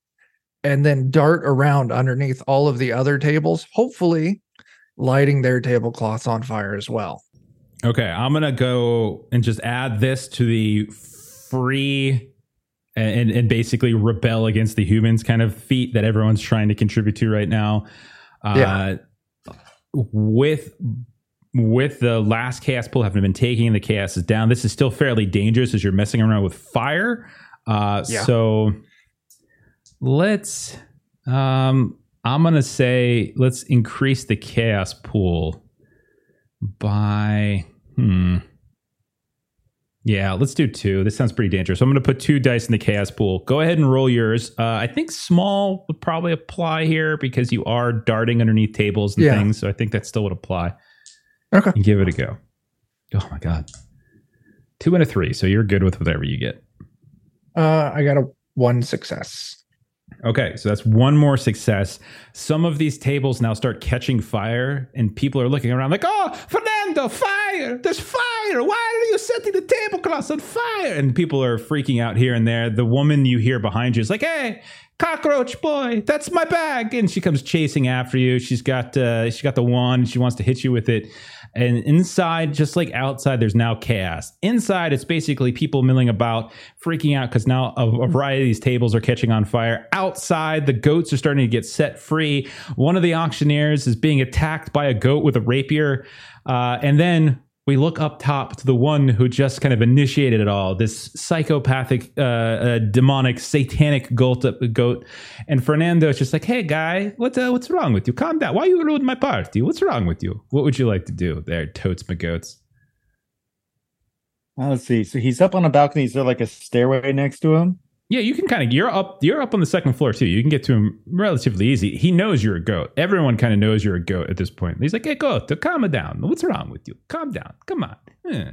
S4: and then dart around underneath all of the other tables, hopefully lighting their tablecloths on fire as well.
S1: Okay, I'm gonna go and just add this to the free and and basically rebel against the humans kind of feat that everyone's trying to contribute to right now. Uh,
S4: Yeah.
S1: With with the last chaos pool having been taking, the chaos is down. This is still fairly dangerous as you're messing around with fire. Uh,
S4: Yeah.
S1: So let's. Um, I'm gonna say let's increase the chaos pool by hmm. Yeah, let's do two. This sounds pretty dangerous. So I'm going to put two dice in the chaos pool. Go ahead and roll yours. Uh, I think small would probably apply here because you are darting underneath tables and
S4: Yeah.
S1: things. So I think that still would apply.
S4: Okay.
S1: And give it a go. Oh my god. Two and a three. So you're good with whatever you get.
S4: Uh, I got a one success.
S1: Okay, so that's one more success. Some of these tables now start catching fire, and people are looking around like, "Oh, Fernando, fire! There's fire! Why are you setting the tablecloths on fire?" And people are freaking out here and there. The woman you hear behind you is like, "Hey, cockroach boy, that's my bag!" And she comes chasing after you. She's got uh, she got the wand. She wants to hit you with it. And inside, just like outside, there's now chaos. Inside, it's basically people milling about, freaking out because now a, a variety of these tables are catching on fire. Outside, the goats are starting to get set free. One of the auctioneers is being attacked by a goat with a rapier. Uh, and then we look up top to the one who just kind of initiated it all this psychopathic, uh, uh, demonic, satanic goat, goat. And Fernando is just like, hey, guy, what, uh, what's wrong with you? Calm down. Why you ruined my party? What's wrong with you? What would you like to do there, Totes McGoats?
S2: Uh, let's see. So he's up on a balcony. Is there like a stairway next to him?
S1: Yeah, you can kind of you're up you're up on the second floor too. You can get to him relatively easy. He knows you're a goat. Everyone kind of knows you're a goat at this point. He's like, "Hey, goat, calm down. What's wrong with you? Calm down. Come on." Eh.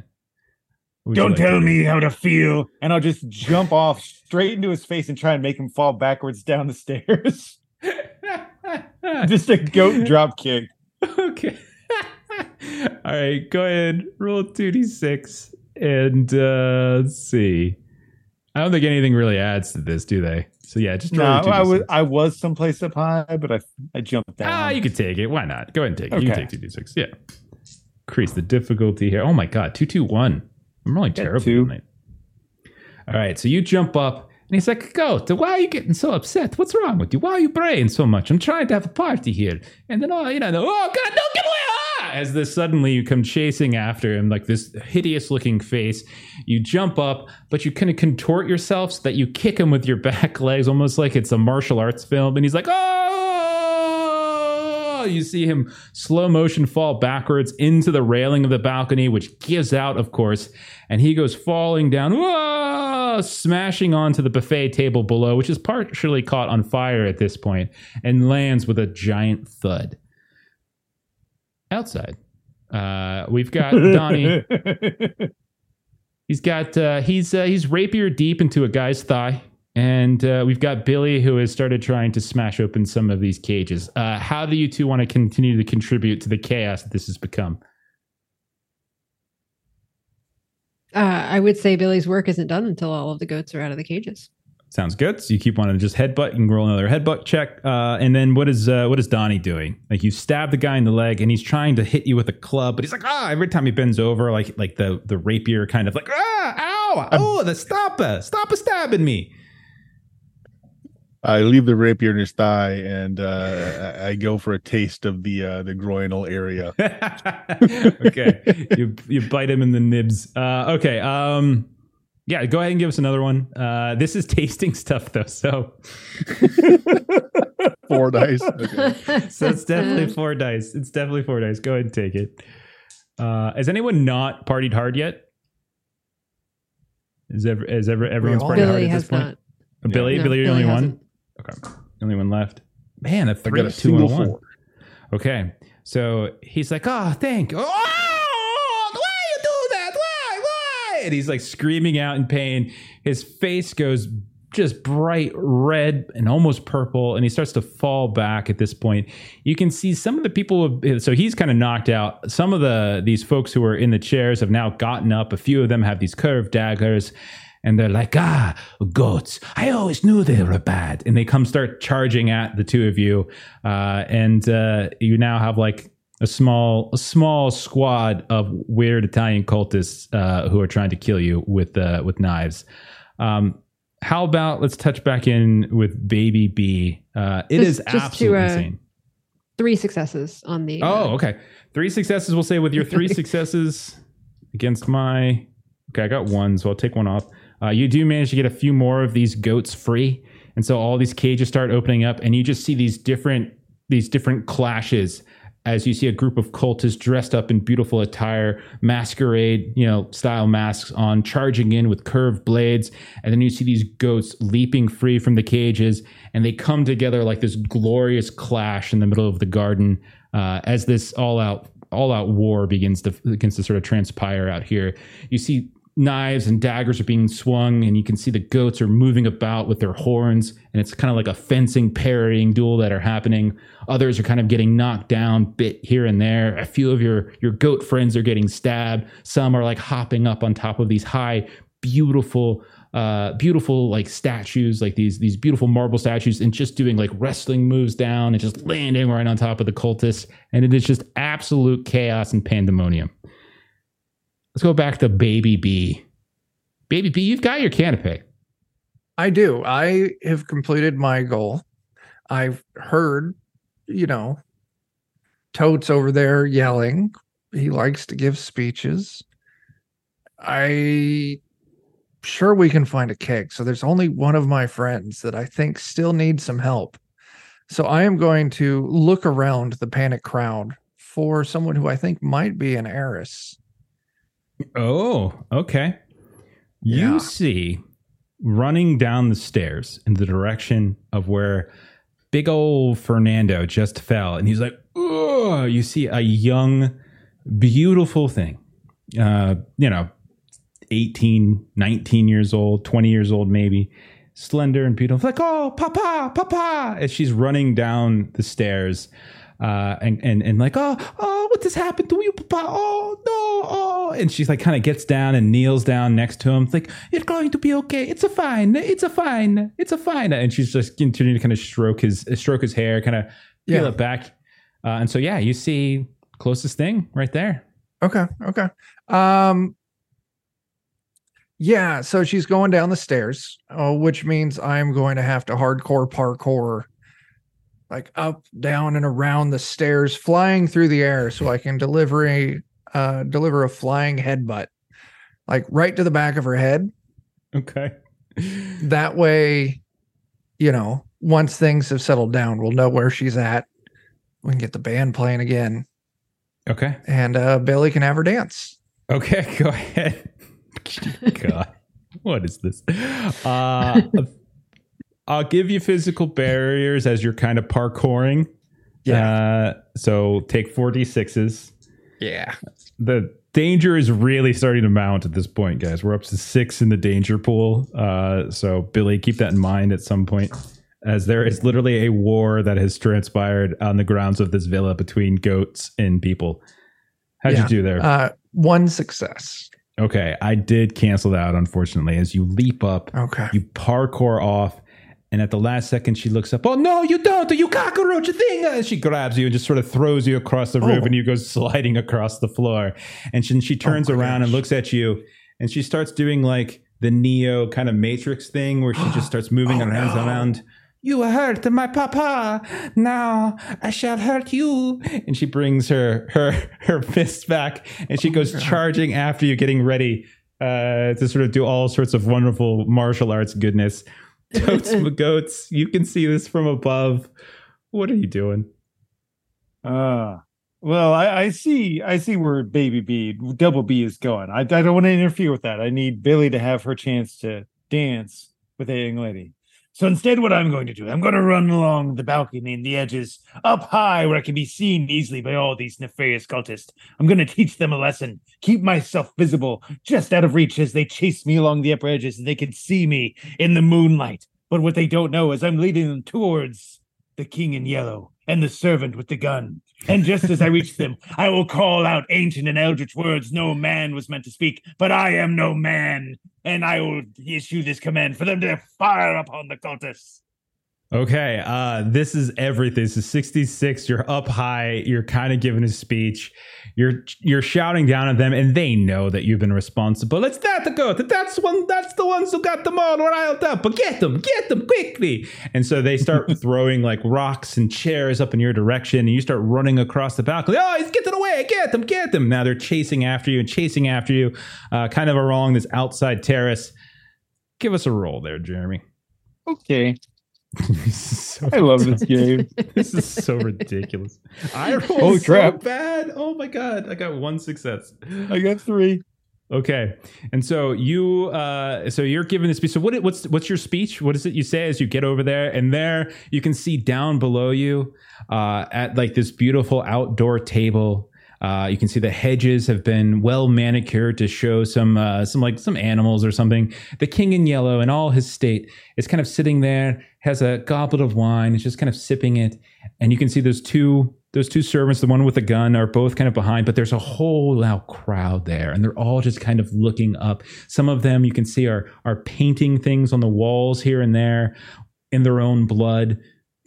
S1: What would you
S3: Don't
S1: like
S3: tell
S1: do?
S3: me how to feel.
S2: And I'll just jump off straight into his face and try and make him fall backwards down the stairs. just a goat drop kick.
S1: okay. All right, go ahead. Roll two d six, and uh, let's see. I don't think anything really adds to this, do they? So yeah, just
S2: No, I was I was someplace up high, but I I jumped down.
S1: Ah, you could take it. Why not? Go ahead and take it. You can take two d six. Yeah. Increase the difficulty here. Oh my god, two two one. I'm really terrible tonight. All right, so you jump up, and he's like, "Goat, why are you getting so upset? What's wrong with you? Why are you praying so much? I'm trying to have a party here." And then, oh, you know, oh god, no, get away! Ah! As this suddenly you come chasing after him, like this hideous-looking face. You jump up, but you kind of contort yourself so that you kick him with your back legs, almost like it's a martial arts film. And he's like, "Oh!" You see him slow motion fall backwards into the railing of the balcony, which gives out, of course, and he goes falling down, whoa, smashing onto the buffet table below, which is partially caught on fire at this point, and lands with a giant thud. Outside, uh, we've got Donnie. He's got uh, he's uh, he's rapier deep into a guy's thigh, and uh, we've got Billy who has started trying to smash open some of these cages. Uh, how do you two want to continue to contribute to the chaos that this has become?
S5: Uh, I would say Billy's work isn't done until all of the goats are out of the cages.
S1: Sounds good. So you keep wanting to just headbutt. You can roll another headbutt check. Uh, and then what is uh, what is Donnie doing? Like you stab the guy in the leg, and he's trying to hit you with a club, but he's like ah. Every time he bends over, like like the the rapier kind of like ah, ow, oh, the stop it, stop a stabbing me.
S6: I leave the rapier in his thigh and uh, I I go for a taste of the uh, the groinal area.
S1: okay, you you bite him in the nibs. Uh, okay, um, yeah, go ahead and give us another one. Uh, this is tasting stuff though, so
S6: Four dice. Okay.
S1: so it's definitely four dice. It's definitely four dice. Go ahead and take it. Uh, has anyone not partied hard yet? Is ever is ever everyone's
S4: all
S1: partied hard at this point?
S5: not.
S1: Uh, Billy,
S5: No,
S1: Billy, you're the only one.
S5: hasn't.
S1: Okay, only one left. Man, a
S6: I
S1: three,
S6: got a
S1: two, and one.
S6: four.
S1: Okay, so he's like, "Oh, thank. Oh, And he's like screaming out in pain. His face goes just bright red and almost purple, and he starts to fall back. At this point, you can see some of the people. So he's kind of knocked out. Some of the these folks who are in the chairs have now gotten up. A few of them have these curved daggers. And they're like, ah, goats. I always knew they were bad. And they come start charging at the two of you. Uh, and uh, you now have like a small a small squad of weird Italian cultists uh, who are trying to kill you with uh, with knives. Um, how about let's touch back in with Baby B. Uh, it
S5: Just-
S1: is
S5: just to,
S1: absolutely
S5: uh,
S1: insane.
S5: Three successes on the. uh,
S1: Oh, okay. Three successes. We'll say with your three successes against my. Okay, I got one, so I'll take one off. Uh, you do manage to get a few more of these goats free, and so all these cages start opening up, and you just see these different these different clashes as you see a group of cultists dressed up in beautiful attire, masquerade, you know, style masks on, charging in with curved blades, and then you see these goats leaping free from the cages, and they come together like this glorious clash in the middle of the garden uh, as this all out all out war begins to begins to sort of transpire out here. You see knives and daggers are being swung, and you can see the goats are moving about with their horns, and it's kind of like a fencing parrying duel that are happening. Others are kind of getting knocked down, bit here and there. A few of your your goat friends are getting stabbed. Some are like hopping up on top of these high, beautiful uh beautiful like statues like these these beautiful marble statues and just doing like wrestling moves down and just landing right on top of the cultists and it is just absolute chaos and pandemonium let's go back to baby b baby b you've got your canopy
S4: I do. I have completed my goal. I've heard, you know, Totes over there yelling. He likes to give speeches. I sure we can find a keg. So there's only one of my friends that I think still needs some help. So I am going to look around the panic crowd for someone who I think might be an heiress.
S1: Oh okay you see running down the stairs in the direction of where big old Fernando just fell, and he's like, "Oh!" You see a young, beautiful thing, uh, you know, 18, 19 years old, 20 years old, maybe, slender and beautiful, like, "Oh, papa, papa!" As she's running down the stairs. Uh, and and and like oh oh what has happened to you, Papa? Oh no! Oh, and she's like, kind of gets down and kneels down next to him, it's like, "You're going to be okay. It's a fine. It's a fine. It's a fine." And she's just continuing to kind of stroke his stroke his hair, kind of peel
S4: Yeah.
S1: it back. Uh, and so, yeah, you see closest thing right there.
S4: Okay. Okay. Um. Yeah. So she's going down the stairs, uh, which means I'm going to have to hardcore parkour, like up, down, and around the stairs, flying through the air, so I can deliver a uh, deliver a flying headbutt, like right to the back of her head.
S1: Okay.
S4: That way, you know, once things have settled down, we'll know where she's at. We can get the band playing again,
S1: Okay.
S4: and uh, Billy can have her dance.
S1: Okay, go ahead. God, what is this? Uh, I'll give you physical barriers as you're kind of parkouring. Uh, so take 46s.
S4: Yeah.
S1: The danger is really starting to mount at this point, guys. We're up to six in the danger pool. Uh, so, Billy, keep that in mind at some point, as there is literally a war that has transpired on the grounds of this villa between goats and people. How'd
S4: Yeah.
S1: you do there?
S4: Uh, one success.
S1: Okay, I did cancel that unfortunately. As you leap up,
S4: Okay.
S1: you parkour off, and at the last second, she looks up. Oh no, you don't! You cockroach thing! And she grabs you and just sort of throws you across the roof,
S4: Oh.
S1: and you go sliding across the floor. And she, she turns
S4: Oh,
S1: around and looks at you, and she starts doing like the Neo kind of Matrix thing, where she just starts moving
S4: Oh,
S1: her hands
S4: no.
S1: around. You hurt my papa. Now I shall hurt you. And she brings her her her fists back, and she goes
S4: God.
S1: charging after you, getting ready uh, to sort of do all sorts of wonderful martial arts goodness. Totes goats, you can see this from above. What are you doing?
S2: Uh well, I, I see I see where baby B double B is going. I, I don't want to interfere with that. I need Billy to have her chance to dance with a young lady. So instead, what I'm going to do, I'm going to run along the balcony and the edges up high where I can be seen easily by all these nefarious cultists. I'm going to teach them a lesson, keep myself visible just out of reach as they chase me along the upper edges and they can see me in the moonlight. But what they don't know is I'm leading them towards the king in yellow and the servant with the gun. And just as I reach them, I will call out ancient and eldritch words no man was meant to speak, but I am no man. And I will issue this command for them to fire upon the cultists.
S1: Okay, uh, this is everything. This is 66. You're up high. You're kind of giving a speech. You're you're shouting down at them, and they know that you've been responsible. It's that the goat. That's one. That's the ones who got them all riled up. But get them, get them quickly. And so they start throwing like rocks and chairs up in your direction, and you start running across the balcony. Oh, he's getting away! Get them, get them! Now they're chasing after you and chasing after you, uh, kind of along this outside terrace. Give us a roll there, Jeremy.
S2: Okay.
S1: So
S2: I love this game.
S1: this is so ridiculous. I rolled
S2: Holy
S1: so bad. Oh my god, I got one success.
S2: I got three.
S1: Okay, and so you, uh, so you're giving this speech. So what? What's what's your speech? What is it you say as you get over there? And there you can see down below you, uh, at like this beautiful outdoor table. Uh, you can see the hedges have been well manicured to show some uh, some like some animals or something. The king in yellow in all his state is kind of sitting there, has a goblet of wine, is just kind of sipping it, and you can see those two those two servants, the one with the gun, are both kind of behind, but there's a whole loud crowd there, and they're all just kind of looking up. Some of them you can see are are painting things on the walls here and there in their own blood,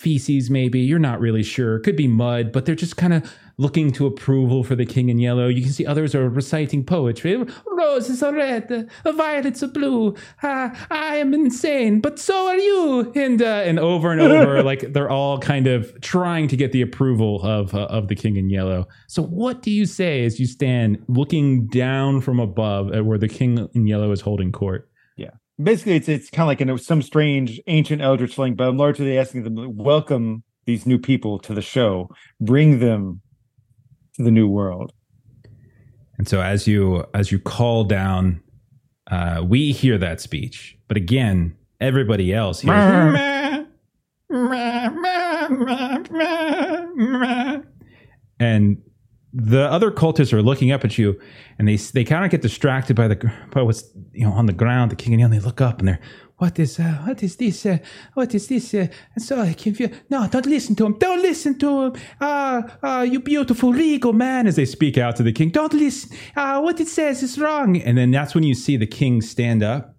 S1: feces maybe. You're not really sure. Could be mud, but they're just kind of looking to approval for the king in yellow. You can see others are reciting poetry. Roses are red, violets are blue. Ah, I am insane, but so are you. And uh, and over and over, like they're all kind of trying to get the approval of uh, of the king in yellow. So what do you say as you stand looking down from above at where the king in yellow is holding court?
S2: Basically, it's it's kind of like in some strange ancient eldritch thing, but I'm largely asking them to welcome these new people to the show, bring them to the new world.
S1: And so as you as you call down, uh, we hear that speech, but again, everybody else hears. And the other cultists are looking up at you, and they they kind of get distracted by the by what's you know on the ground. The king in yellow. They look up and they're, what is uh, what is this? Uh, what is this? Uh, and so so confused. No, don't listen to him. Don't listen to him. Ah, ah, you beautiful regal man, as they speak out to the king. Don't listen. Ah, what it says is wrong. And then that's when you see the king stand up,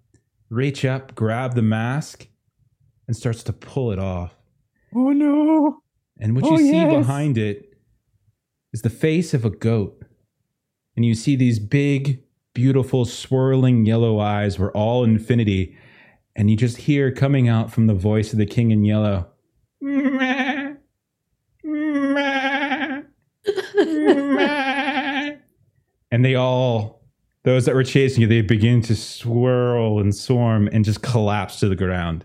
S1: reach up, grab the mask, and starts to pull it off.
S2: Oh no!
S1: And what
S2: Oh,
S1: you see
S2: yes.
S1: behind it is the face of a goat. And you see these big, beautiful, swirling yellow eyes were all infinity. And you just hear coming out from the voice of the king in yellow. And they all, those that were chasing you, they begin to swirl and swarm and just collapse to the ground.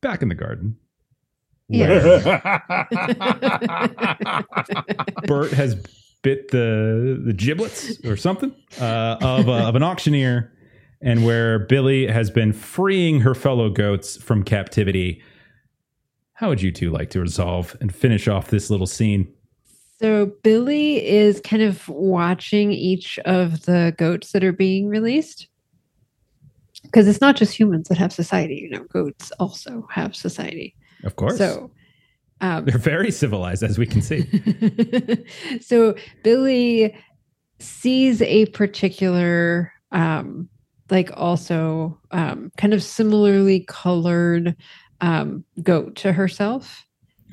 S1: Back in the garden. Bert has bit the the giblets or something uh, of uh, of an auctioneer, and where Billy has been freeing her fellow goats from captivity. How would you two like to resolve and finish off this little scene?
S5: So Billy is kind of watching each of the goats that are being released. Because it's not just humans that have society, you know, goats also have society.
S1: Of course,
S5: So um,
S1: they're very civilized, as we can see.
S5: so Billy sees a particular um like also um kind of similarly colored um goat to herself.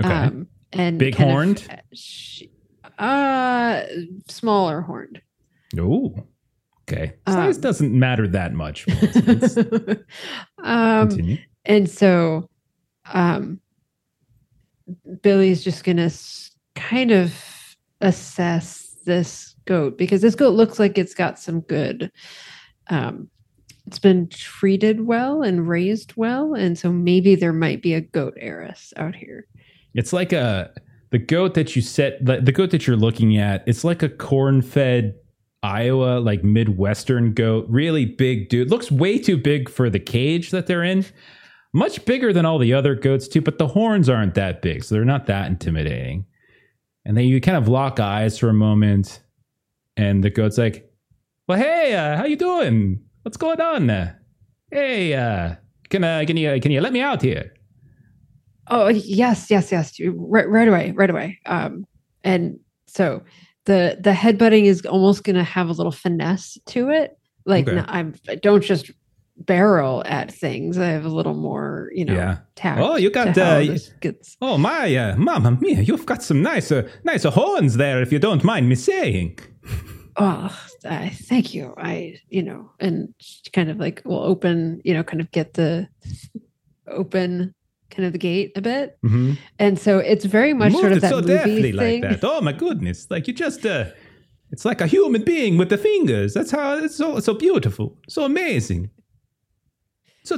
S1: Okay,
S5: Um and
S1: Big
S5: kind of-
S1: horned?
S5: uh smaller horned.
S1: oh, okay.
S5: um,
S1: Size doesn't matter that much.
S5: um
S1: Continue.
S5: and so um billy's just gonna s- kind of assess this goat because this goat looks like it's got some good um it's been treated well and raised well and so maybe there might be a goat heiress out here
S1: It's like a the goat that you set the, the goat that you're looking at. It's like a corn-fed Iowa like Midwestern goat, really big dude. Looks way too big for the cage that they're in. Much bigger than all the other goats too, but the horns aren't that big, so they're not that intimidating. And then you kind of lock eyes for a moment, and the goat's like, "Well, hey, uh, how you doing? What's going on? Hey, uh, can uh, can you can you let me out here?"
S5: Oh yes, yes, yes. Right, right away, right away. Um, and so the the headbutting is almost going to have a little finesse to it. Like
S1: Okay.
S5: no, I'm don't just barrel at things. I have a little more, you know,
S1: Yeah.
S5: tact.
S1: Oh, you got, uh. Oh my, uh, mamma mia! You've got some nicer, nicer horns there, if you don't mind me saying.
S5: Oh, uh, thank you. I, you know, and kind of like will open, you know, kind of get the open kind of the gate a bit,
S1: Mm-hmm.
S5: and so it's very much
S1: Moved
S5: sort of that
S1: so
S5: movie thing.
S1: like that. Oh my goodness! Like you just, uh, it's like a human being with the fingers. That's how it's so so beautiful, so amazing,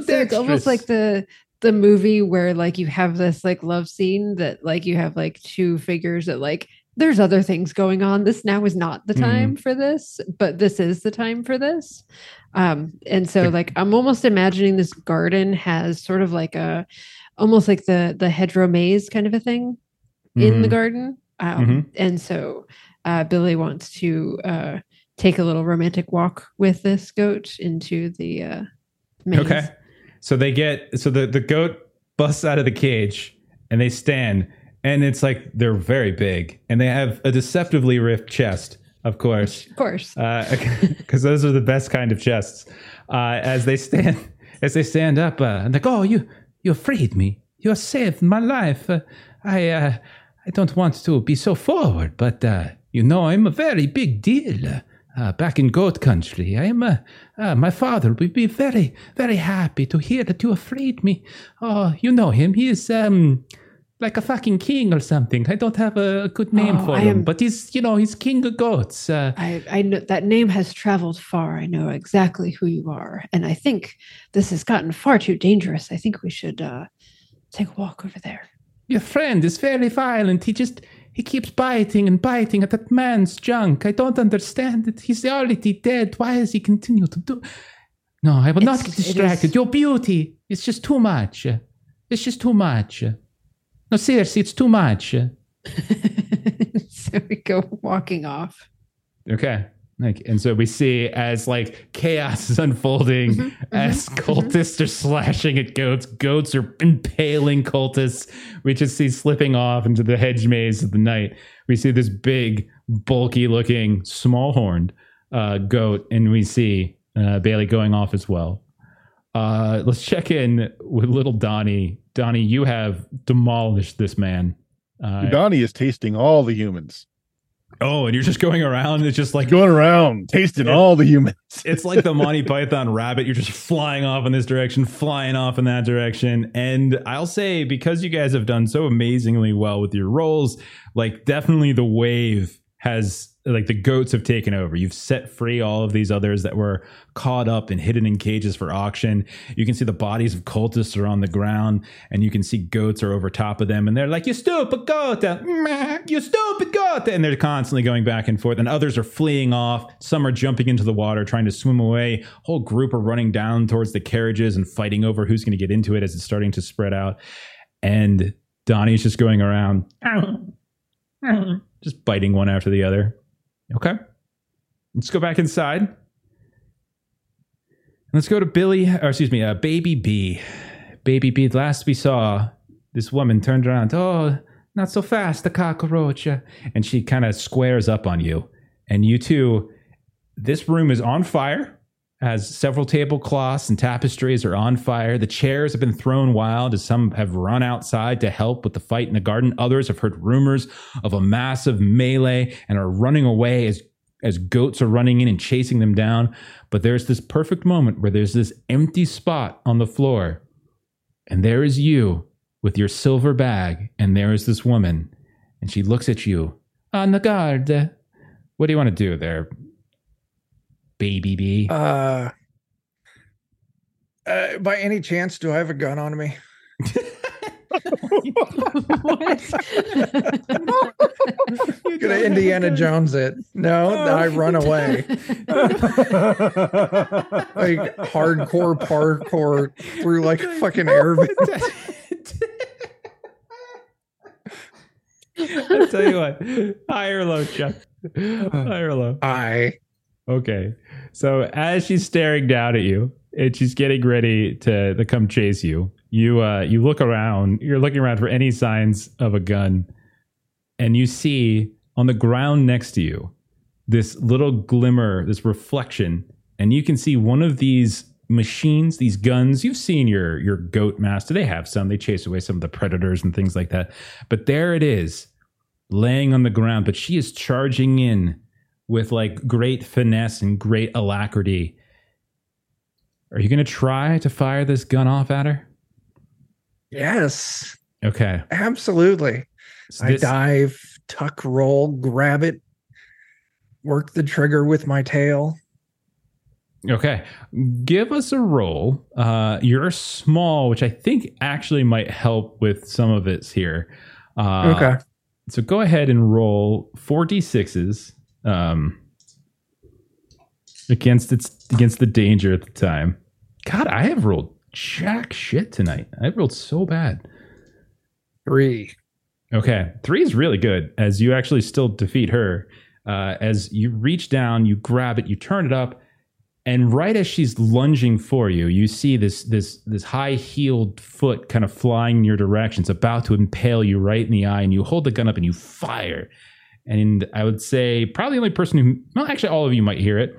S1: so
S5: So it's almost like the the movie where like you have this like love scene that like you have like two figures that like there's other things going on. This now is not the
S1: Mhm.
S5: time for this, but this is the time for this. Um, and so like I'm almost imagining this garden has sort of like a almost like the the hedgerow maze kind of a thing in the
S1: Mhm.
S5: garden. Um,
S1: Mhm.
S5: and so uh, Billy wants to uh, take a little romantic walk with this goat into the uh, maze.
S1: Okay. So they get so the the goat busts out of the cage and they stand and it's like they're very big and they have a deceptively ripped chest, of course.
S5: Of course.
S1: because those are the best kind of chests. Uh, as they stand, as they stand up, uh, and like, oh, you, you freed me. You saved my life. Uh, I, uh, I don't want to be so forward, but uh, you know, I'm a very big deal. Uh, back in goat country, I'm. Uh, uh, my father would be very, very happy to hear that you have freed me. Oh, you know him. He is um, like a fucking king or something. I don't have a, a good name
S5: Oh,
S1: for
S5: I
S1: him,
S5: am-
S1: but he's, you know, he's king of goats. Uh,
S5: I, I know that name has traveled far. I know exactly who you are. And I think this has gotten far too dangerous. I think we should uh, take a walk over there.
S1: Your friend is very violent. He just he keeps biting and biting at that man's junk. I don't understand it. He's already dead. Why does he continue to do? No, I will not get distracted.
S5: is-
S1: Your beauty is just too much. It's just too much. No, seriously, it's too much.
S5: so we go walking off.
S1: Okay. Like, and so we see as like chaos is unfolding,
S5: Mhm,
S1: as
S5: mhm,
S1: cultists are slashing at goats, goats are impaling cultists. We just see slipping off into the hedge maze of the night. We see this big, bulky looking, small horned uh, goat, and we see uh, Bailey going off as well. Uh, let's check in with little Donnie. Donnie, you have demolished this man. Uh,
S6: Donnie is tasting all the humans.
S1: Oh, and you're just going around. It's just like
S6: Going around, tasting
S1: Yeah.
S6: all the humans.
S1: it's like the Monty Python rabbit. You're just flying off in this direction, flying off in that direction. And I'll say, because you guys have done so amazingly well with your roles, like definitely the wave has like the goats have taken over. You've set free all of these others that were caught up and hidden in cages for auction. You can see the bodies of cultists are on the ground, and you can see goats are over top of them, and they're like, "You stupid goat! Uh, meh, You stupid goat!" And they're constantly going back and forth. And others are fleeing off. Some are jumping into the water, trying to swim away. whole group are running down towards the carriages and fighting over who's going to get into it as it's starting to spread out. And Donnie's just going around, oh. Oh. Just biting one after the other. Okay. Let's go back inside. Let's go to Billy, or excuse me, uh, Baby B. Baby B, last we saw, this woman turned around. Oh, not so fast, the cockroach. And she kind of squares up on you. And you two, this room is on fire, as several tablecloths and tapestries are on fire. The chairs have been thrown wild as some have run outside to help with the fight in the garden. Others have heard rumors of a massive melee and are running away as as goats are running in and chasing them down. But there's this perfect moment where there's this empty spot on the floor. And there is you with your silver bag, and there is this woman, and she looks at you. Ah, on the guard. What do you want to do there, baby bee?
S4: Uh, uh, by any chance, do I have a gun on me? Gonna Indiana Jones it. No, I run away. Like hardcore parkour through like fucking air.
S1: I'll tell you what. High or low, Chuck? High or low?
S4: I
S1: Okay. So as she's staring down at you and she's getting ready to, to come chase you, you uh you look around, you're looking around for any signs of a gun, and you see on the ground next to you this little glimmer, this reflection, and you can see one of these machines, these guns. You've seen your your goat master. They have some. They chase away some of the predators and things like that. But there it is, laying on the ground. But she is charging in with like great finesse and great alacrity. Are you going to try to fire this gun off at her?
S4: yes,
S1: Okay.
S4: absolutely.
S1: So
S4: I dive, tuck, roll, grab it, work the trigger with my tail.
S1: Okay. Give us a roll. Uh, you're small, which I think actually might help with some of it's here. Uh,
S4: okay.
S1: So go ahead and roll four d6s um, against its against the danger at the time. God, I have rolled jack shit tonight. I rolled so bad.
S4: Three.
S1: Okay, three is really good as you actually still defeat her. Uh, as you reach down, you grab it, you turn it up, and right as she's lunging for you, you see this this this high heeled foot kind of flying in your direction. It's about to impale you right in the eye, and you hold the gun up and you fire. And I would say probably the only person who, well, actually, all of you might hear it.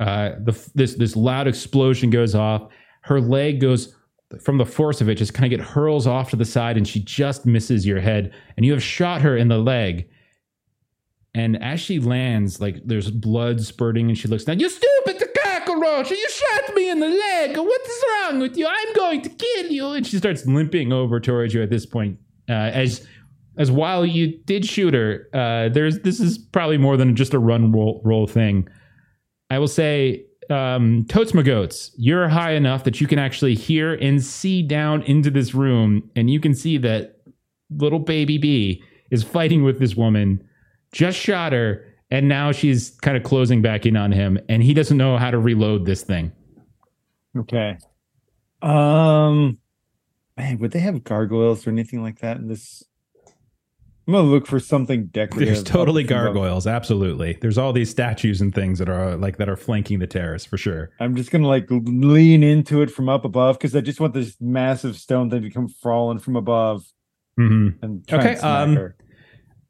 S1: Uh, the this this loud explosion goes off. Her leg goes from the force of it, just kind of get hurls off to the side, and she just misses your head. And you have shot her in the leg. And as she lands, like there's blood spurting, and she looks down. You stupid cockroach! You shot me in the leg. What is wrong with you? I'm going to kill you. And she starts limping over towards you at this point. Uh, as as while you did shoot her, uh, there's this is probably more than just a run roll, roll thing. I will say, um, Totes McGoats, you're high enough that you can actually hear and see down into this room, and you can see that little baby bee is fighting with this woman, just shot her, and now she's kind of closing back in on him, and he doesn't know how to reload this thing.
S2: Okay. Um man, would they have gargoyles or anything like that in this I'm gonna look for something decorative.
S1: There's totally
S2: up
S1: gargoyles. Absolutely. There's all these statues and things that are like that are flanking the terrace for sure.
S2: I'm just gonna like lean into it from up above because I just want this massive stone thing to come falling from above
S1: hmm
S2: and
S1: Okay, um,
S2: her.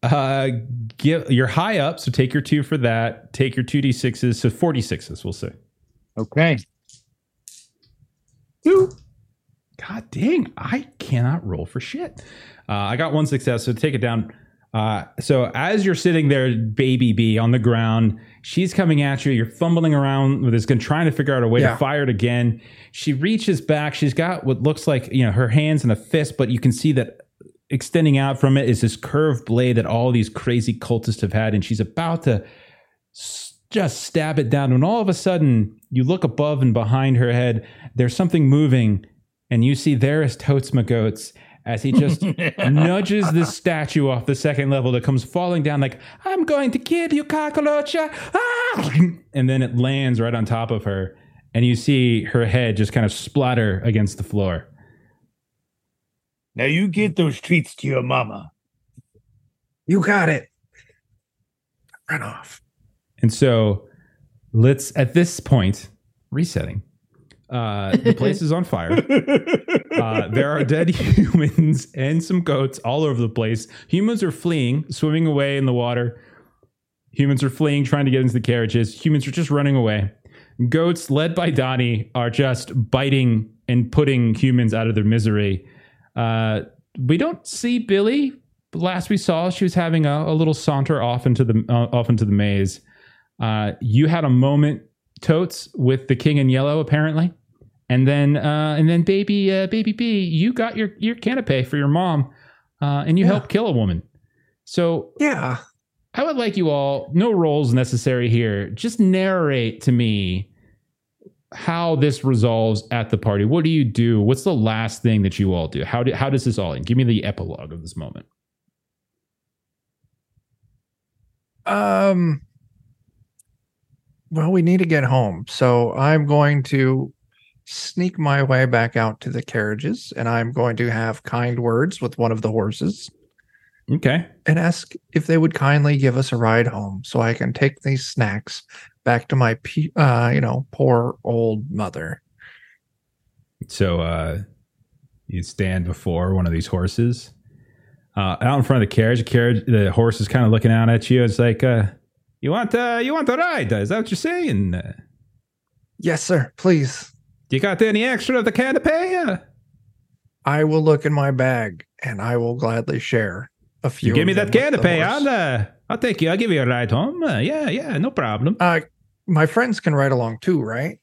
S1: Uh, give you're high up, so take your two for that. Take your two d sixes, so four d sixes. We'll say.
S2: Okay. Two.
S1: God dang, I cannot roll for shit. Uh, I got one success, so take it down. Uh, so as you're sitting there, baby B on the ground, she's coming at you. You're fumbling around with this gun, trying to figure out a way
S4: Yeah.
S1: to fire it again. She reaches back. She's got what looks like you know her hands in a fist, but you can see that extending out from it is this curved blade that all these crazy cultists have had, and she's about to s- just stab it down. And all of a sudden, you look above and behind her head. There's something moving, and you see there is Totes Goats as he just nudges this statue off the second level that comes falling down like i'm going to kill you cockroach ah! and then it lands right on top of her and you see her head just kind of splatter against the floor
S3: Now you get those treats to your mama.
S4: You got it. Run off.
S1: and so let's at this point resetting uh the place is on fire uh, there are dead humans and some goats all over the place. Humans are fleeing, swimming away in the water. Humans are fleeing, trying to get into the carriages. Humans are just running away. Goats, led by Donnie, are just biting and putting humans out of their misery. Uh, we don't see Billy. Last we saw, she was having a, a little saunter off into the uh, off into the maze. Uh, you had a moment, totes, with the king in yellow, apparently. And then, uh, and then, baby, uh, baby B, you got your your canapé for your mom, uh, and you
S4: Yeah.
S1: helped kill a woman. So
S4: Yeah.
S1: I would like you all, no rolls necessary here, just narrate to me how this resolves at the party. What do you do? What's the last thing that you all do? How do, how does this all end? Give me the epilogue of this moment.
S4: Um well, we need to get home. So I'm going to sneak my way back out to the carriages and I'm going to have kind words with one of the horses
S1: Okay.
S4: and ask if they would kindly give us a ride home so I can take these snacks back to my pe- uh, you know, poor old mother.
S1: So uh, you stand before one of these horses. Uh, out in front of the carriage, the carriage, the horse is kind of looking out at you. It's like, uh, you want, uh, you want a ride? Is that what you're saying?
S4: Yes, sir. Please.
S1: You got any extra of the canapé?
S4: I will look in my bag and I will gladly share a few.
S1: you give me that
S4: them with the
S1: canapé. I'll, uh, I'll take you. I'll give you a ride home. Uh, yeah, yeah, no problem.
S4: Uh, my friends can ride along too, right?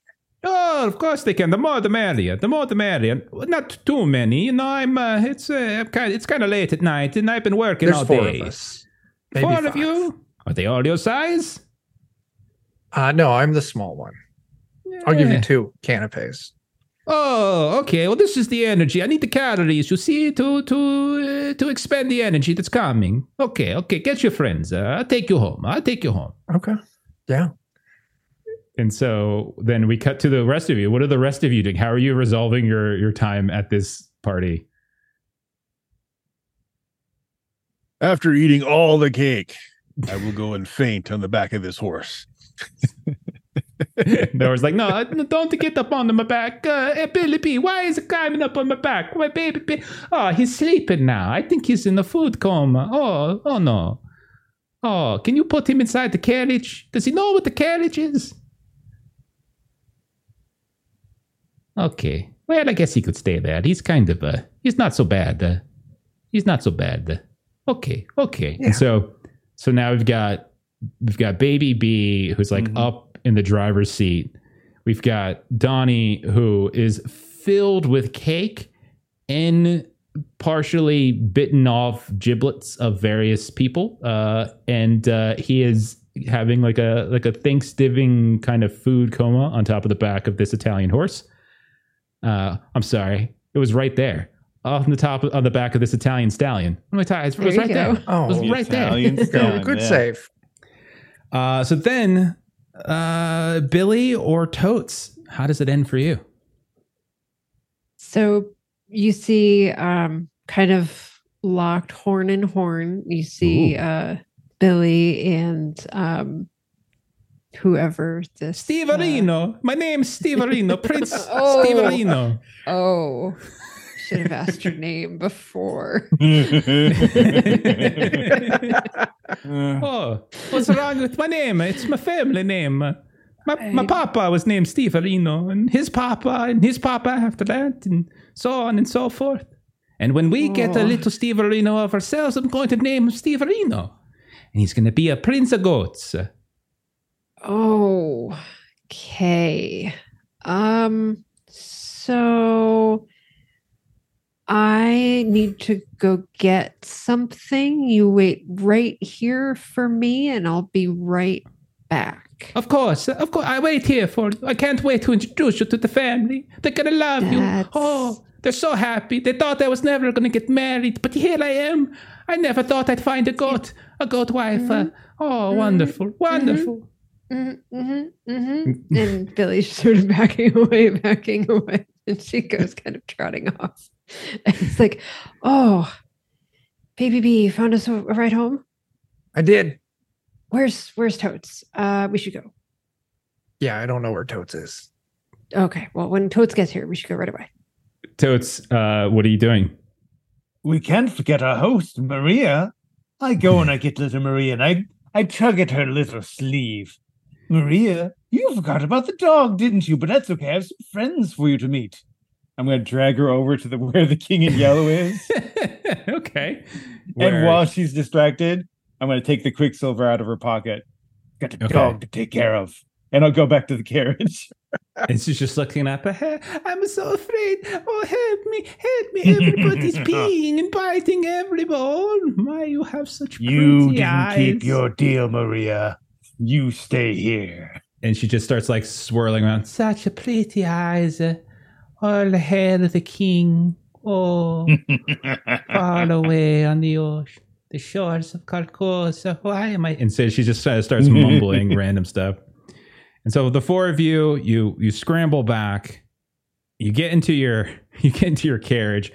S1: Oh, of course they can. The more the merrier. The more the merrier. Not too many. You know, I'm. Uh, it's uh, kind. It's kind of late at night, and I've been working
S4: There's
S1: all
S4: four
S1: day.
S4: of us. Maybe
S1: Four of you. Are they all your size?
S4: Uh, no, I'm the small one. I'll give you two canapes.
S1: Oh, okay. Well, this is the energy. I need the calories. You see, to to uh, to expend the energy that's coming. Okay, okay. Get your friends. Uh, I'll take you home. I'll take you home.
S4: Okay. Yeah.
S1: And so then we cut to the rest of you. What are the rest of you doing? How are you resolving your your time at this party?
S6: After eating all the cake, I will go and faint on the back of this horse.
S1: there was like, no, don't get up on my back. Uh, Billy B, why is it climbing up on my back? My baby B. Oh, he's sleeping now. I think he's in a food coma. Oh, oh no. Oh, can you put him inside the carriage? Does he know what the carriage is? Okay. Well, I guess he could stay there. He's kind of uh he's not so bad. Uh, he's not so bad. Okay, okay.
S4: Yeah.
S1: And so so now we've got we've got baby B who's like
S2: Mhm.
S1: up in the driver's seat. We've got Donnie who is filled with cake and partially bitten off giblets of various people. Uh, and uh, he is having like a like a Thanksgiving kind of food coma on top of the back of this Italian horse. Uh, I'm sorry, it was right there, on the top on the back of this Italian stallion. What am I? It was
S5: you
S1: right
S5: go.
S1: there.
S4: Oh,
S1: It was
S2: The
S1: right there.
S2: Italian
S4: Go.
S2: stallion,
S4: Good
S2: yeah.
S4: save.
S1: Uh, so then, uh, Billy or Totes, how does it end for you?
S5: So you see, um, kind of locked horn in horn. You see
S1: Ooh.
S5: uh, Billy and um, whoever this
S1: Steve
S5: uh,
S1: My name's Steve Arino, Prince
S5: Oh.
S1: Steve Arino.
S5: oh, should have asked your name before.
S1: Oh, what's wrong with my name? It's my family name. My, my papa was named Steve Arino, and his papa, and his papa after that, and so on and so forth. And when we get a
S5: Oh.
S1: little Steve Arino of ourselves, I'm going to name him Steve Arino. And he's going to be a prince of goats.
S5: Oh, okay. Um, so I need to go get something. You wait right here for me, and I'll be right back.
S1: Of course, of course. I wait here for you. I can't wait to introduce you to the family. They're gonna love you. Oh, they're so happy. They thought I was never gonna get married, but here I am. I never thought I'd find a goat, a goat wife. Uh, oh, wonderful, wonderful.
S5: Mm-hmm, mm-hmm, mm-hmm. And Billy's sort of backing away, backing away, and she goes kind of trotting off. And it's like, oh, baby B found us a, a ride home.
S4: I did.
S5: Where's Where's Totes? Uh, we should go.
S4: Yeah, I don't know where Totes is.
S5: Okay. Well, when Totes gets here, we should go right away.
S1: Totes, uh, what are you doing?
S3: We can't forget our host, Maria. I go and I get little Maria and I, I tug at her little sleeve. Maria, you forgot about the dog, didn't you? But that's okay. I have some friends for you to meet.
S2: I'm going to drag her over to the where the king in yellow is.
S1: okay.
S2: and while she's distracted, I'm going to take the quicksilver out of her pocket. Got a
S1: Okay.
S2: dog to take care of. And I'll go back to the carriage.
S1: and she's just looking up ahead. I'm so afraid. Oh, help me, help me. Everybody's peeing and biting everyone. My, you have such
S3: You didn't keep your deal, Maria. You stay here.
S1: and she just starts like swirling around. Such a pretty eyes, all the hair of the king. Oh, far away on the ocean, the shores of Carcosa. Why am I? And so she just uh, starts mumbling random stuff. And so the four of you, you you scramble back. You get into your you get into your carriage.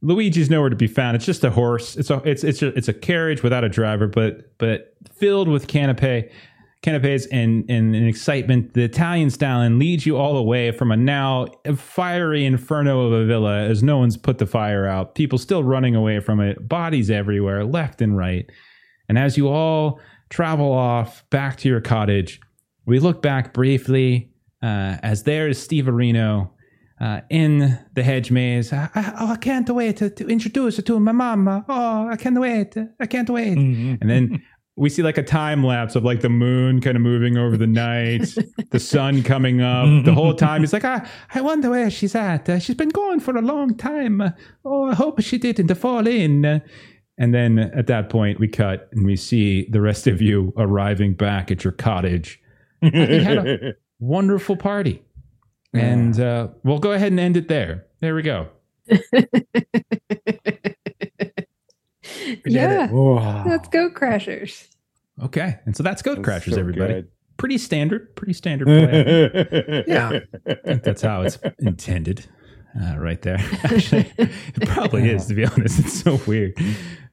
S1: Luigi's nowhere to be found. It's just a horse. It's a it's it's a, it's a carriage without a driver, but but filled with canapé canapes and, and, and excitement. The Italian style, and leads you all the way from a now fiery inferno of a villa as no one's put the fire out. People still running away from it, bodies everywhere, left and right. And as you all travel off back to your cottage, we look back briefly uh, as there is Steve Areno uh, in the hedge maze. I, I, oh, I can't wait to, to introduce her to my mama. Oh, I can't wait. I can't wait. And then we see like a time lapse of like the moon kind of moving over the night, the sun coming up. The whole time he's like, I, I wonder where she's at. Uh, she's been gone for a long time. Uh, oh, I hope she didn't fall in. Uh, and then at that point, we cut and we see the rest of you arriving back at your cottage. You had a- Wonderful party. And uh, we'll go ahead and end it there. There we go.
S4: did
S5: yeah.
S2: Wow.
S5: Let's go, Crashers.
S1: Okay. And so that's Goat
S2: That's
S1: Crashers,
S2: so
S1: everybody.
S2: good.
S1: Pretty standard. Pretty standard play.
S4: Yeah.
S1: I think that's how it's intended. Uh, right there. Actually, it probably is, to be honest. It's so weird.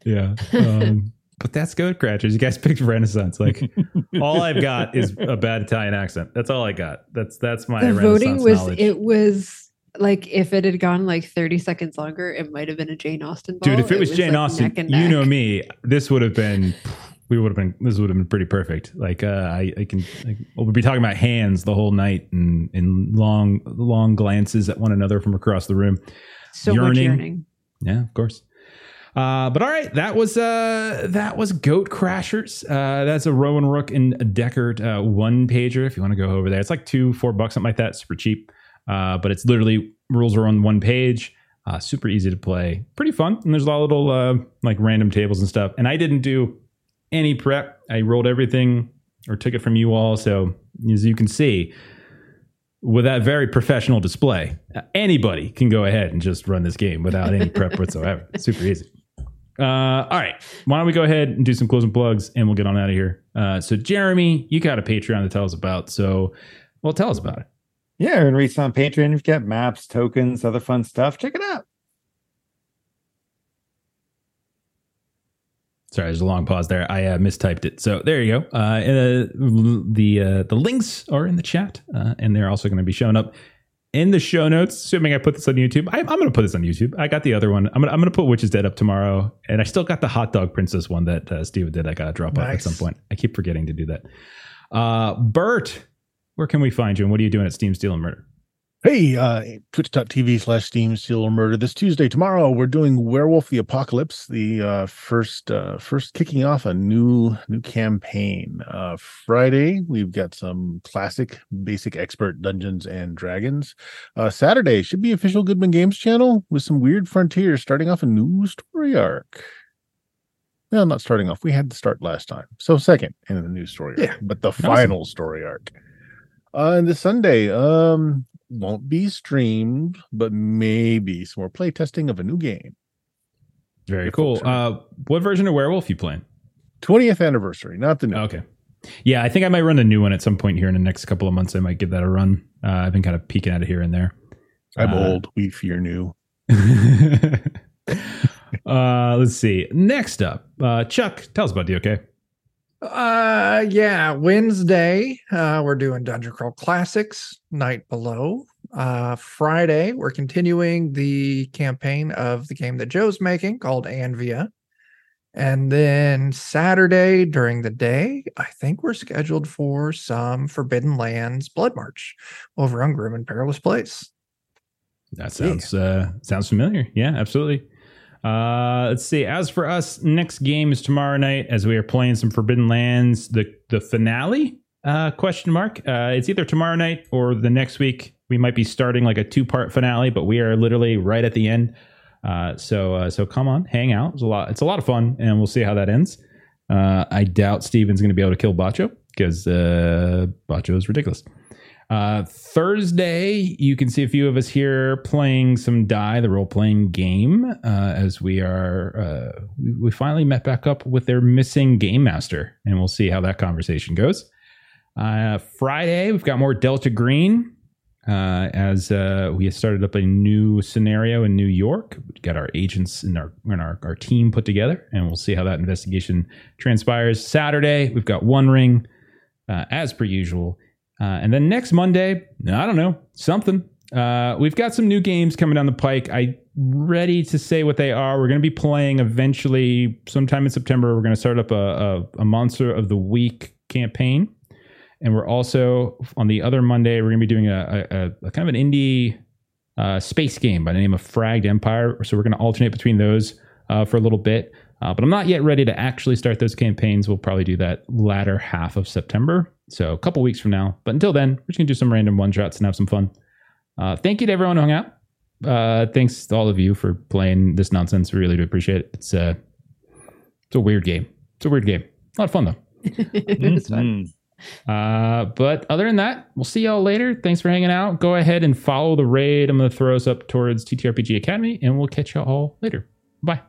S1: Yeah. Um, but that's Goat Crashers. You guys picked Renaissance. Like, all I've got is a bad Italian accent. That's all I got. That's that's my
S5: the voting
S1: Renaissance
S5: was
S1: knowledge.
S5: it was like if it had gone like 30 seconds longer, it might have been a Jane Austen ball.
S1: Dude, if it was, Jane
S5: like,
S1: Austen,
S5: neck and
S1: you know me, this would have been, we would have been, this would have been pretty perfect. Like, uh, I, I can, like, we'll be talking about hands the whole night and, and long, long glances at one another from across the room.
S5: so much
S1: yearning.
S5: yearning.
S1: Yeah, of course. Uh, but all right, that was uh, that was Goat Crashers. Uh, that's a Rowan Rook and Decard uh, one pager. If you want to go over there, it's like two, four bucks, something like that. Super cheap, uh, but it's literally rules are on one page. Uh, super easy to play, pretty fun, and there's a lot of little uh, like random tables and stuff. And I didn't do any prep. I rolled everything or took it from you all. So as you can see, with that very professional display, uh, anybody can go ahead and just run this game without any prep whatsoever. Super easy. Uh, all right, why don't we go ahead and do some closing plugs, and we'll get on out of here. Uh, so, Jeremy, you got a Patreon to tell us about. So, well, tell us about it.
S2: Yeah, and reach on Patreon. You've got maps, tokens, other fun stuff. Check it out.
S1: Sorry, there's a long pause there. I uh, mistyped it. So there you go. Uh, uh, the uh, the links are in the chat, uh, and they're also going to be showing up in the show notes. Assuming I put this on YouTube, I, I'm going to put this on YouTube. I got the other one. I'm going I'm to put Witch is Dead up tomorrow, and I still got the Hot Dog Princess one that uh, Steve did. I got to drop off at some point. I keep forgetting to do that. Uh, Bert, where can we find you, and what are you doing at Steam Steel and Murder?
S6: Hey, uh, twitch.tv slash Steam Steel or Murder. This Tuesday, tomorrow, we're doing Werewolf the Apocalypse, the uh, first uh, first kicking off a new new campaign. Uh, Friday, we've got some classic basic expert Dungeons and Dragons. Uh, Saturday should be official Goodman Games channel with some weird frontiers starting off a new story arc. Well, not starting off. We had to start last time. So second in the new story arc,
S4: Yeah.
S6: but the final story arc. Uh, and this Sunday, um, won't be streamed, but maybe some more play testing of a new game.
S1: Very
S6: If
S1: cool. Uh, what version of Werewolf you playing?
S6: 20th anniversary, not the new.
S1: Okay. Yeah, I think I might run the new one at some point here in the next couple of months. I might give that a run. Uh, I've been kind of peeking at it here and there.
S6: I'm
S1: Uh,
S6: old. We fear new.
S1: uh, let's see. Next up, uh, Chuck, tell us about DOK.
S4: Uh yeah, Wednesday, uh we're doing Dungeon Crawl Classics, Night Below. Uh Friday, we're continuing the campaign of the game that Joe's making called Anvia. And then Saturday during the day, I think we're scheduled for some Forbidden Lands Blood March over on Grim and Perilous Place.
S1: That sounds uh, sounds familiar. Yeah, absolutely. Uh, let's see. As for us, next game is tomorrow night as we are playing some Forbidden Lands. The the finale? Uh, question mark. Uh, it's either tomorrow night or the next week. We might be starting like a two part finale, but we are literally right at the end. Uh, so uh, so come on, hang out. It's a lot. It's a lot of fun, and we'll see how that ends. Uh, I doubt Steven's going to be able to kill Bacho because uh, Bacho is ridiculous. Uh, Thursday, you can see a few of us here playing some Die, the role playing game, uh, as we are, uh, we, we finally met back up with their missing game master, and we'll see how that conversation goes. Uh, Friday, we've got more Delta Green, uh, as we started up a new scenario in New York. We've got our agents and our, and our, our team put together, and we'll see how that investigation transpires. Saturday, we've got One Ring, as per usual. Uh, and then next Monday, I don't know, something. Uh, we've got some new games coming down the pike. I ready to say what they are. We're going to be playing eventually, sometime in September. We're going to start up a, a, a Monster of the Week campaign, and we're also on the other Monday. We're going to be doing a, a, kind of an indie uh, space game by the name of Fragged Empire. So we're going to alternate between those uh, for a little bit. Uh, but I'm not yet ready to actually start those campaigns. We'll probably do that latter half of September. So a couple weeks from now. But until then, we're just going to do some random one shots and have some fun. Uh, thank you to everyone who hung out. Uh, thanks to all of you for playing this nonsense. We really do appreciate it. It's, uh, it's a weird game. It's a weird game. A lot of fun, though.
S5: it's fun.
S2: Mhm.
S1: Uh, but other than that, we'll see y'all later. Thanks for hanging out. Go ahead and follow the raid. I'm going to throw us up towards TTRPG Academy, and we'll catch y'all all later. Bye.